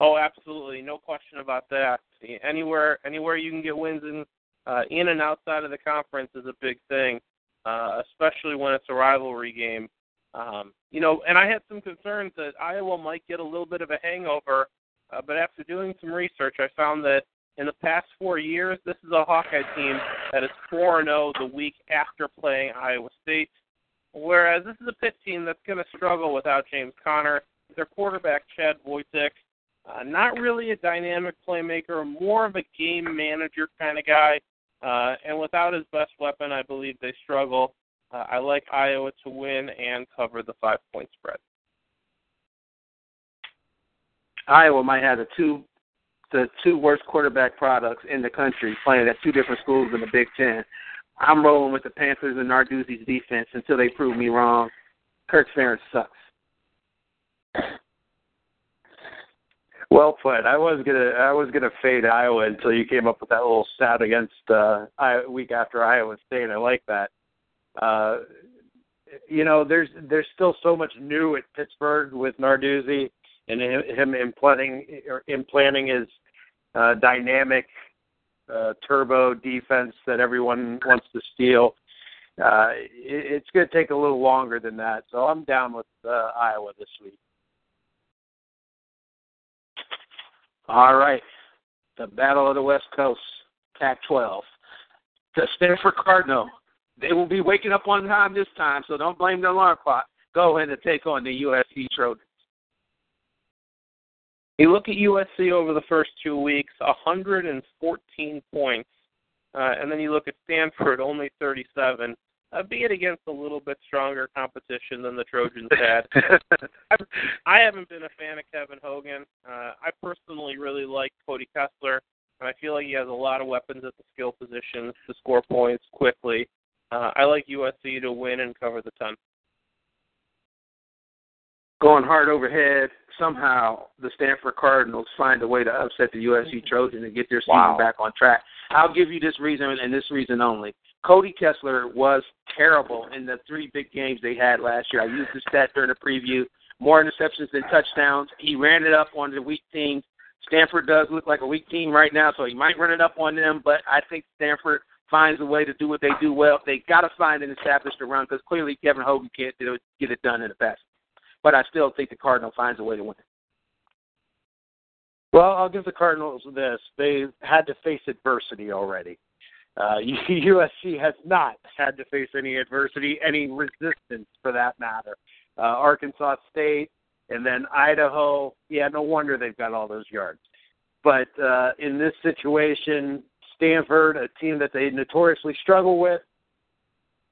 Speaker 5: Oh, absolutely, no question about that. Anywhere, anywhere you can get wins in, uh, in and outside of the conference is a big thing, uh, especially when it's a rivalry game. Um, you know, and I had some concerns that Iowa might get a little bit of a hangover, uh, but after doing some research, I found that past four years, this is a Hawkeye team that is 4 0 the week after playing Iowa State. Whereas this is a Pitt team that's going to struggle without James Conner. Their quarterback, Chad Voytik, uh, not really a dynamic playmaker, more of a game manager kind of guy. Uh, and without his best weapon, I believe they struggle. Uh, I like Iowa to win and cover the five point spread.
Speaker 2: Iowa might have the two the two worst quarterback products in the country playing at two different schools in the Big Ten. I'm rolling with the Panthers and Narduzzi's defense until they prove me wrong. Kirk Ferentz sucks.
Speaker 3: Well put. I was gonna I was gonna fade Iowa until you came up with that little stat against uh I, week after Iowa State. I like that. Uh you know, there's there's still so much new at Pittsburgh with Narduzzi and him, implanting or implanting his uh, dynamic uh, turbo defense that everyone wants to steal. Uh, it, it's going to take a little longer than that, so I'm down with uh, Iowa this week.
Speaker 2: All right. The Battle of the West Coast, Pac 12. The Stanford Cardinal. They will be waking up on time this time, so don't blame the alarm clock. Go ahead and take on the USC Trojans.
Speaker 5: You look at USC over the first two weeks, 114 points, uh, and then you look at Stanford, only 37, uh, be it against a little bit stronger competition than the Trojans had. I, I haven't been a fan of Kevin Hogan. Uh, I personally really like Cody Kessler, and I feel like he has a lot of weapons at the skill positions to score points quickly. Uh, I like USC to win and cover the 10.
Speaker 2: Going hard overhead, somehow mm-hmm. the Stanford Cardinals find a way to upset the USC mm-hmm. Trojans and get their season
Speaker 3: Wow.
Speaker 2: back on track. I'll give you this reason and this reason only. Cody Kessler was terrible in the three big games they had last year. I used the stat during the preview. More interceptions than touchdowns. He ran it up on the weak teams. Stanford does look like a weak team right now, so he might run it up on them, but I think Stanford finds a way to do what they do well. They got to find an established run because clearly Kevin Hogan can't get it done in the past. But I still think the Cardinal finds a way to win.
Speaker 3: Well, I'll give the Cardinals this. They had to face adversity already. Uh, USC has not had to face any adversity, any resistance for that matter. Uh, Arkansas State and then Idaho, yeah, no wonder they've got all those yards. But uh, in this situation, Stanford, a team that they notoriously struggle with,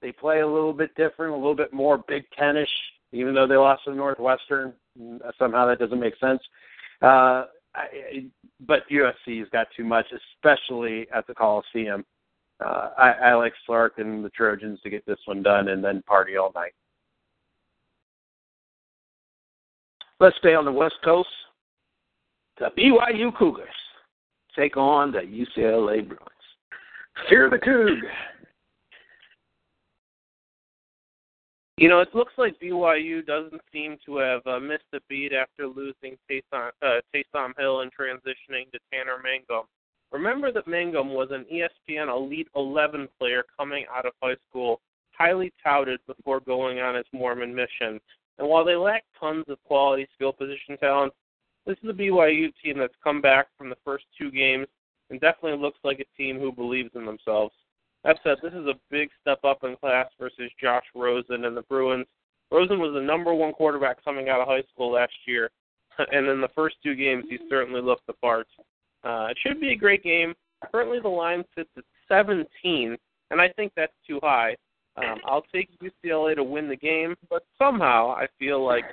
Speaker 3: they play a little bit different, a little bit more Big Ten-ish even though they lost to Northwestern. Somehow that doesn't make sense. Uh, I, but USC's got too much, especially at the Coliseum. Uh, I, I like Sark and the Trojans to get this one done and then party all night.
Speaker 2: Let's stay on the West Coast. The BYU Cougars take on the UCLA Bruins. Fear the Coug.
Speaker 5: You know, it looks like BYU doesn't seem to have uh, missed a beat after losing Taysom, uh, Taysom Hill and transitioning to Tanner Mangum. Remember that Mangum was an ESPN Elite 11 player coming out of high school, highly touted before going on his Mormon mission. And while they lack tons of quality skill position talent, this is a BYU team that's come back from the first two games and definitely looks like a team who believes in themselves. That said, this is a big step up in class versus Josh Rosen and the Bruins. Rosen was the number one quarterback coming out of high school last year, and in the first two games, he certainly looked the part. Uh, it should be a great game. Currently, the line sits at 17, and I think that's too high. Um, I'll take UCLA to win the game, but somehow I feel like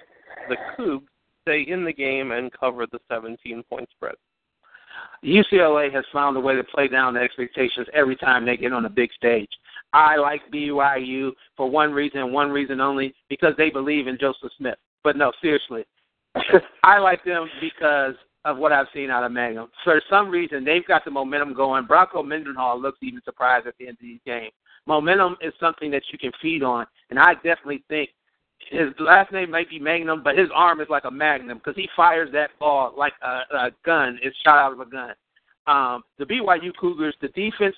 Speaker 5: the Cougs stay in the game and cover the 17 point spread.
Speaker 2: UCLA has found a way to play down the expectations every time they get on a big stage. I like BYU for one reason, one reason only, because they believe in Joseph Smith. But no, seriously, I like them because of what I've seen out of Mangum. For some reason, they've got the momentum going. Bronco Mendenhall looks even surprised at the end of these games. Momentum is something that you can feed on, and I definitely think his last name might be Magnum, but his arm is like a magnum because he fires that ball like a, a gun. It's shot out of a gun. Um, the BYU Cougars, the defense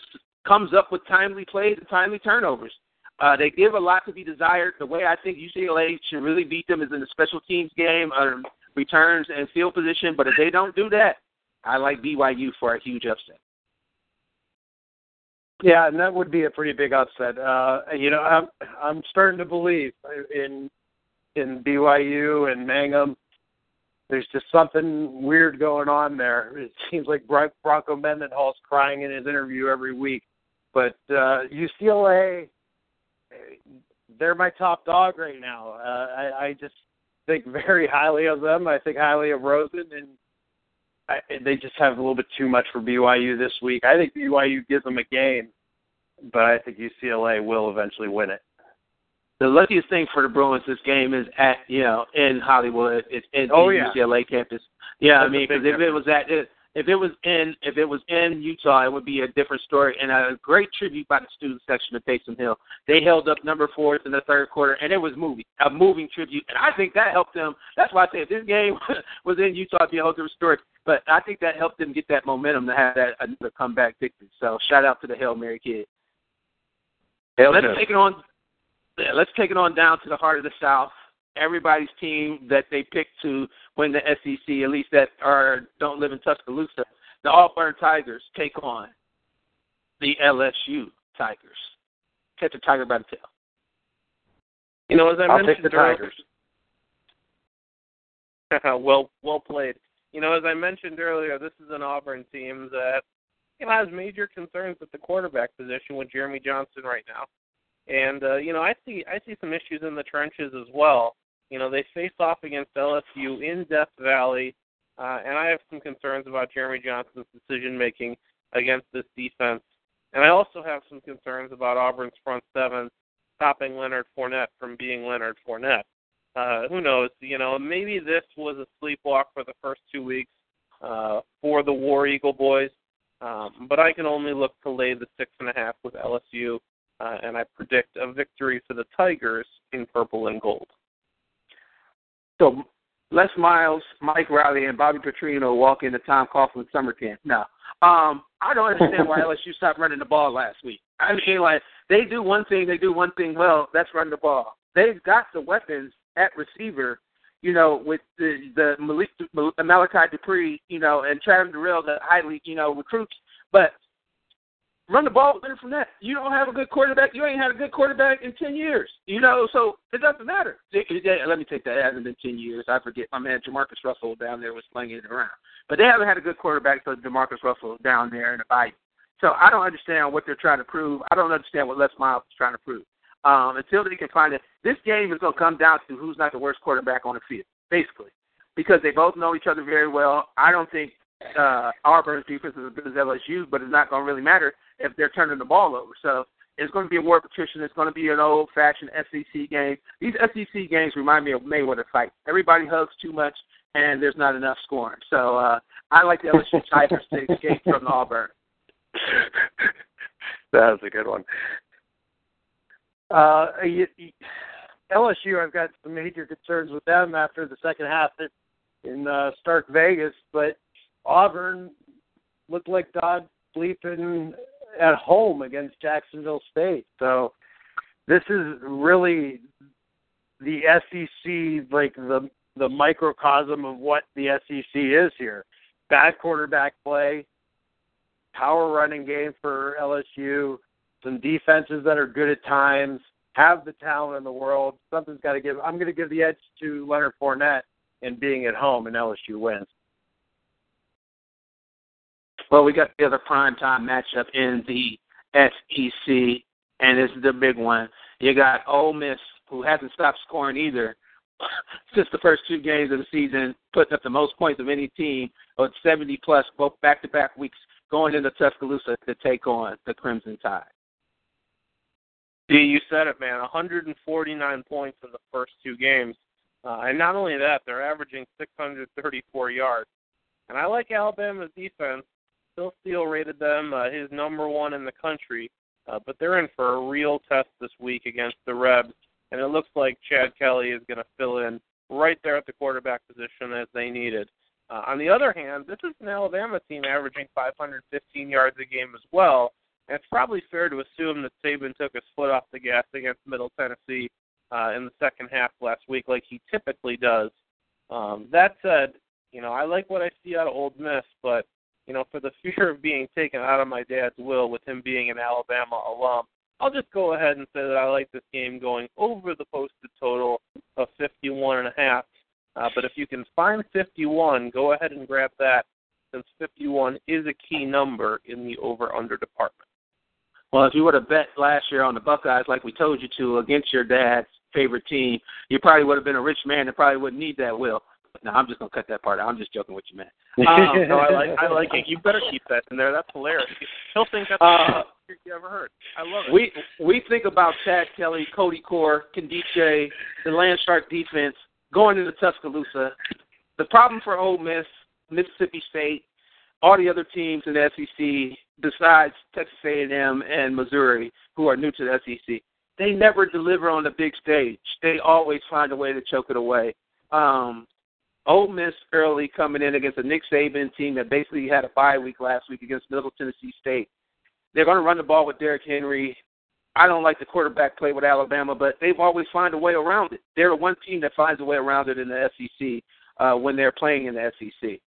Speaker 2: comes up with timely plays and timely turnovers. Uh, they give a lot to be desired. The way I think UCLA should really beat them is in the special teams game, or returns and field position. But if they don't do that, I like BYU for a huge upset.
Speaker 3: Yeah, and that would be a pretty big upset. Uh, you know, I'm I'm starting to believe in in BYU and Mangum. There's just something weird going on there. It seems like Bronco Mendenhall's crying in his interview every week. But uh, UCLA, they're my top dog right now. Uh, I, I just think very highly of them. I think highly of Rosen, and I, they just have a little bit too much for BYU this week. I think BYU gives them a game, but I think UCLA will eventually win it
Speaker 2: the luckiest thing for the Bruins this game is at you know in Hollywood. It's in
Speaker 3: oh,
Speaker 2: the
Speaker 3: yeah.
Speaker 2: UCLA campus. Yeah,
Speaker 3: That's
Speaker 2: I mean,
Speaker 3: because
Speaker 2: if it was at if it was in if it was in Utah, it would be a different story. And a great tribute by the student section of Taysom Hill. They held up number fourth in the third quarter, and it was moving, a moving tribute. And I think that helped them. That's why I say if this game was in Utah, it'd be a whole different story. But I think that helped them get that momentum to have that another comeback victory. So shout out to the Hail Mary kid.
Speaker 3: Hail
Speaker 2: Let's
Speaker 3: to.
Speaker 2: take it on let's take it on down to the heart of the South. Everybody's team that they pick to win the SEC, at least that are don't live in Tuscaloosa, the Auburn Tigers take on the LSU Tigers. Catch a tiger by the tail.
Speaker 5: You know, as I
Speaker 3: I'll
Speaker 5: mentioned
Speaker 3: take the
Speaker 5: earlier-
Speaker 3: Tigers.
Speaker 5: well, well played. You know, as I mentioned earlier, this is an Auburn team that you know has major concerns at the quarterback position with Jeremy Johnson right now. And uh, you know, I see I see some issues in the trenches as well. You know, they face off against LSU in Death Valley, uh, and I have some concerns about Jeremy Johnson's decision making against this defense. And I also have some concerns about Auburn's front seven stopping Leonard Fournette from being Leonard Fournette. Uh, who knows? You know, maybe this was a sleepwalk for the first two weeks uh, for the War Eagle boys. Um, but I can only look to lay the six and a half with LSU uh, and I predict a victory for the Tigers in purple and gold.
Speaker 2: So Les Miles, Mike Riley, and Bobby Petrino walk into Tom Coughlin summer camp. No, um, I don't understand why LSU stopped running the ball last week. I mean, like they do one thing, they do one thing well. That's run the ball. They've got the weapons at receiver. You know, with the the Malik, Malachi Dupre, you know, and Travin Dural, the highly, you know, recruits. But run the ball with from that. You don't have a good quarterback. You ain't had a good quarterback in ten years. You know, so it doesn't matter. Let me take that. It hasn't been ten years. I forget. My man Jamarcus Russell down there was slinging it around, but they haven't had a good quarterback. So Jamarcus Russell down there in the bite. So I don't understand what they're trying to prove. I don't understand what Les Miles is trying to prove. Um, until they can find it, this game is going to come down to who's not the worst quarterback on the field, basically, because they both know each other very well. I don't think uh, Auburn's defense is as good as LSU, but it's not going to really matter if they're turning the ball over. So it's going to be a war of attrition. It's going to be an old-fashioned SEC game. These SEC games remind me of Mayweather fights. Everybody hugs too much, and there's not enough scoring. So uh, I like the LSU Tigers to escape from Auburn.
Speaker 3: that was a good one. Uh, you, you, LSU, I've got some major concerns with them after the second half in uh, Stark Vegas, but Auburn looked like Dodd sleeping at home against Jacksonville State. So this is really the SEC, like the the microcosm of what the SEC is here. Bad quarterback play, power running game for LSU, some defenses that are good at times, have the talent in the world. Something's got to give. I'm going to give the edge to Leonard Fournette and being at home, and LSU wins.
Speaker 2: Well, we got the other prime time matchup in the SEC, and this is the big one. You got Ole Miss, who hasn't stopped scoring either since the first two games of the season, putting up the most points of any team, with 70 plus, both back-to-back weeks, going into Tuscaloosa to take on the Crimson Tide.
Speaker 5: See, you said it, man. 149 points in the first two games. Uh, and not only that, they're averaging 634 yards. And I like Alabama's defense. Phil Steele rated them uh, his number one in the country. Uh, but they're in for a real test this week against the Rebs. And it looks like Chad Kelly is going to fill in right there at the quarterback position as they needed. Uh, on the other hand, this is an Alabama team averaging 515 yards a game as well. And it's probably fair to assume that Saban took his foot off the gas against Middle Tennessee uh, in the second half last week, like he typically does. Um, that said, you know I like what I see out of Ole Miss, but you know for the fear of being taken out of my dad's will with him being an Alabama alum, I'll just go ahead and say that I like this game going over the posted total of 51 and a half. Uh, but if you can find 51, go ahead and grab that, since 51 is a key number in the over/under department.
Speaker 2: Well, if you would have bet last year on the Buckeyes like we told you to against your dad's favorite team, you probably would have been a rich man and probably wouldn't need that will. No, I'm just gonna cut that part out. I'm just joking with you, man.
Speaker 5: Um, no, I like I like it. You better keep that in there. That's hilarious. He'll think that's
Speaker 2: Uh,
Speaker 5: the you ever heard. I love it.
Speaker 2: We we think about Chad Kelly, Cody Core, Nkemdiche, the Landshark defense going into Tuscaloosa. The problem for Ole Miss, Mississippi State, all the other teams in the SEC besides Texas A&M and Missouri, who are new to the SEC, they never deliver on the big stage. They always find a way to choke it away. Um, Ole Miss early coming in against a Nick Saban team that basically had a bye week last week against Middle Tennessee State. They're going to run the ball with Derrick Henry. I don't like the quarterback play with Alabama, but they've always find a way around it. They're the one team that finds a way around it in the SEC uh, when they're playing in the SEC.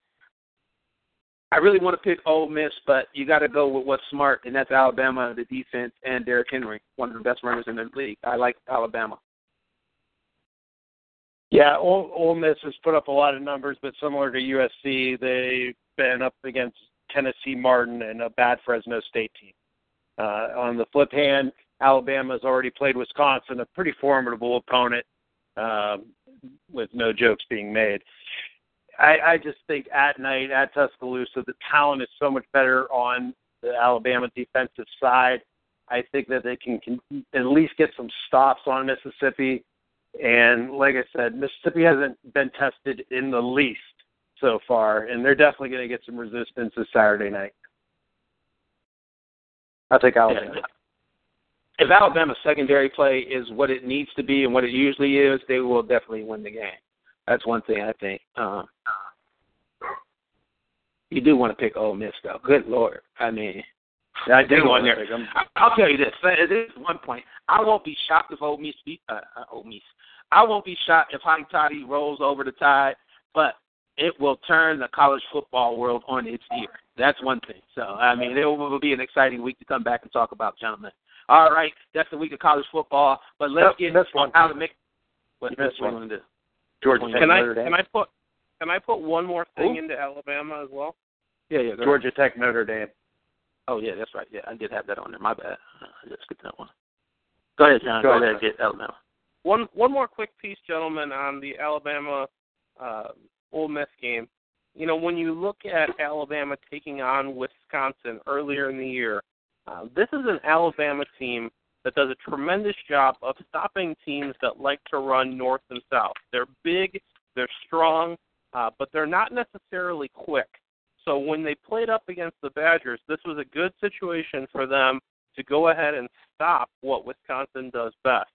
Speaker 2: I really want to pick Ole Miss, but you got to go with what's smart, and that's Alabama, the defense, and Derrick Henry, one of the best runners in the league. I like Alabama.
Speaker 3: Yeah, Ole, Miss has put up a lot of numbers, but similar to USC, they've been up against Tennessee Martin and a bad Fresno State team. Uh, on the flip hand, Alabama has already played Wisconsin, a pretty formidable opponent, um, with no jokes being made. I, I just think at night at Tuscaloosa, the talent is so much better on the Alabama defensive side. I think that they can, can at least get some stops on Mississippi. And like I said, Mississippi hasn't been tested in the least so far, and they're definitely going to get some resistance this Saturday night. I think Alabama.
Speaker 2: If Alabama's secondary play is what it needs to be and what it usually is, they will definitely win the game. That's one thing I think. Um, you do want to pick Ole Miss, though. Good lord! I mean,
Speaker 3: I do
Speaker 2: Hang on
Speaker 3: want
Speaker 2: there.
Speaker 3: to pick them.
Speaker 2: I- I'll tell you this. This is one point. I won't be shocked if Ole Miss beat uh, uh, Ole Miss. I won't be shocked if Hotty Toddy rolls over the tide, but it will turn the college football world on its ear. That's one thing. So I mean, it will be an exciting week to come back and talk about, gentlemen. All right, that's the week of college football. But let's
Speaker 3: Nope,
Speaker 2: get
Speaker 3: missed
Speaker 2: on
Speaker 3: one.
Speaker 2: how to make. What,
Speaker 3: You
Speaker 2: what
Speaker 3: one.
Speaker 2: you want to do?
Speaker 3: Georgia
Speaker 2: Can
Speaker 3: Tech,
Speaker 5: Can I can I put can I put one more thing
Speaker 2: Who?
Speaker 5: into Alabama as well?
Speaker 2: Yeah, yeah. Go ahead.
Speaker 3: Georgia Tech, Notre Dame.
Speaker 2: Oh yeah, that's right. Yeah, I did have that on there. My bad. I Let's get that one.
Speaker 6: Go ahead, John.
Speaker 3: Go
Speaker 6: Go,
Speaker 3: ahead.
Speaker 6: ahead. Get Alabama.
Speaker 5: One one more quick piece, gentlemen, on the Alabama uh, Ole Miss game. You know, when you look at Alabama taking on Wisconsin earlier in the year, uh, this is an Alabama team that does a tremendous job of stopping teams that like to run north and south. They're big, they're strong, uh, but they're not necessarily quick. So when they played up against the Badgers, this was a good situation for them to go ahead and stop what Wisconsin does best.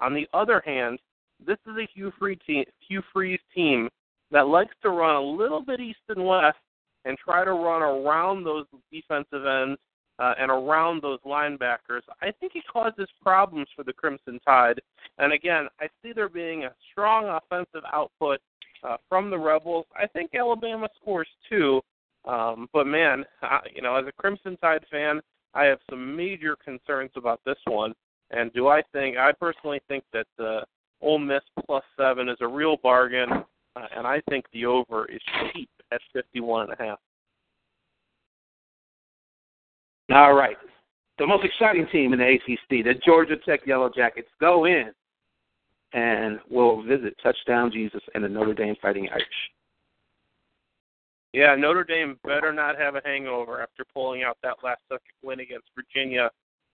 Speaker 5: On the other hand, this is a Hugh Freeze team, Hugh Freeze team that likes to run a little bit east and west and try to run around those defensive ends uh, and around those linebackers. I think it causes problems for the Crimson Tide. And again, I see there being a strong offensive output uh, from the Rebels. I think Alabama scores too. Um, but man, I, you know, as a Crimson Tide fan, I have some major concerns about this one. And do I think? I personally think that uh, Ole Miss plus seven is a real bargain, uh, and I think the over is cheap at fifty-one and a half.
Speaker 6: All right. The most exciting team in the ACC, the Georgia Tech Yellow Jackets, go in and will visit Touchdown Jesus and the Notre Dame Fighting Irish.
Speaker 5: Yeah, Notre Dame better not have a hangover after pulling out that last second win against Virginia.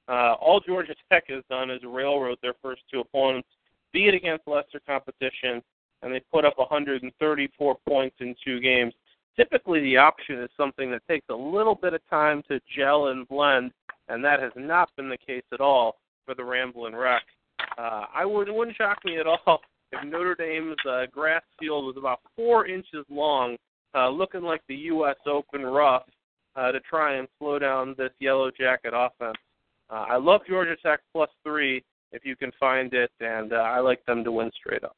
Speaker 5: Uh, all Georgia Tech has done is railroad their first two opponents, be it against lesser competition, and they put up 134 points in two games. Typically, the option is something that takes a little bit of time to gel and blend, and that has not been the case at all for the Ramblin' Wreck. Uh, I would, it wouldn't shock me at all if Notre Dame's uh, grass field was about four inches long, uh, looking like the U.S. Open rough, uh, to try and slow down this Yellow Jacket offense. Uh, I love Georgia Tech plus three if you can find it, and uh, I like them to win straight up.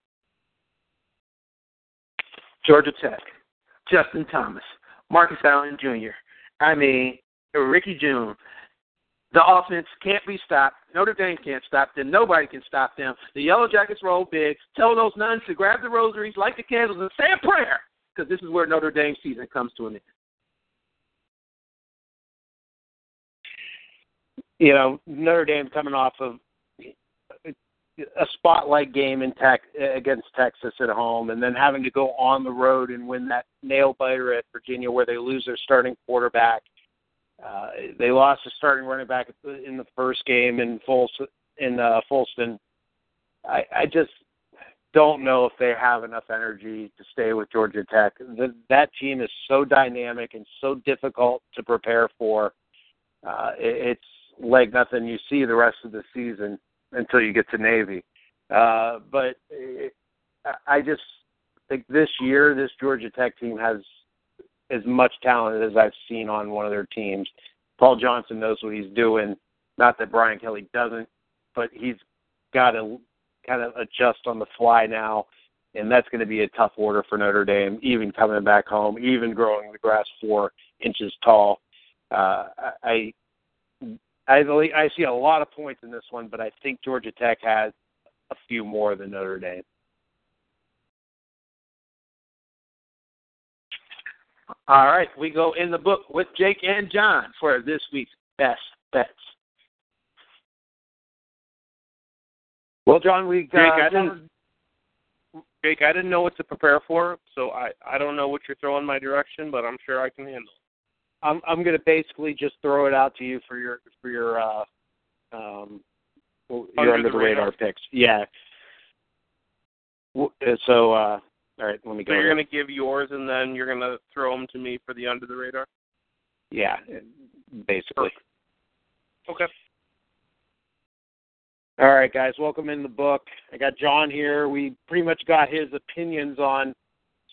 Speaker 6: Georgia Tech, Justin Thomas, Marcus Allen Jr. I mean, Ricky Jeune. The offense can't be stopped. Notre Dame can't stop them. Nobody can stop them. The Yellow Jackets roll big. Tell those nuns to grab the rosaries, light the candles, and say a prayer because this is where Notre Dame season comes to an end.
Speaker 3: you know Notre Dame coming off of a spotlight game in tech against Texas at home, and then having to go on the road and win that nail biter at Virginia, where they lose their starting quarterback. Uh, they lost the starting running back in the first game in Full in uh, Folston. I, I just don't know if they have enough energy to stay with Georgia Tech. The, that team is so dynamic and so difficult to prepare for. Uh, it, it's like nothing you see the rest of the season until you get to Navy. Uh, but it, I just think this year, this Georgia Tech team has as much talent as I've seen on one of their teams. Paul Johnson knows what he's doing. Not that Brian Kelly doesn't, but he's got to kind of adjust on the fly now, and that's going to be a tough order for Notre Dame, even coming back home, even growing the grass four inches tall. Uh, I I I see a lot of points in this one, but I think Georgia Tech has a few more than Notre Dame.
Speaker 6: All right, we go in the book with Jake and John for this week's best bets.
Speaker 3: Well, John, we
Speaker 5: Jake,
Speaker 3: uh,
Speaker 5: I didn't. Jake, I didn't know what to prepare for, so I I don't know what you're throwing my direction, but I'm sure I can handle. it.
Speaker 3: I'm I'm going to basically just throw it out to you for your for your uh um your
Speaker 5: Under
Speaker 3: under,
Speaker 5: the
Speaker 3: the radar.
Speaker 5: radar.
Speaker 3: picks. Yeah. Uh, So uh all right, let me go.
Speaker 5: So you're
Speaker 3: here.
Speaker 5: going to give yours, and then you're going to throw them to me for the under the radar.
Speaker 3: Yeah, basically.
Speaker 5: Okay.
Speaker 3: All right, guys, welcome in the book. I got John here. We pretty much got his opinions on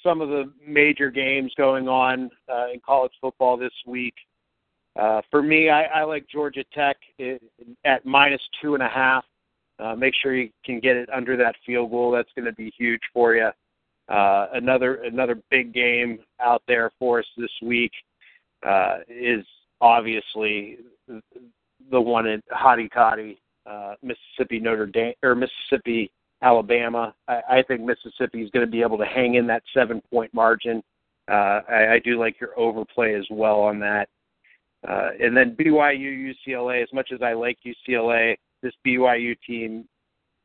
Speaker 3: some of the major games going on uh, in college football this week. Uh, for me, I, I like Georgia Tech at minus two and a half. Uh, make sure you can get it under that field goal. That's going to be huge for you. Uh, another another big game out there for us this week uh, is obviously the one at Hottie Toddy, uh, Mississippi Notre Dame or Mississippi Alabama. I, I think Mississippi is going to be able to hang in that seven point margin. Uh, I, I do like your overplay as well on that. Uh, and then BYU UCLA. As much as I like UCLA, this BYU team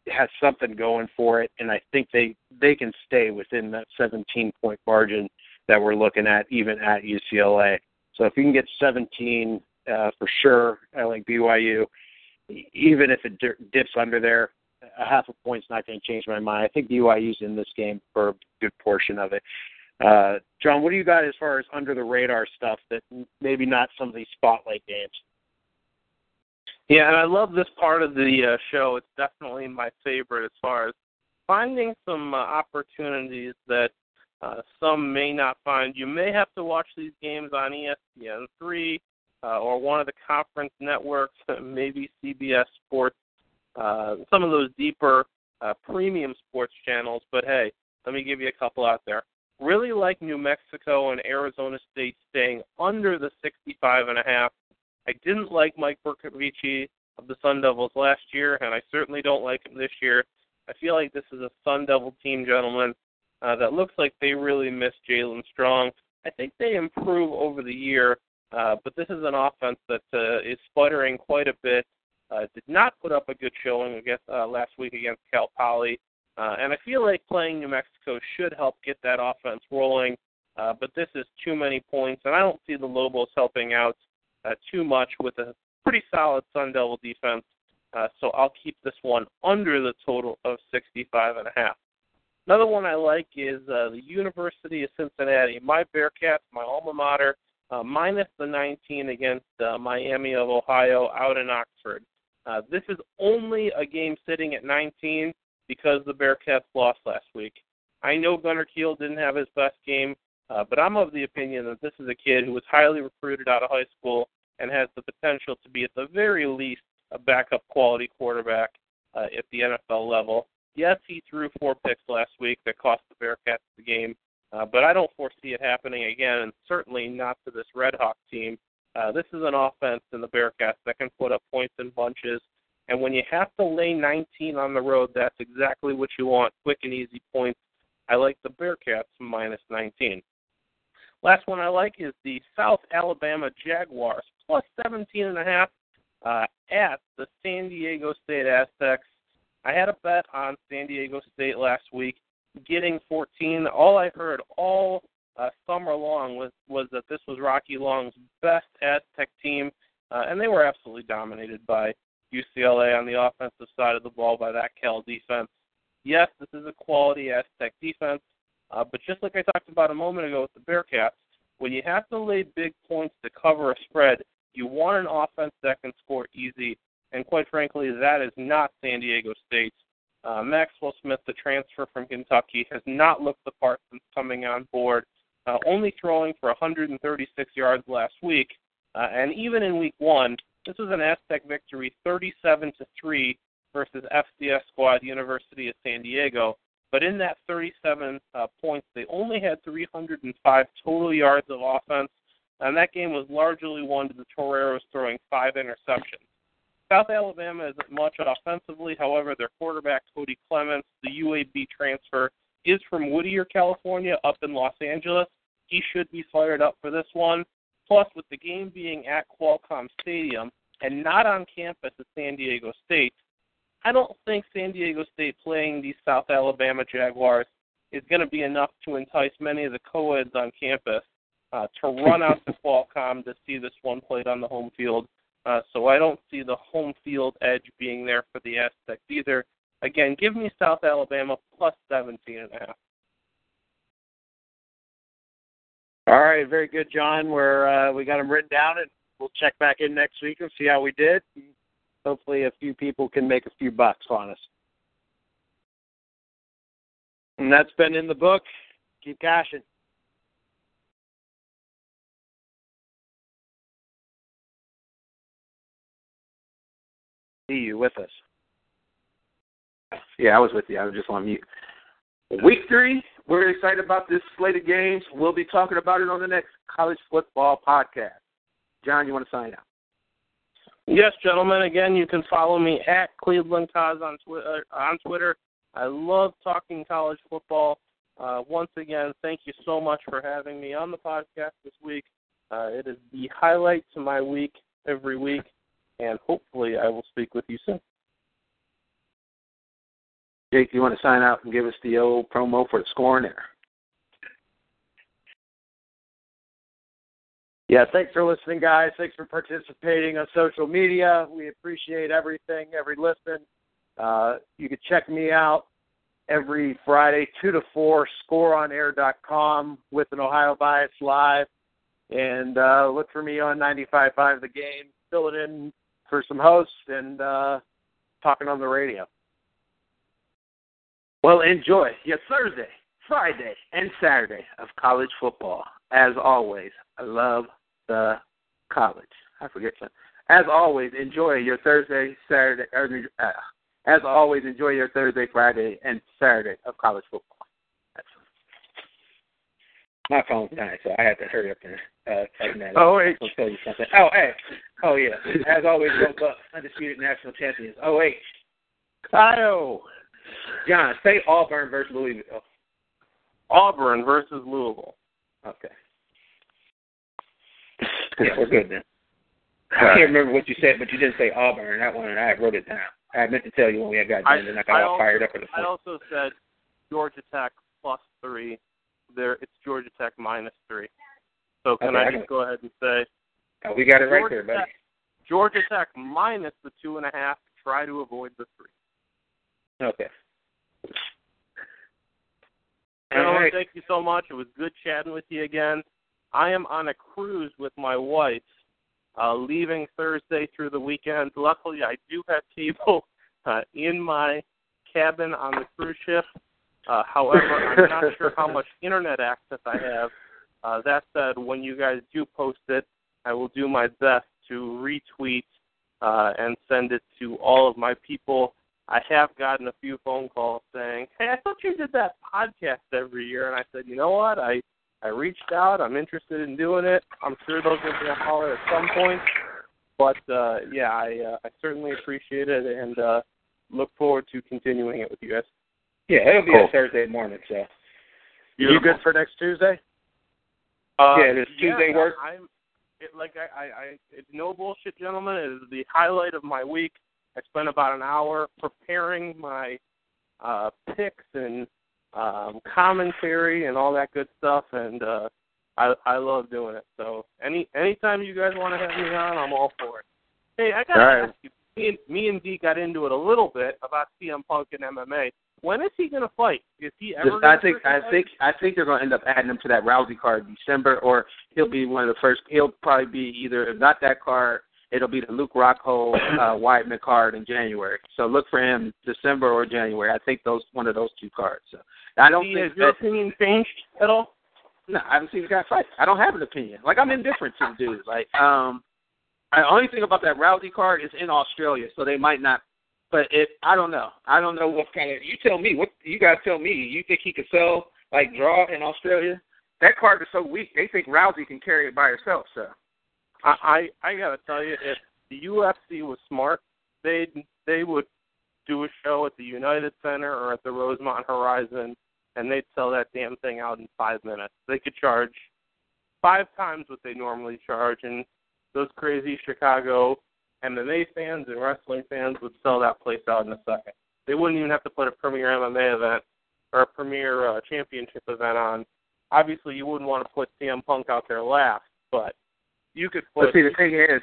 Speaker 3: has something going for it, and I think they they can stay within that 17 point margin that we're looking at, even at UCLA. So if you can get 17 uh, for sure, I like BYU. Even if it dips under there, a half a point's not going to change my mind. I think BYU's in this game for a good portion of it. Uh, John, what do you got as far as under the radar stuff that maybe not some of these spotlight games?
Speaker 5: Yeah, and I love this part of the uh, show. It's definitely my favorite as far as finding some uh, opportunities that uh, some may not find. You may have to watch these games on ESPN3 uh, or one of the conference networks, maybe CBS Sports, uh, some of those deeper uh, premium sports channels. But hey, let me give you a couple out there. Really like New Mexico and Arizona State staying under the 65 and a half. I didn't like Mike Bercovici of the Sun Devils last year, and I certainly don't like him this year. I feel like this is a Sun Devil team, gentlemen, uh, that looks like they really miss Jaelen Strong. I think they improve over the year, uh, but this is an offense that uh, is sputtering quite a bit. Uh, did not put up a good showing against uh, last week against Cal Poly, uh, and I feel like playing New Mexico should help get that offense rolling. Uh, but this is too many points, and I don't see the Lobos helping out uh, too much with a pretty solid Sun Devil defense. Uh, so I'll keep this one under the total of 65 and a half. Another one I like is uh, the University of Cincinnati. My Bearcats, my alma mater, uh, minus the 19 against uh, Miami of Ohio out in Oxford. Uh, this is only a game sitting at 19 because the Bearcats lost last week. I know Gunnar Kiel didn't have his best game, uh, but I'm of the opinion that this is a kid who was highly recruited out of high school and has the potential to be, at the very least, a backup quality quarterback uh, at the NFL level. Yes, he threw four picks last week that cost the Bearcats the game, uh, but I don't foresee it happening again, and certainly not to this Red Hawk team. Uh, this is an offense in the Bearcats that can put up points in bunches, and when you have to lay 19 on the road, that's exactly what you want: quick and easy points. I like the Bearcats minus 19. Last one I like is the South Alabama Jaguars plus 17 and a half uh, at the San Diego State Aztecs. I had a bet on San Diego State last week, getting 14. All I heard all uh, summer long was was that this was Rocky Long's best Aztec team, uh, and they were absolutely dominated by UCLA on the offensive side of the ball by that Cal defense. Yes, this is a quality Aztec defense. Uh, but just like I talked about a moment ago with the Bearcats, when you have to lay big points to cover a spread, you want an offense that can score easy. And quite frankly, that is not San Diego State. Uh, Maxwell Smith, the transfer from Kentucky, has not looked the part since coming on board, uh, only throwing for 136 yards last week. Uh, and even in week one, this was an Aztec victory 37 to 3 versus FCS squad University of San Diego. But in that 37 uh, points, they only had 305 total yards of offense, and that game was largely won to the Toreros throwing five interceptions. South Alabama isn't much offensively. However, their quarterback, Cody Clements, the UAB transfer, is from Whittier, California, up in Los Angeles. He should be fired up for this one. Plus, with the game being at Qualcomm Stadium and not on campus at San Diego State, I don't think San Diego State playing these South Alabama Jaguars is going to be enough to entice many of the co-eds on campus uh, to run out to Qualcomm to see this one played on the home field. Uh, so I don't see the home field edge being there for the Aztecs either. Again, give me South Alabama plus 17 and a half.
Speaker 3: All right, very good, John. We're uh, we got them written down, and we'll check back in next week and see how we did hopefully a few people can make a few bucks on us. And that's been in the book. Keep cashing. See you with us.
Speaker 2: Yeah, I was with you. I was just on mute. Week three, we're excited about this slate of games. We'll be talking about it on the next college football podcast. John, you want to sign out?
Speaker 5: Yes, gentlemen. Again, you can follow me at Cleveland Cos on Twitter. Uh, on Twitter, I love talking college football. Uh, once again, thank you so much for having me on the podcast this week. Uh, it is the highlight to my week every week, and hopefully, I will speak with you soon.
Speaker 2: Jake, you want to sign out and give us the old promo for the score and there?
Speaker 3: Yeah, thanks for listening, guys. Thanks for participating on social media. We appreciate everything, every listen. Uh, you can check me out every Friday, 2 to 4, scoreonair.com with an Ohio Bias Live. And uh, look for me on 95.5 The Game, filling in for some hosts and uh, talking on the radio.
Speaker 2: Well, enjoy your Thursday, Friday, and Saturday of college football. As always, I love the college. I forget something. As always, enjoy your Thursday, Saturday, or, uh, as always, enjoy your Thursday, Friday, and Saturday of college football. That's my phone's dying, so I had to hurry up and uh, tighten that
Speaker 3: Oh,
Speaker 2: up.
Speaker 3: wait.
Speaker 2: I'll tell you something. Oh, hey. Oh, yeah. As always, go Bucks, undisputed national champions. Oh, wait.
Speaker 3: Kyle.
Speaker 2: John, say Auburn versus Louisville.
Speaker 5: Auburn versus Louisville.
Speaker 2: Okay. Yeah, we're good then. I can't remember what you said, but you didn't say Auburn. That one, and I wrote it down. I meant to tell you when we had got done, and I got all
Speaker 5: also,
Speaker 2: fired up for the
Speaker 5: I also said Georgia Tech plus three. There, it's Georgia Tech minus three. So can
Speaker 2: Okay,
Speaker 5: I
Speaker 2: I
Speaker 5: just go ahead and say
Speaker 2: Oh, we got it right
Speaker 5: Georgia
Speaker 2: there, buddy.
Speaker 5: Tech, Georgia Tech minus the two and a half. Try to avoid the three.
Speaker 2: Okay.
Speaker 5: Gentlemen,
Speaker 2: right.
Speaker 5: thank you so much. It was good chatting with you again. I am on a cruise with my wife, uh, leaving Thursday through the weekend. Luckily, I do have people uh, in my cabin on the cruise ship. Uh, however, I'm not sure how much internet access I have. Uh, that said, when you guys do post it, I will do my best to retweet uh, and send it to all of my people. I have gotten a few phone calls saying, "Hey, I thought you did that podcast every year," and I said, "You know what? I I reached out. I'm interested in doing it. I'm sure they'll give me a holler at some point." But uh, yeah, I uh, I certainly appreciate it and uh, look forward to continuing it with you guys.
Speaker 2: Yeah, it'll be
Speaker 3: Cool.
Speaker 2: a Thursday morning, so.
Speaker 3: You good for next Tuesday?
Speaker 5: Uh,
Speaker 2: Yeah, does Tuesday
Speaker 5: yeah,
Speaker 2: work?
Speaker 5: I'm it, like I, I, I it's no bullshit, gentlemen. It is the highlight of my week. I spent about an hour preparing my uh picks and um commentary and all that good stuff and uh I I love doing it. So any anytime you guys want to have me on, I'm all for it. Hey, I gotta
Speaker 3: All right.
Speaker 5: ask you. Me and, me and D got into it a little bit about CM Punk and MMA. When is he gonna fight? Is he ever?
Speaker 2: Just, I think I
Speaker 5: fight?
Speaker 2: think I think they're going to end up adding him to that Rousey card in December, or he'll be one of the first. He'll probably be either if not that card, it'll be the Luke Rockhold uh, Weidman card in January. So look for him December or January. I think those one of those two cards. So I don't
Speaker 5: D,
Speaker 2: think
Speaker 5: has your opinion changed at all?
Speaker 2: no, I haven't seen the guy fight. I don't have an opinion. Like I'm indifferent to the dude. Like um, the only thing about that Rousey card is in Australia, so they might not. But it, I don't know. I don't know what kind of. You tell me. What you guys tell me? You think he could sell like draw in Australia? That card is so weak. They think Rousey can carry it by herself. So
Speaker 5: I, I I gotta tell you, if the UFC was smart, they they would do a show at the United Center or at the Rosemont Horizon, and they'd sell that damn thing out in five minutes. They could charge five times what they normally charge, and those crazy Chicago MMA fans and wrestling fans would sell that place out in a second. They wouldn't even have to put a premier MMA event or a premier uh, championship event on. Obviously, you wouldn't want to put CM Punk out there last, but you could put
Speaker 2: but see, the thing is,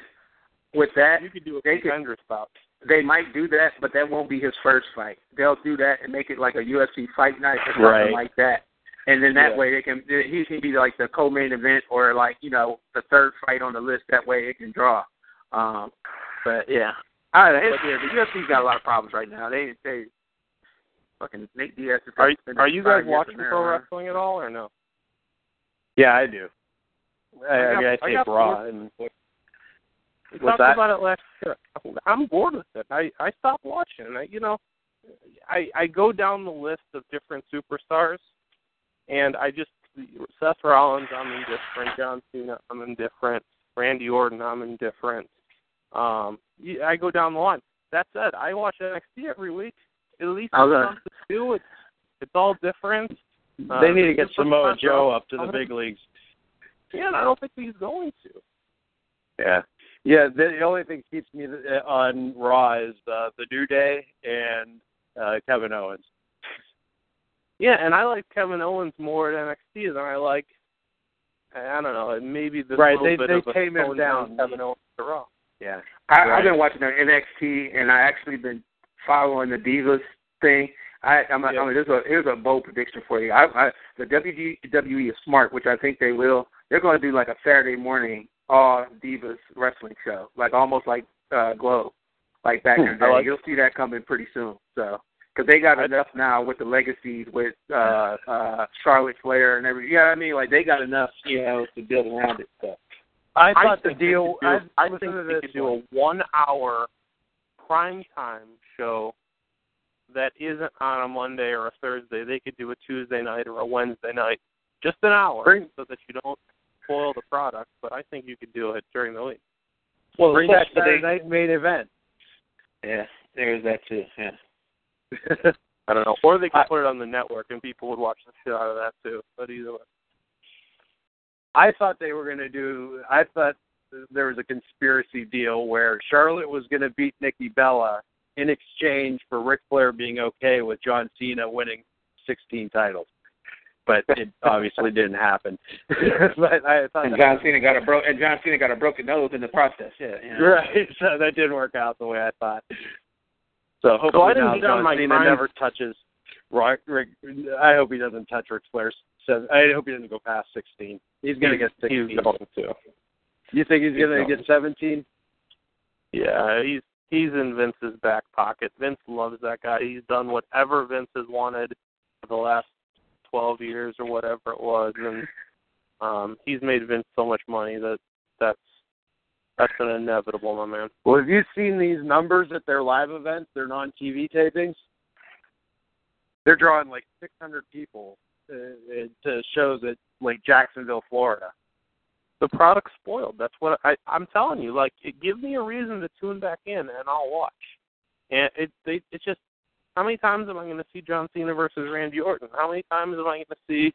Speaker 2: with that,
Speaker 5: you could do a
Speaker 2: they could-
Speaker 5: contender spout.
Speaker 2: they might do that, but that won't be his first fight. They'll do that and make it like a UFC fight night or something
Speaker 3: Right.
Speaker 2: like that. And then that
Speaker 5: Yeah.
Speaker 2: way they can he can be like the co-main event or like you know the third fight on the list. That way it can draw. Um, but yeah, I don't know. It's, yeah, the UFC's got a lot of problems right now. They they fucking Nate Diaz. is
Speaker 5: Are are you guys watching pro wrestling at all or no?
Speaker 3: Yeah, I do. I,
Speaker 5: I
Speaker 3: I
Speaker 5: got-
Speaker 3: mean, I
Speaker 5: I
Speaker 3: take
Speaker 5: got
Speaker 3: Raw and
Speaker 5: We talked
Speaker 3: that?
Speaker 5: about it last year. I'm bored with it. I I stopped watching. I, you know, I I go down the list of different superstars, and I just Seth Rollins, I'm indifferent. John Cena, I'm indifferent. Randy Orton, I'm indifferent. Um, I go down the line. That said, I watch NXT every week. At least
Speaker 2: I was
Speaker 5: something to do. It's it's all different. Uh,
Speaker 3: they need to get Samoa Joe up to the big leagues.
Speaker 5: Yeah, and I don't think he's going to.
Speaker 3: Yeah, yeah. The, the only thing that keeps me uh, on Raw is uh, the New Day and uh, Kevin Owens.
Speaker 5: Yeah, and I like Kevin Owens more at NXT than I like. I don't know. Maybe the
Speaker 3: Right,
Speaker 5: little
Speaker 3: they-
Speaker 5: bit
Speaker 3: they
Speaker 5: of a
Speaker 3: tame him down.
Speaker 5: Kevin Owens to Raw.
Speaker 3: Yeah.
Speaker 2: I,
Speaker 3: Right.
Speaker 2: I've been watching the NXT, and I actually been following the Divas thing. I, I'm,
Speaker 5: Yeah.
Speaker 2: I mean, here's a here's a bold prediction for you. I, I, the WWE is smart, which I think they will. They're going to do like a Saturday morning all Divas wrestling show, like almost like uh, Glow, like back in the day.
Speaker 3: like
Speaker 2: You'll see that coming pretty soon. So, because they got enough now with the legacies with uh, uh, Charlotte Flair and everything. Yeah, I mean, like they got enough, you know, to build around it. So.
Speaker 3: I
Speaker 5: I
Speaker 3: thought the
Speaker 5: think they
Speaker 3: deal.
Speaker 5: do-
Speaker 3: I,
Speaker 5: I think
Speaker 3: to
Speaker 5: they could do a one-hour prime time show that isn't on a Monday or a Thursday. They could do a Tuesday night or a Wednesday night, just an hour,
Speaker 3: Bring-
Speaker 5: so that you don't spoil the product. But I think you could do it during the week.
Speaker 3: Well, bring that
Speaker 2: especially-
Speaker 3: Saturday night main event.
Speaker 2: Yeah, there's that too. Yeah.
Speaker 5: I don't know, or they could
Speaker 3: I-
Speaker 5: put it on the network and people would watch the shit out of that too. But either way,
Speaker 3: I thought they were going to do. I thought there was a conspiracy deal where Charlotte was going to beat Nikki Bella in exchange for Ric Flair being okay with John Cena winning 16 titles. But it obviously didn't happen. but I thought
Speaker 2: And John Cena got a bro and John Cena got a broken nose in the process. Yeah, you know.
Speaker 3: right. So that didn't work out the way I thought. So hopefully
Speaker 5: I didn't
Speaker 3: now John Cena
Speaker 5: grind-
Speaker 3: never touches. Rick, Rick, I hope he doesn't touch Ric Flair's. I hope he doesn't go past 16. He's going to get 16.
Speaker 5: he's going to.
Speaker 3: You think he's
Speaker 2: He's
Speaker 3: going to get 17?
Speaker 5: Yeah, he's he's in Vince's back pocket. Vince loves that guy. He's done whatever Vince has wanted for the last twelve years or whatever it was, and um he's made Vince so much money that that's that's an inevitable, my man.
Speaker 3: Well, have you seen these numbers at their live events, their non-TV tapings? They're drawing like 600 people to shows at like Jacksonville, Florida.
Speaker 5: The product's spoiled. That's what I I'm telling you. Like, it, give me a reason to tune back in, and I'll watch. And it they it's just how many times am I going to see John Cena versus Randy Orton? How many times am I going to see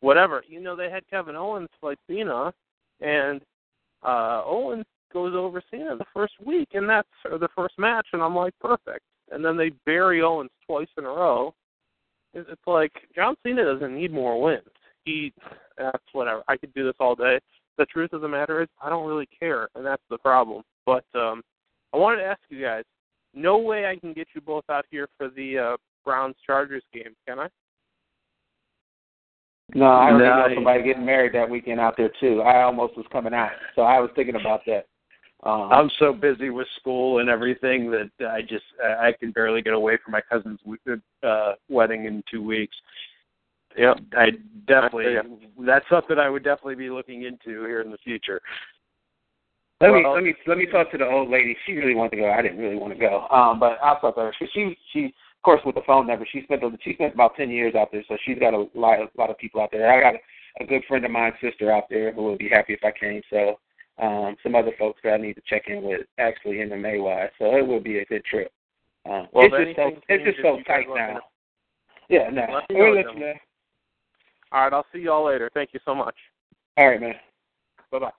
Speaker 5: whatever? You know, they had Kevin Owens fight Cena, and uh Owens goes over Cena the first week, and that's or the first match, and I'm like, perfect. And then they bury Owens twice in a row. It's it's like John Cena doesn't need more wins. He that's whatever. I could do this all day. The truth of the matter is, I don't really care, and that's the problem. But um I wanted to ask you guys. No way I can get you both out here for the uh Browns Chargers game, can I?
Speaker 2: No, I already
Speaker 3: No,
Speaker 2: know somebody getting married that weekend out there too. I almost was coming out, so I was thinking about that. Um,
Speaker 3: I'm so busy with school and everything that I just I I can barely get away from my cousin's uh, wedding in two weeks. Yep, I definitely. That's something I would definitely be looking into here in the future.
Speaker 2: let me let me let me talk to the old lady. She really wanted to go. I didn't really want to go. Um, but I'll talk to her. She she, she of course with the phone number. She spent she spent about ten years out there, so she's got a lot a lot of people out there. I got a, a good friend of mine's sister out there who would be happy if I came. So um, some other folks that I need to check in with actually in MMA wise. So it will be a good trip. Um,
Speaker 5: Well,
Speaker 2: it's just so it's just so tight now. Yeah, no.
Speaker 5: Let me
Speaker 2: We'll let you know.
Speaker 5: All right, I'll see y'all later. Thank you so much.
Speaker 2: All right, man.
Speaker 5: Bye bye.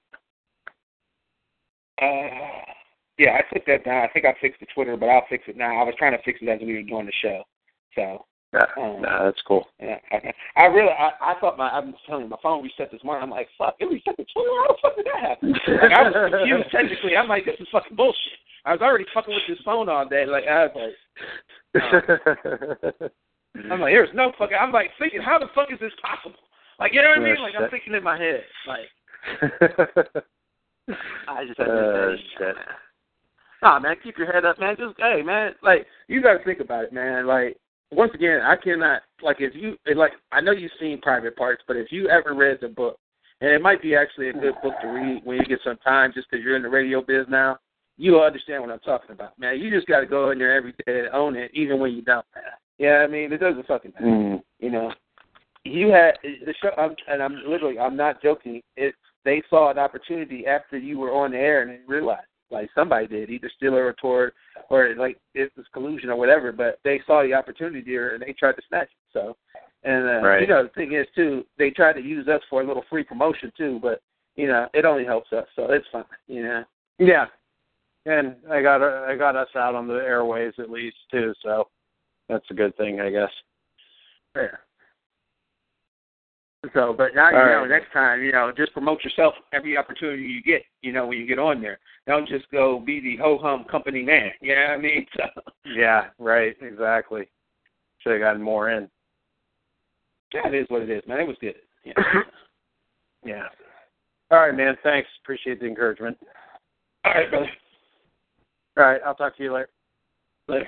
Speaker 2: Uh, yeah, I took that down. I think I fixed the Twitter, but I'll fix it now. I was trying to fix it as we were doing the show. So,
Speaker 3: Yeah,
Speaker 2: um,
Speaker 3: nah, that's cool.
Speaker 2: yeah, I, I really, I, I thought my, I'm telling you, my phone reset this morning. I'm like, fuck, it reset the Twitter. How the fuck did that happen? Like, I was confused technically. I'm like, this is fucking bullshit. I was already fucking with this phone all day. Like, I was like, I'm like, there's no fucking. I'm like thinking, how the fuck is this possible? Like, you know what I mean? Like, I'm thinking in my head, like, I just had to
Speaker 3: Uh,
Speaker 2: say,
Speaker 3: shit.
Speaker 2: Nah, man, keep your head up, man. Just hey, man, like you got to think about it, man. Like once again, I cannot like if you like I know you've seen Private Parts, but if you ever read the book, and it might be actually a good book to read when you get some time, just because you're in the radio biz now, you'll understand what I'm talking about, man. You just got to go in there every day and own it, even when you don't, man. Yeah, I mean, it doesn't fucking matter,
Speaker 3: Mm.
Speaker 2: you know. You had the show, I'm, and I'm literally, I'm not joking. It they saw an opportunity after you were on the air and they realized, like somebody did, either Stiller or Tor, or like it was collusion or whatever. But they saw the opportunity there and they tried to snatch it. So, and uh,
Speaker 3: Right.
Speaker 2: you know the thing is too, they tried to use us for a little free promotion too. But you know it only helps us, so it's fine. You know.
Speaker 3: Yeah, and I got I got us out on the airways at least too, so that's a good thing, I guess.
Speaker 2: Fair. So, but now you know.
Speaker 3: right.
Speaker 2: Next time, you know, just promote yourself every opportunity you get. You know, when you get on there, don't just go be the ho hum company man. You know what I mean? So,
Speaker 3: Yeah, right, exactly. Should have gotten more in.
Speaker 2: yeah, it is what it is, man. It was good. Yeah.
Speaker 3: Yeah. All right, man. Thanks. Appreciate the encouragement.
Speaker 2: All right, brother.
Speaker 3: All right, I'll talk to you later.
Speaker 2: Later.